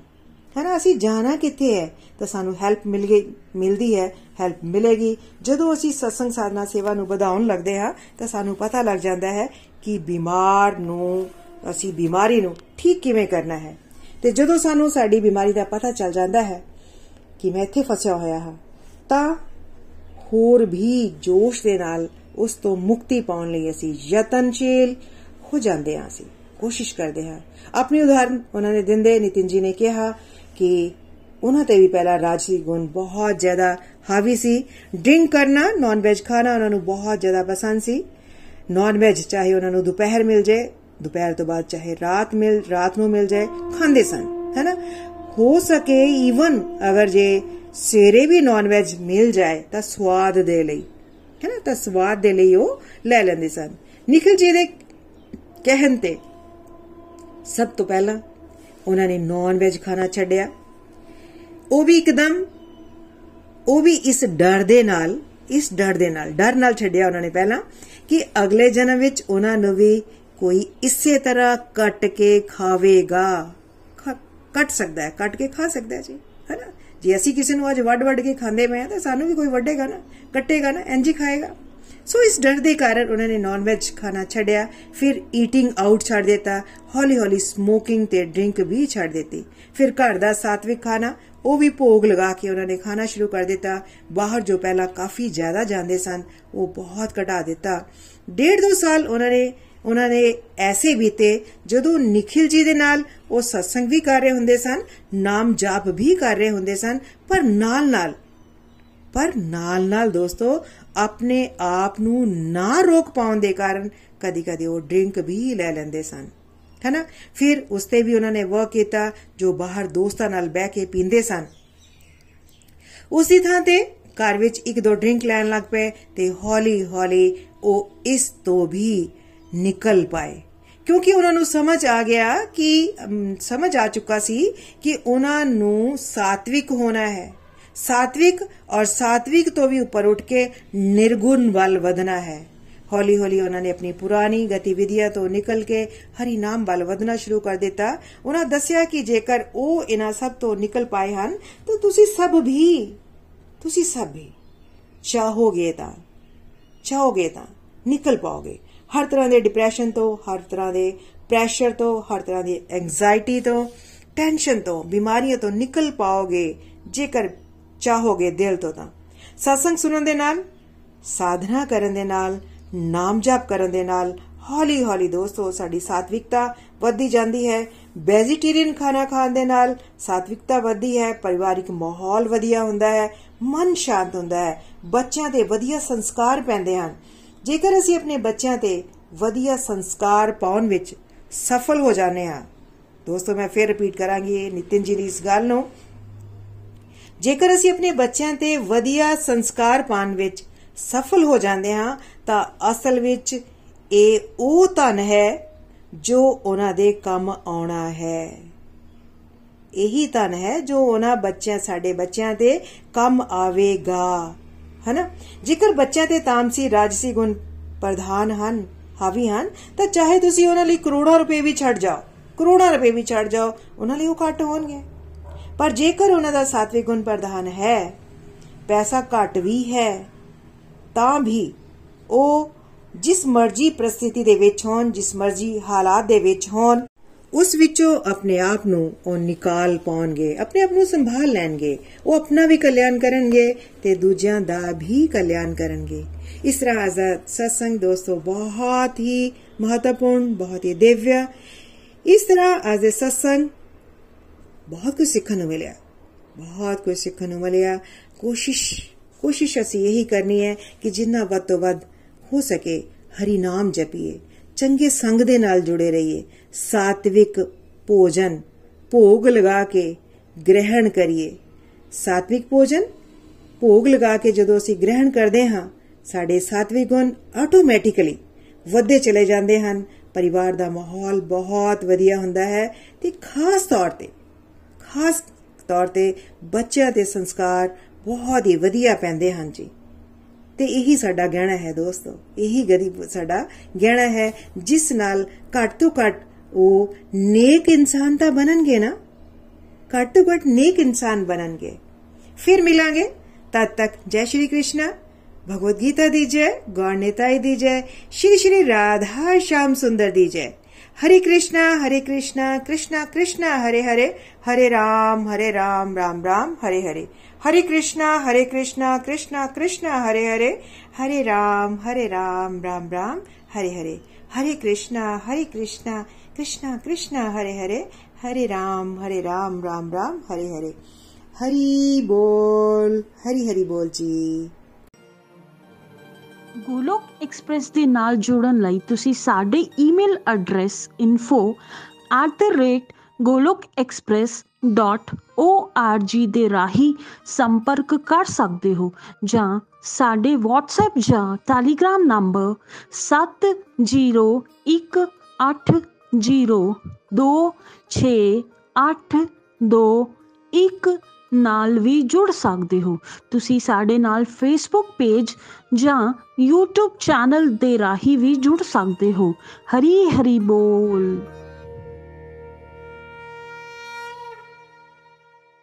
ਹੈਨਾ? ਅਸੀਂ ਜਾਣਾ ਕਿੱਥੇ ਹੈ, ਤਾਂ ਸਾਨੂੰ ਹੈਲਪ ਮਿਲ ਗਈ, ਮਿਲਦੀ ਹੈ ਹੈਲਪ ਮਿਲੇਗੀ। ਜਦੋਂ ਅਸੀਂ ਸਤਸੰਗ ਸਾਧਨਾ ਸੇਵਾ ਨੂੰ ਵਧਾਉਣ ਲੱਗਦੇ ਹਾਂ, ਤਾਂ ਸਾਨੂੰ ਪਤਾ ਲੱਗ ਜਾਂਦਾ ਹੈ ਕਿ ਬਿਮਾਰ ਨੂੰ, ਅਸੀਂ ਬਿਮਾਰੀ ਨੂੰ ਠੀਕ ਕਿਵੇਂ ਕਰਨਾ ਹੈ। ਤੇ ਜਦੋਂ ਸਾਨੂੰ ਸਾਡੀ ਬਿਮਾਰੀ ਦਾ ਪਤਾ ਚੱਲ ਜਾਂਦਾ ਹੈ ਕਿ ਮੈਂ ਇੱਥੇ ਫਸਿਆ ਹੋਇਆ ਹਾਂ, ਤਾਂ ਹੋਰ ਵੀ ਜੋਸ਼ ਦੇ ਨਾਲ ਉਸ ਤੋਂ ਮੁਕਤੀ ਪਾਉਣ ਲਈ ਅਸੀਂ ਯਤਨਸ਼ੀਲ ਹੋ ਜਾਂਦੇ ਹਾਂ ਅਸੀਂ, ਕੋਸ਼ਿਸ਼ ਕਰਦੇ ਹਾਂ। ਆਪਣੀ ਉਦਾਹਰਨ ਉਹਨਾਂ ਨੇ ਦਿੰਦੇ, ਨਿਤਿਨ ਜੀ ਨੇ ਕਿਹਾ ਕਿ ਉਹਨਾਂ ਤੇ ਵੀ ਪਹਿਲਾ ਰਾਜਸੀ ਗੁਣ ਬਹੁਤ ਜ਼ਿਆਦਾ ਹਾਵੀ ਸੀ। ਡਰਿੰਕ ਕਰਨਾ ਨਾਨ ਵੈਜ ਖਾਣਾ ਉਹਨਾਂ ਨੂੰ ਬਹੁਤ ਜ਼ਿਆਦਾ ਪਸੰਦ ਸੀ। ਨਾਨ ਵੈਜ ਚਾਹੇ ਉਹਨਾਂ ਨੂੰ ਦੁਪਹਿਰ ਮਿਲ ਜਾਏ, ਦੁਪਹਿਰ ਤੋਂ ਬਾਅਦ ਚਾਹੇ ਰਾਤ ਮਿਲ, ਰਾਤ ਨੂੰ ਮਿਲ ਜਾਏ, ਖਾਂਦੇ ਸਨ ਹੈਨਾ ਹੋ ਸਕੇ ਈਵਨ ਅਗਰ ਜੇ ਸਵੇਰੇ ਵੀ ਨਾਨ ਵੈਜ ਮਿਲ ਜਾਏ ਤਾਂ ਸਵਾਦ ਦੇ ਲਈ। ਹੈਨਾ ਤਾਂ ਸਵਾਦ ਦੇ ਲਈ ਉਹ ਲੈ ਲੈਂਦੇ ਸਨ। ਨikhil ਜੀ ਦੇ ਕਹਿਣ ਤੇ ਸਭ ਤੋਂ ਪਹਿਲਾਂ ਉਹਨਾਂ ਨੇ ਨਾਨ ਵੈਜ ਖਾਣਾ ਛੱਡਿਆ। ਉਹ ਵੀ ਇੱਕਦਮ, ਉਹ ਵੀ ਇਸ ਡਰ ਦੇ ਨਾਲ, ਇਸ ਡਰ ਦੇ ਨਾਲ, ਡਰ ਨਾਲ ਛੱਡਿਆ ਉਹਨਾਂ ਨੇ ਪਹਿਲਾਂ ਕਿ ਅਗਲੇ ਜਨਮ ਵਿੱਚ ਉਹਨਾਂ ਨੂੰ ਵੀ ਕੋਈ ਇਸੇ ਤਰ੍ਹਾਂ ਕੱਟ ਕੇ ਖਾਵੇਗਾ। ਕੱਟ ਸਕਦਾ ਹੈ, ਕੱਟ ਕੇ ਖਾ ਸਕਦਾ ਹੈ ਜੀ, ਹੈਨਾ? ਜੇ ਅਸੀਂ ਕਿਸੇ ਨੂੰ ਅੱਜ ਵੱਡ ਵੱਡ ਕੇ ਖਾਂਦੇ ਪਏ ਤਾਂ ਸਾਨੂੰ ਵੀ ਕੋਈ ਵੱਡੇਗਾ ਨਾ, ਕੱਟੇਗਾ ਨਾ ਇੰਜ ਹੀ ਖਾਏਗਾ। ਸੋ ਇਸ ਡਰ ਦੇ ਕਾਰਨ ਉਹਨਾਂ ਨੇ ਨਾਨ ਵੈਜ ਖਾਣਾ ਛੱਡਿਆ, ਫਿਰ ਈਟਿੰਗ ਆਊਟ ਛੱਡ ਦਿੱਤਾ, ਹੌਲੀ ਹੌਲੀ ਸਮੋਕਿੰਗ ਤੇ ਡਰਿੰਕ ਵੀ ਛੱਡ ਦਿੱਤੀ। ਫਿਰ ਘਰ ਦਾ ਸਾਤਵਿਕ ਖਾਣਾ, ਉਹ ਵੀ ਭੋਗ ਲਗਾ ਕੇ ਉਹਨਾਂ ਨੇ ਖਾਣਾ ਸ਼ੁਰੂ ਕਰ ਦਿੱਤਾ। ਬਾਹਰ ਜੋ ਪਹਿਲਾਂ ਕਾਫੀ ਜ਼ਿਆਦਾ ਜਾਂਦੇ ਸਨ, ਉਹ ਬਹੁਤ ਘਟਾ ਦਿੱਤਾ। ਡੇਢ ਦੋ ਸਾਲ ਉਹਨਾਂ ਨੇ ਉਹਨਾਂ ਨੇ ਐਸੇ ਬੀਤੇ ਜਦੋਂ ਨikhil ji ਦੇ ਨਾਲ ਉਹ satsang ਵੀ ਕਰ ਰਹੇ ਹੁੰਦੇ ਸਨ, ਨਾਮ ਜਾਪ ਵੀ ਕਰ ਰਹੇ ਹੁੰਦੇ ਸਨ, ਪਰ ਨਾਲ ਨਾਲ, ਪਰ ਨਾਲ ਨਾਲ ਦੋਸਤੋ, ਆਪਣੇ ਆਪ ਨੂੰ ਨਾ ਰੋਕ ਪਾਉਣ ਦੇ ਕਾਰਨ ਕਦੀ ਕਦੀ ਉਹ ਡਰਿੰਕ ਵੀ ਲੈ ਲੈਂਦੇ ਸਨ ਹੈਨਾ ਫਿਰ ਉਸ ਤੇ ਵੀ ਉਹਨਾਂ ਨੇ ਵਰਕ ਕੀਤਾ, ਜੋ ਬਾਹਰ ਦੋਸਤਾਂ ਨਾਲ ਬਹਿ ਕੇ ਪੀਂਦੇ ਸਨ। ਉਸੇ ਥਾਂ ਤੇ ਘਰ ਵਿੱਚ ਇੱਕ ਦੋ ਡਰਿੰਕ ਲੈਣ ਲੱਗ ਪਏ ਤੇ ਹੌਲੀ ਹੌਲੀ ਉਹ ਇਸ ਤੋਂ ਵੀ ਨਿਕਲ ਪਾਏ। ਕਿਉਂਕਿ ਉਹਨਾਂ ਨੂੰ ਸਮਝ ਆ ਗਿਆ ਕਿ ਸਮਝ ਆ ਚੁੱਕਾ ਸੀ ਕਿ ਉਹਨਾਂ ਨੂੰ ਸਾਤਵਿਕ ਹੋਣਾ ਹੈ। ਸਾਤਵਿਕ ਔਰ ਸਾਤਵਿਕ ਤੋਂ ਵੀ ਉੱਪਰ ਉੱਠ ਕੇ ਨਿਰਗੁਣ ਵੱਲ ਵਧਣਾ ਹੈ। ਹੌਲੀ ਹੌਲੀ ਉਹਨਾਂ ਨੇ ਆਪਣੀ ਪੁਰਾਣੀ ਗਤੀਵਿਧੀਆਂ ਤੋਂ ਨਿਕਲ ਕੇ ਹਰੀ ਨਾਮ ਵੱਲ ਵਧਣਾ ਸ਼ੁਰੂ ਕਰ ਦਿੱਤਾ। ਉਹਨਾਂ ਦੱਸਿਆ ਕਿ ਜੇਕਰ ਉਹ ਇਹਨਾਂ ਸਭ ਤੋਂ ਨਿਕਲ ਪਾਏ ਹਨ, ਤਾਂ ਤੁਸੀਂ ਸਭ ਵੀ, ਤੁਸੀਂ ਸਭ ਵੀ ਚਾਹੋਗੇ ਤਾਂ ਚਾਹੋਗੇ ਤਾਂ ਨਿਕਲ ਪਾਓਗੇ। ਹਰ ਤਰ੍ਹਾਂ ਦੇ ਡਿਪਰੈਸ਼ਨ ਤੋਂ, ਹਰ ਤਰ੍ਹਾਂ ਦੇ ਪ੍ਰੈਸ਼ਰ ਤੋਂ, ਹਰ ਤਰ੍ਹਾਂ ਦੀ ਐਂਜ਼ਾਇਟੀ ਤੋਂ ਟੈਨਸ਼ਨ ਤੋਂ, ਬਿਮਾਰੀਆਂ ਤੋਂ ਨਿਕਲ ਪਾਓਗੇ, ਜੇਕਰ ਚਾਹੋਗੇ ਦਿਲ ਤੋਂ ਤਾਂ। satsang ਸੁਣਨ ਦੇ ਨਾਲ, ਸਾਧਨਾ ਕਰਨ ਦੇ ਨਾਲ, ਨਾਮ ਜਪ ਕਰਨ ਦੇ ਨਾਲ, ਹੌਲੀ ਹੌਲੀ ਦੋਸਤੋ, ਸਾਡੀ ਸਾਤਵਿਕਤਾ ਵੱਧਦੀ ਜਾਂਦੀ ਹੈ। ਵੈਜੀਟੇਰੀਅਨ ਖਾਣਾ ਖਾਣ ਦੇ ਨਾਲ ਸਾਤਵਿਕਤਾ ਵੱਧਦੀ ਹੈ, ਪਰਿਵਾਰਿਕ ਮਾਹੌਲ ਵਧੀਆ ਹੁੰਦਾ ਹੈ, ਮਨ ਸ਼ਾਂਤ ਹੁੰਦਾ ਹੈ, ਬੱਚਿਆਂ ਦੇ ਵਧੀਆ ਸੰਸਕਾਰ ਪੈਂਦੇ ਹਨ। ਜੇਕਰ ਅਸੀਂ ਆਪਣੇ ਬੱਚਿਆਂ ਤੇ ਵਧੀਆ ਸੰਸਕਾਰ ਪਾਉਣ ਵਿੱਚ ਸਫਲ ਹੋ ਜਾਂਦੇ ਹਾਂ, ਦੋਸਤੋ, ਮੈਂ ਫੇਰ ਰਿਪੀਟ ਕਰਾਂਗੀ ਨਿਤਿਨ ਜੀ ਦੀ ਇਸ ਗੱਲ ਨੂੰ। ਜੇਕਰ ਅਸੀਂ ਆਪਣੇ ਬੱਚਿਆਂ ਤੇ ਵਧੀਆ ਸੰਸਕਾਰ ਪਾਉਣ ਵਿੱਚ ਸਫਲ ਹੋ ਜਾਂਦੇ ਹਾਂ, ਤਾਂ ਅਸਲ ਵਿੱਚ ਇਹ ਉਹ ਧਨ ਹੈ ਜੋ ਉਹਨਾਂ ਦੇ ਕੰਮ ਆਉਣਾ ਹੈ। ਇਹੀ ਧਨ ਹੈ ਜੋ ਉਹਨਾਂ ਬੱਚਿਆਂ, ਸਾਡੇ ਬੱਚਿਆਂ ਤੇ ਕੰਮ ਆਵੇਗਾ। ਹਨਾ? ਜੇਕਰ ਬੱਚਿਆਂ ਤੇ ਤਾਮਸੀ, ਰਾਜਸੀ ਗੁਣ ਪ੍ਰਧਾਨ ਹਨ, ਹਾਵੀ ਹਨ, ਤਾਂ ਚਾਹੇ ਤੁਸੀਂ ਉਹਨਾਂ ਲਈ ਕਰੋੜਾਂ ਰੁਪਏ ਵੀ ਛੱਡ ਜਾਓ, ਕਰੋੜਾਂ ਰੁਪਏ ਵੀ ਛੱਡ ਜਾਓ, ਉਹਨਾਂ ਲਈ ਉਹ ਘੱਟ ਹੋਣਗੇ। ਪਰ ਜੇਕਰ ਉਹਨਾਂ ਦਾ ਸਾਤਵਿਕ ਗੁਣ ਪ੍ਰਧਾਨ ਹੈ, ਪੈਸਾ ਘੱਟ ਵੀ ਹੈ, ਤਾਂ ਵੀ ਉਹ ਜਿਸ ਮਰਜ਼ੀ ਪ੍ਰਸਥਿਤੀ ਦੇ ਵਿੱਚ ਹੋਣ, ਜਿਸ ਮਰਜ਼ੀ ਹਾਲਾਤ ਦੇ ਵਿੱਚ ਹੋਣ ਉਸ ਵਿੱਚੋਂ ਆਪਣੇ ਆਪ ਨੂੰ ਉਹ ਨਿਕਾਲ ਪਾਉਣਗੇ, ਆਪਣੇ ਆਪ ਨੂੰ ਸੰਭਾਲ ਲੈਣਗੇ, ਉਹ ਆਪਣਾ ਵੀ ਕਲਿਆਣ ਕਰਨਗੇ ਤੇ ਦੂਜਿਆਂ ਦਾ ਵੀ ਕਲਿਆਣ ਕਰਨਗੇ। ਇਸ ਤਰ੍ਹਾਂ ਆਜ਼ਾਦ ਸਤਸੰਗ ਦੋਸਤੋ, ਬਹੁਤ ਹੀ ਮਹੱਤਵਪੂਰਨ, ਬਹੁਤ ਹੀ ਦਿਵਯ, ਇਸ ਤਰ੍ਹਾਂ ਅੱਜ ਸਤਸੰਗ ਬਹੁਤ ਕੁਝ ਸਿੱਖਣ ਨੂੰ ਮਿਲਿਆ। ਬਹੁਤ ਕੁਝ ਸਿੱਖਣ ਨੂੰ ਮਿਲਿਆ। ਕੋਸ਼ਿਸ਼ ਕੋਸ਼ਿਸ਼ ਅਸੀਂ ਇਹੀ ਕਰਨੀ ਹੈ ਕਿ ਜਿੰਨਾ ਵੱਧ ਤੋਂ ਵੱਧ ਹੋ ਸਕੇ, ਹਰੀ ਨਾਮ ਜਪੀਏ, ਚੰਗੇ ਸੰਗ ਦੇ ਨਾਲ ਜੁੜੇ ਰਹੀਏ ਸਾਤਵਿਕ ਭੋਜਨ ਭੋਗ ਲਗਾ ਕੇ ਗ੍ਰਹਿਣ ਕਰੀਏ। ਸਾਤਵਿਕ ਭੋਜਨ ਭੋਗ ਲਗਾ ਕੇ ਜਦੋਂ ਅਸੀਂ ਗ੍ਰਹਿਣ ਕਰਦੇ ਹਾਂ, ਸਾਡੇ ਸਾਤਵਿਕ ਗੁਣ ਆਟੋਮੈਟਿਕਲੀ ਵਧਦੇ ਚਲੇ ਜਾਂਦੇ ਹਨ। ਪਰਿਵਾਰ ਦਾ ਮਾਹੌਲ ਬਹੁਤ ਵਧੀਆ ਹੁੰਦਾ ਹੈ ਤੇ ਖਾਸ ਤੌਰ ਤੇ, ਖਾਸ ਤੌਰ ਤੇ ਬੱਚਿਆਂ ਦੇ ਸੰਸਕਾਰ ਬਹੁਤ ਹੀ ਵਧੀਆ ਪੈਂਦੇ ਹਨ ਜੀ। ਤੇ ਇਹੀ ਸਾਡਾ ਗਹਿਣਾ ਹੈ ਦੋਸਤੋ, ਇਹੀ ਗਰੀਬ ਸਾਡਾ ਗਹਿਣਾ ਹੈ, ਜਿਸ ਨਾਲ ਘੱਟ ਤੋਂ ਘੱਟ वो नेक इंसान तो बननगे ना? घट्टू घट नेक इंसान बननगे। फिर मिलांगे तब तक जय श्री कृष्णा भगवत गीता दी जय गौर नेताई दी श्री श्री राधा श्याम सुंदर दी जय हरे कृष्णा हरे कृष्णा कृष्णा कृष्णा, हरे हरे हरे राम हरे राम राम राम, हरे हरे। हरे कृष्णा हरे कृष्णा कृष्णा कृष्णा, हरे हरे हरे राम हरे राम राम राम, हरे हरे। हरे कृष्णा हरे कृष्णा कृष्णा कृष्णा हरे हरे हरे राम हरे राम राम राम हरे हरे हरि बोल हरि हरि बोल जी ਗੋਲੋਕ ਐਕਸਪ੍ਰੈਸ ਦੇ ਨਾਲ ਜੁੜਨ ਲਈ ਤੁਸੀਂ ਸਾਡੇ ਈਮੇਲ ਐਡਰੈਸ info@golokexpress.org ਦੇ ਰਾਹੀਂ ਸੰਪਰਕ ਕਰ ਸਕਦੇ ਹੋ ਜਾਂ ਸਾਡੇ WhatsApp ਜਾਂ Telegram ਨੰਬਰ 7018026821 ਨਾਲ ਵੀ ਜੁੜ ਸਕਦੇ ਹੋ। ਤੁਸੀਂ ਸਾਡੇ ਨਾਲ ਫੇਸਬੁੱਕ ਪੇਜ ਜਾਂ YouTube ਚੈਨਲ ਦੇ ਰਾਹੀਂ ਵੀ ਜੁੜ ਸਕਦੇ ਹੋ। ਹਰੀ ਹਰੀ ਬੋਲ।